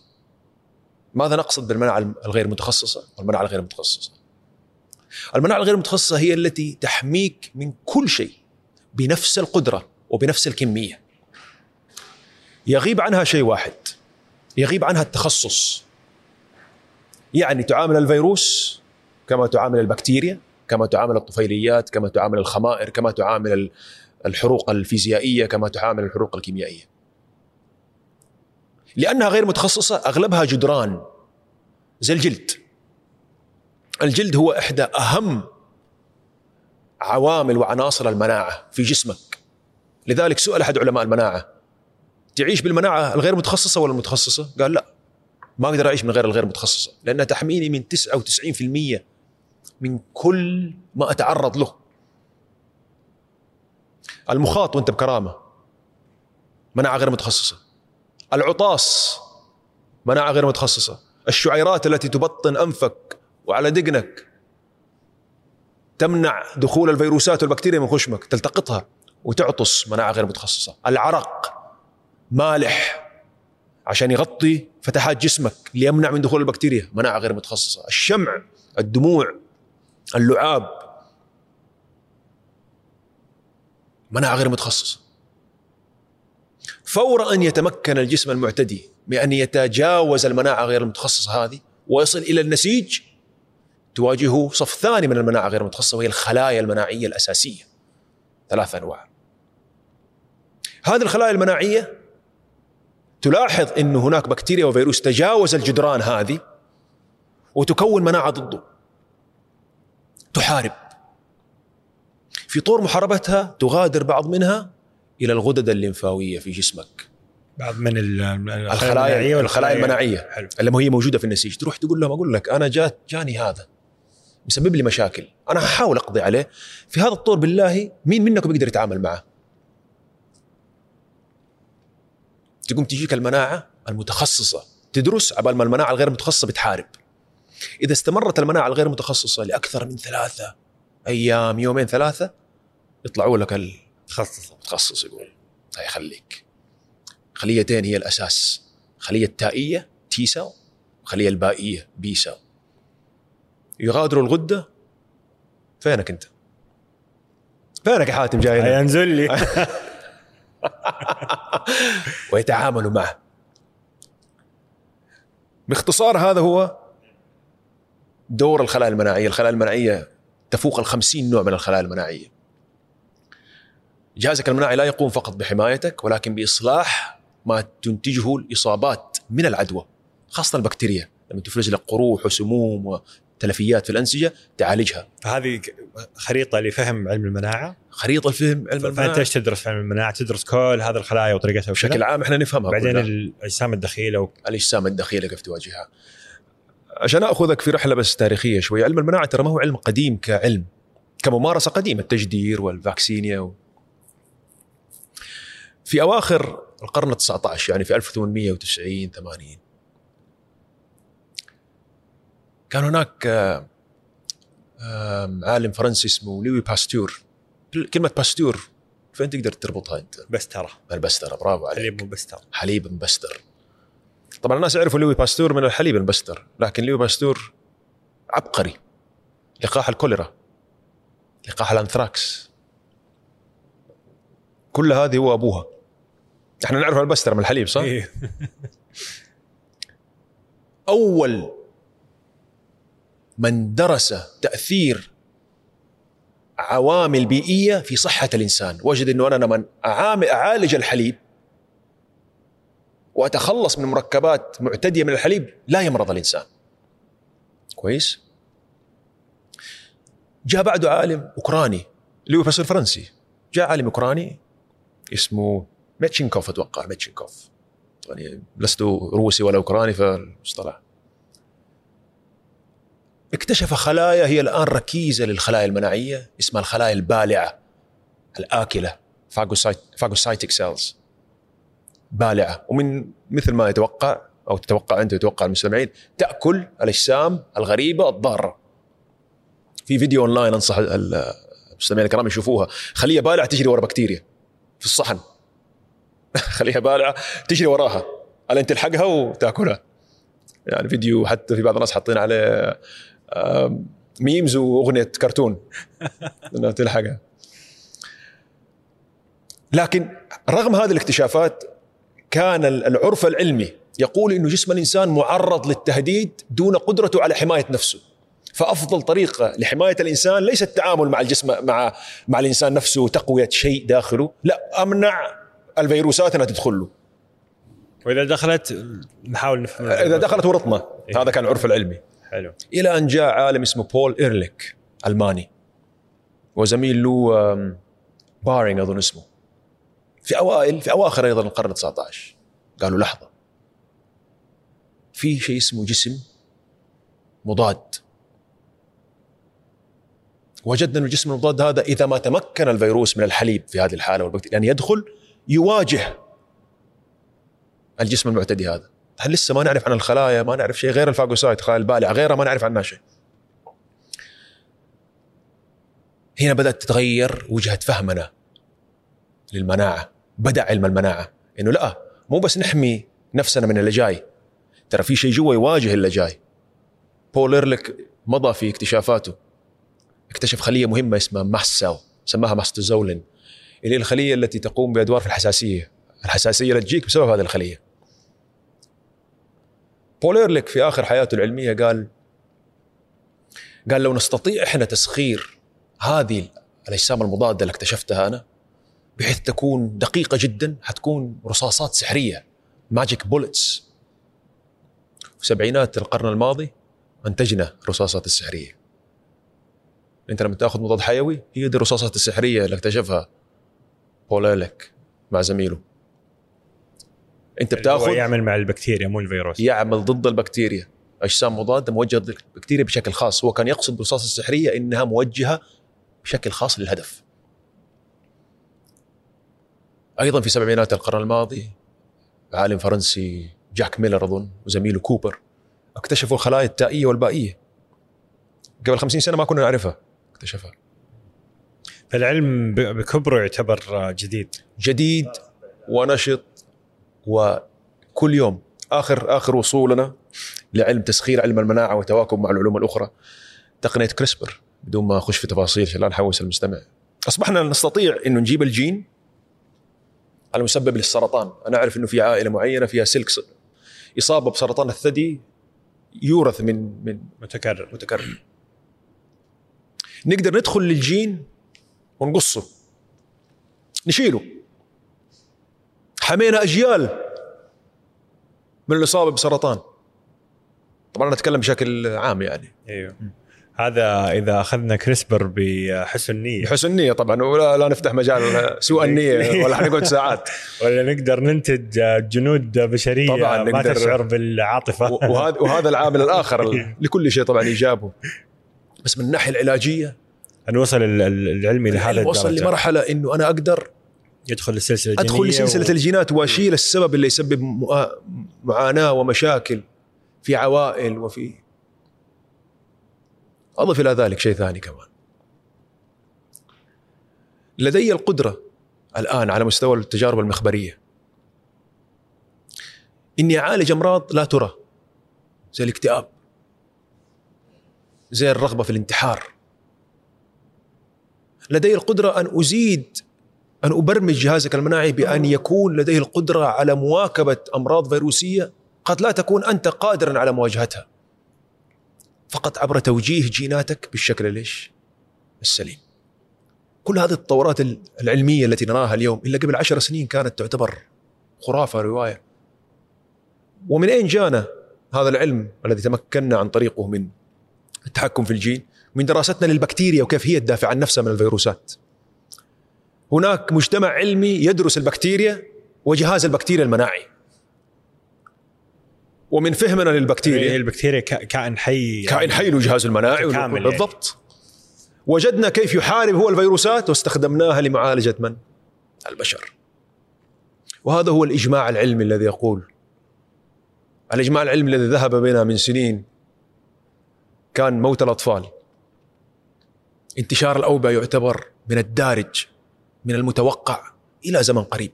Speaker 2: ماذا نقصد بالمناعة الغير متخصصة والمناعة الغير متخصصة؟ المناعة الغير متخصصة هي التي تحميك من كل شيء بنفس القدرة وبنفس الكمية. يغيب عنها شيء واحد يغيب عنها التخصص. يعني تعامل الفيروس كما تعامل البكتيريا كما تعامل الطفيليات كما تعامل الخمائر كما تعامل الحروق الفيزيائية كما تعامل الحروق الكيميائية. لأنها غير متخصصة أغلبها جدران زي الجلد. الجلد هو إحدى أهم عوامل وعناصر المناعة في جسمك. لذلك سئل أحد علماء المناعة تعيش بالمناعة الغير متخصصة ولا المتخصصة؟ قال لا ما أقدر أعيش من غير الغير متخصصة لأنها تحميني من 99% من كل ما أتعرض له. المخاط وانت بكرامة. مناعة غير متخصصة. العطاس مناعة غير متخصصة. الشعيرات التي تبطن أنفك وعلى دقنك تمنع دخول الفيروسات والبكتيريا من خشمك تلتقطها وتعطس مناعة غير متخصصة. العرق مالح عشان يغطي فتحات جسمك ليمنع من دخول البكتيريا مناعة غير متخصصة. الشمع الدموع اللعاب مناعه غير متخصصه فور أن يتمكن الجسم المعتدي بأن يتجاوز المناعة غير المتخصصة هذه ويصل إلى النسيج تواجهه صف ثاني من المناعة غير المتخصصة وهي الخلايا المناعية الأساسية. ثلاث أنواع. هذه الخلايا المناعية تلاحظ إن هناك بكتيريا وفيروس تجاوز الجدران هذه وتكون مناعة ضده. تحارب. في طور محاربتها تغادر بعض منها إلى الغدد الليمفاوية في جسمك.
Speaker 1: بعض من ال-
Speaker 2: الخلايا
Speaker 1: والخلايا-
Speaker 2: الخلايا المناعية.
Speaker 1: حلو.
Speaker 2: لما هي موجودة في النسيج. تروح تقول لهم أقول لك أنا جات جاني هذا. مسبب لي مشاكل. أنا هحاول أقضي عليه. في هذا الطور بالله مين منكم يقدر يتعامل معه؟ تقوم تجيك المناعة المتخصصة. تدرس عبال ما المناعة الغير متخصصة بتحارب. إذا استمرت المناعة الغير متخصصة لأكثر من ثلاثة أيام يومين ثلاثة يطلعوا لك
Speaker 1: تخصص
Speaker 2: المتخصص يقول هاي خليك. خليتين هي الأساس. خلية التائية T cell وخليه البائية B cell يغادروا الغدة فينك أنت؟ فينك يا حاتم جاي هنا؟
Speaker 1: ينزل لي.
Speaker 2: ويتعاملوا معه. باختصار هذا هو دور الخلايا المناعية. الخلايا المناعية تفوق الخمسين نوع من الخلايا المناعية. جهازك المناعي لا يقوم فقط بحمايتك ولكن بإصلاح ما تنتجه الإصابات من العدوى خاصة البكتيريا. لما تفرز لك قروح وسموم وتلفيات في الأنسجة تعالجها.
Speaker 1: فهذه خريطة لفهم علم المناعة.
Speaker 2: خريطة الفهم علم
Speaker 1: فأنت
Speaker 2: المناعة.
Speaker 1: إيش تدرس علم المناعة؟ تدرس كل هذه الخلايا وطريقتها
Speaker 2: بشكل عام إحنا نفهمها
Speaker 1: بعدين
Speaker 2: كلها.
Speaker 1: الأجسام الدخيلة و...
Speaker 2: الأجسام الدخيلة كيف تواجهها. عشان آخذك في رحلة بس تاريخية شوي علم المناعة ترى ما هو علم قديم كعلم كممارسة قديمة التجدير والفاكسينيا و... في أواخر القرن ال 19 يعني في 1890 80 كان هناك عالم فرنسي اسمه لوي باستور. كلمة باستور فين تقدر تربطها أنت؟
Speaker 1: بس ترى
Speaker 2: البسترة برافو عليك.
Speaker 1: حليب مبستر
Speaker 2: حليب مبستر طبعا الناس يعرفوا لوي باستور من الحليب المبستر لكن لوي باستور عبقري. لقاح الكوليرا. لقاح الأنثراكس. كل هذه هو أبوها. إحنا نعرف البستر من الحليب صح؟
Speaker 1: إيه.
Speaker 2: أول من درس تأثير عوامل بيئية في صحة الإنسان وجد إنه أنا لما أعالج الحليب وأتخلص من مركبات معتدية من الحليب لا يمرض الإنسان كويس جاء بعده عالم أوكراني اللي هو بروفيسور فرنسي جاء عالم أوكراني اسمه ميتشينكوف أتوقع ميتشينكوف. يعني لست روسي ولا أوكراني فالمصطلح اكتشف خلايا هي الآن ركيزة للخلايا المناعية اسمها الخلايا البالعة الآكلة phagocyte phagocytic cells بالعة. ومن مثل ما يتوقع أو تتوقع أنت ويتوقع المستمعين تأكل الأجسام الغريبة الضارة. في فيديو أونلاين أنصح ال- المستمعين الكرام يشوفوها. خلية بالعة تجري ورا بكتيريا في الصحن. خليها بالعه تجري وراها. الين تلحقها وتأكلها. يعني فيديو حتى في بعض الناس حاطين عليه ميمز وأغنية كرتون. إنها تلحقها. لكن رغم هذه الاكتشافات كان العرف العلمي يقول إنه جسم الإنسان معرض للتهديد دون قدرته على حماية نفسه. فأفضل طريقة لحماية الإنسان ليس التعامل مع الجسم مع مع الإنسان نفسه وتقويه شيء داخله. لا أمنع الفيروسات إنها تدخل له.
Speaker 1: وإذا دخلت نحاول نفهم
Speaker 2: إذا دخلت ورطنا.
Speaker 1: إيه.
Speaker 2: هذا كان العرف العلمي.
Speaker 1: حلو.
Speaker 2: إلى أن جاء عالم اسمه بول إيرليك ألماني. وزميل له بارينج أظن اسمه. في اوائل في أواخر أيضا القرن 19 قالوا لحظة. في شيء اسمه جسم مضاد. وجدنا إن الجسم المضاد هذا إذا ما تمكن الفيروس من الحليب في هذه الحالة والبكتيريا ان يدخل يواجه الجسم المعتدي هذا. إحنا لسه ما نعرف عن الخلايا ما نعرف شيء غير الفاجوسايت خلايا البالعه غيرها ما نعرف عنها شيء. هنا بدأت تتغير وجهة فهمنا للمناعة بدأ علم المناعة. إنه لا مو بس نحمي نفسنا من اللي جاي. ترى في شيء جوا يواجه اللي جاي. بول إيرليك مضى في اكتشافاته. اكتشف خلية مهمة اسمها mast سماها mastzellen. اللي هي الخلية التي تقوم بأدوار في الحساسية. الحساسية اللي تجيك بسبب هذه الخلية. بول إيرليك في آخر حياته العلمية قال قال لو نستطيع إحنا تسخير هذه الأجسام المضادة اللي اكتشفتها أنا بحيث تكون دقيقة جدا حتكون رصاصات سحرية magic bullets في سبعينات القرن الماضي أنتجنا الرصاصات السحرية. أنت لما تأخذ مضاد حيوي هي دي الرصاصات السحرية اللي اكتشفها. بول إيرليك مع زميله. انت بتاخذ
Speaker 1: يعمل مع البكتيريا مو الفيروس.
Speaker 2: يعمل ضد البكتيريا. أجسام مضادة موجهة ضد البكتيريا بشكل خاص. هو كان يقصد بالرصاص السحرية إنها موجهة بشكل خاص للهدف. أيضا في سبعينات القرن الماضي عالم فرنسي جاك ميلر أظن وزميله كوبر اكتشفوا الخلايا التائية والبائية. قبل خمسين سنة ما كنا نعرفها اكتشفها.
Speaker 1: فالعلم بكبره يعتبر جديد.
Speaker 2: جديد ونشط وكل يوم آخر آخر وصولنا لعلم تسخير علم المناعة وتواكب مع العلوم الأخرى. تقنية كريسبر بدون ما أخش في تفاصيل عشان لا نحوس المستمع. أصبحنا نستطيع انه نجيب الجين المسبب للسرطان. أنا أعرف إنه في عائلة معينة فيها سلك إصابة بسرطان الثدي يورث من من
Speaker 1: متكرر.
Speaker 2: متكرر. نقدر ندخل للجين ونقصه. نشيله. حمينا أجيال من الاصابه بسرطان. طبعا أنا أتكلم بشكل عام يعني.
Speaker 1: أيوه. هذا إذا أخذنا كريسبر بحسن نية.
Speaker 2: بحسن النيه طبعا ولا لا نفتح مجال سوء النية ولا حنقعد ساعات.
Speaker 1: ولا نقدر ننتج جنود بشرية
Speaker 2: طبعاً
Speaker 1: ما
Speaker 2: نقدر-
Speaker 1: تشعر بالعاطفة.
Speaker 2: وهذا وهذا العامل الآخر لكل شيء طبعا إيجابه. بس من الناحية العلاجية
Speaker 1: أن وصل ال- ال- العلمي لهذا
Speaker 2: وصل
Speaker 1: الدرجة.
Speaker 2: لمرحلة إنه أنا أقدر
Speaker 1: يدخل السلسلة الجينيه
Speaker 2: أدخل لسلسله
Speaker 1: و...
Speaker 2: الجينات وأشيل السبب اللي يسبب معاناة ومشاكل في عوائل وفي أضف إلى ذلك شيء ثاني كمان. لدي القدرة الآن على مستوى التجارب المخبرية. إني أعالج أمراض لا ترى زي الاكتئاب زي الرغبة في الانتحار. لدي القدرة أن أزيد أن أبرمج جهازك المناعي بأن يكون لديه القدرة على مواكبة أمراض فيروسية قد لا تكون أنت قادرا على مواجهتها. فقط عبر توجيه جيناتك بالشكل ليش؟ السليم. كل هذه التطورات العلمية التي نراها اليوم إلا قبل عشر سنين كانت تعتبر خرافة رواية. ومن أين جانا هذا العلم الذي تمكنا عن طريقه من التحكم في الجين؟ من دراستنا للبكتيريا وكيف هي تدافع عن نفسها من الفيروسات. هناك مجتمع علمي يدرس البكتيريا وجهاز البكتيريا المناعي. ومن فهمنا
Speaker 1: هي
Speaker 2: للبكتيريا
Speaker 1: البكتيريا كا- كائن حي
Speaker 2: كائن حي له جهاز المناعي
Speaker 1: يعني.
Speaker 2: بالضبط. وجدنا كيف يحارب هو الفيروسات واستخدمناها لمعالجة من؟ البشر. وهذا هو الإجماع العلمي الذي يقول. الإجماع العلمي الذي ذهب بنا من سنين كان موت الأطفال. انتشار الأوبئة يعتبر من الدارج من المتوقع إلى زمن قريب.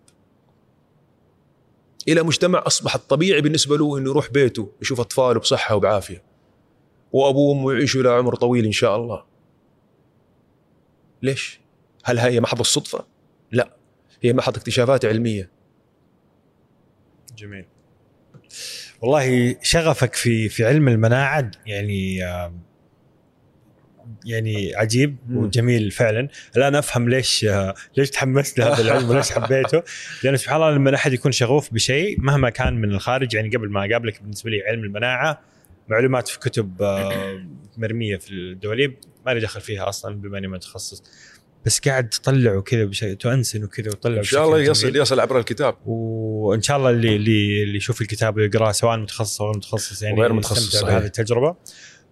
Speaker 2: إلى مجتمع أصبح الطبيعي بالنسبة له أنه يروح بيته يشوف أطفاله بصحة وبعافية. وأبوه وأمه يعيشوا إلى عمر طويل إن شاء الله. ليش؟ هل هي محض الصدفة؟ لا هي محض اكتشافات علمية.
Speaker 1: جميل. والله شغفك في في علم المناعه يعني يعني عجيب. وجميل فعلا الآن أفهم ليش ليش تحمست لهذا العلم وليش حبيته لأنه سبحان الله لما أحد يكون شغوف بشيء مهما كان من الخارج يعني قبل ما أقابلك بالنسبة لي علم المناعة معلومات في كتب آه، مرمية في الدواليب ما لي دخل فيها أصلا بما إني متخصص بس قاعد تطلع وكذا بشيء تؤنسن وكذا وتطلع
Speaker 2: إن شاء الله يصل. يصل عبر الكتاب
Speaker 1: وإن شاء الله اللي اللي اللي يشوف الكتاب ويقرأه سواء متخصص أو غير متخصص يعني
Speaker 2: وغير متخصص،.
Speaker 1: بهذه التجربة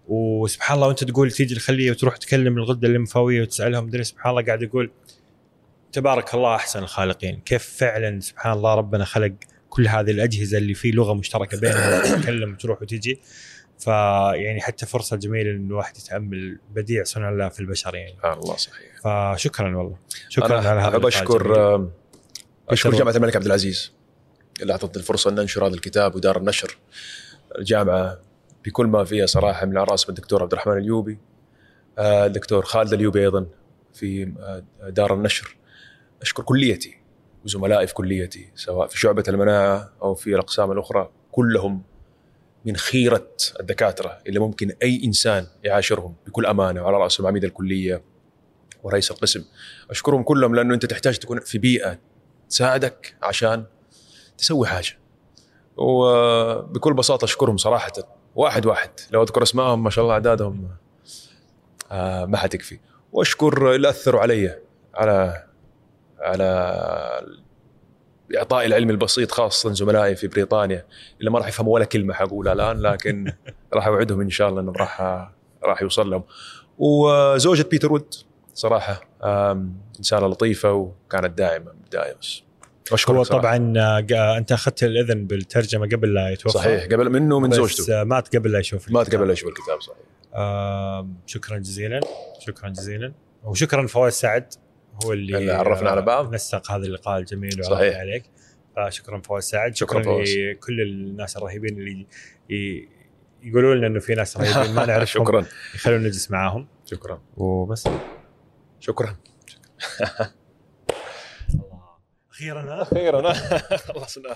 Speaker 1: وسبحان الله وانت تقول تيجي الخليه وتروح تكلم الغدة الليمفاويه وتسألهم مدري سبحان الله قاعد يقول تبارك الله أحسن الخالقين. كيف فعلا سبحان الله ربنا خلق كل هذه الأجهزة اللي في لغة مشتركة بينها تتكلم وتروح وتجي. فيعني حتى فرصة جميلة إن الواحد يتأمل بديع صنع الله في البشر يعني.
Speaker 2: آه الله صحيح.
Speaker 1: فشكرا والله. شكرا
Speaker 2: أنا
Speaker 1: على هذا
Speaker 2: أشكر أشكر- جامعة الملك عبد العزيز اللي أعطتني الفرصة أن أنشر هذا الكتاب ودار النشر الجامعة. بكل ما فيها صراحة من على رأسهم الدكتور عبد الرحمن اليوبي آه، الدكتور خالد اليوبي أيضا في آه، دار النشر. أشكر كليتي وزملائي في كليتي سواء في شعبة المناعة أو في الأقسام الأخرى كلهم من خيرة الدكاترة اللي ممكن أي إنسان يعاشرهم بكل أمانة وعلى رأسهم عميد الكلية ورئيس القسم. أشكرهم كلهم لأنه أنت تحتاج تكون في بيئة تساعدك عشان تسوي حاجة. وبكل بساطة أشكرهم صراحة. واحد واحد. لو أذكر أسمائهم ما شاء الله أعدادهم آه ما حتكفي وأشكر اللي أثروا علي على على إعطائي العلم البسيط خاصة زملائي في بريطانيا اللي ما راح يفهموا ولا كلمة حقولها الآن لكن راح أوعدهم إن شاء الله أنهم راح راح يوصل لهم. وزوجة بيتر وود صراحة آم، إنسانة لطيفة وكانت من البداية بس
Speaker 1: هو
Speaker 2: صراحة.
Speaker 1: طبعا آه، أنت أخذت الأذن بالترجمة قبل لا يتوفى
Speaker 2: صحيح قبل منه ومن
Speaker 1: بس
Speaker 2: زوجته.
Speaker 1: آه، مات قبل لا يشوف
Speaker 2: مات
Speaker 1: الكتاب.
Speaker 2: قبل لا يشوف الكتاب صحيح.
Speaker 1: آه شكرا جزيلا شكرا جزيلا. وشكرا فواز سعد هو اللي
Speaker 2: اللي عرفنا على بعض.
Speaker 1: نسق هذا اللقاء الجميل
Speaker 2: صحيح.
Speaker 1: وعرفنا عليك فشكرا فواز سعد
Speaker 2: شكراً
Speaker 1: شكرا,
Speaker 2: فواز.
Speaker 1: لكل الناس الرهيبين اللي يقولوا لنا إنه في ناس رهيبين ما نعرفهم.
Speaker 2: شكرا.
Speaker 1: يخلونا نجلس معاهم.
Speaker 2: شكرا.
Speaker 1: وبس.
Speaker 2: شكرا.
Speaker 1: أخيرا ها؟
Speaker 2: أخيرا خلصنا.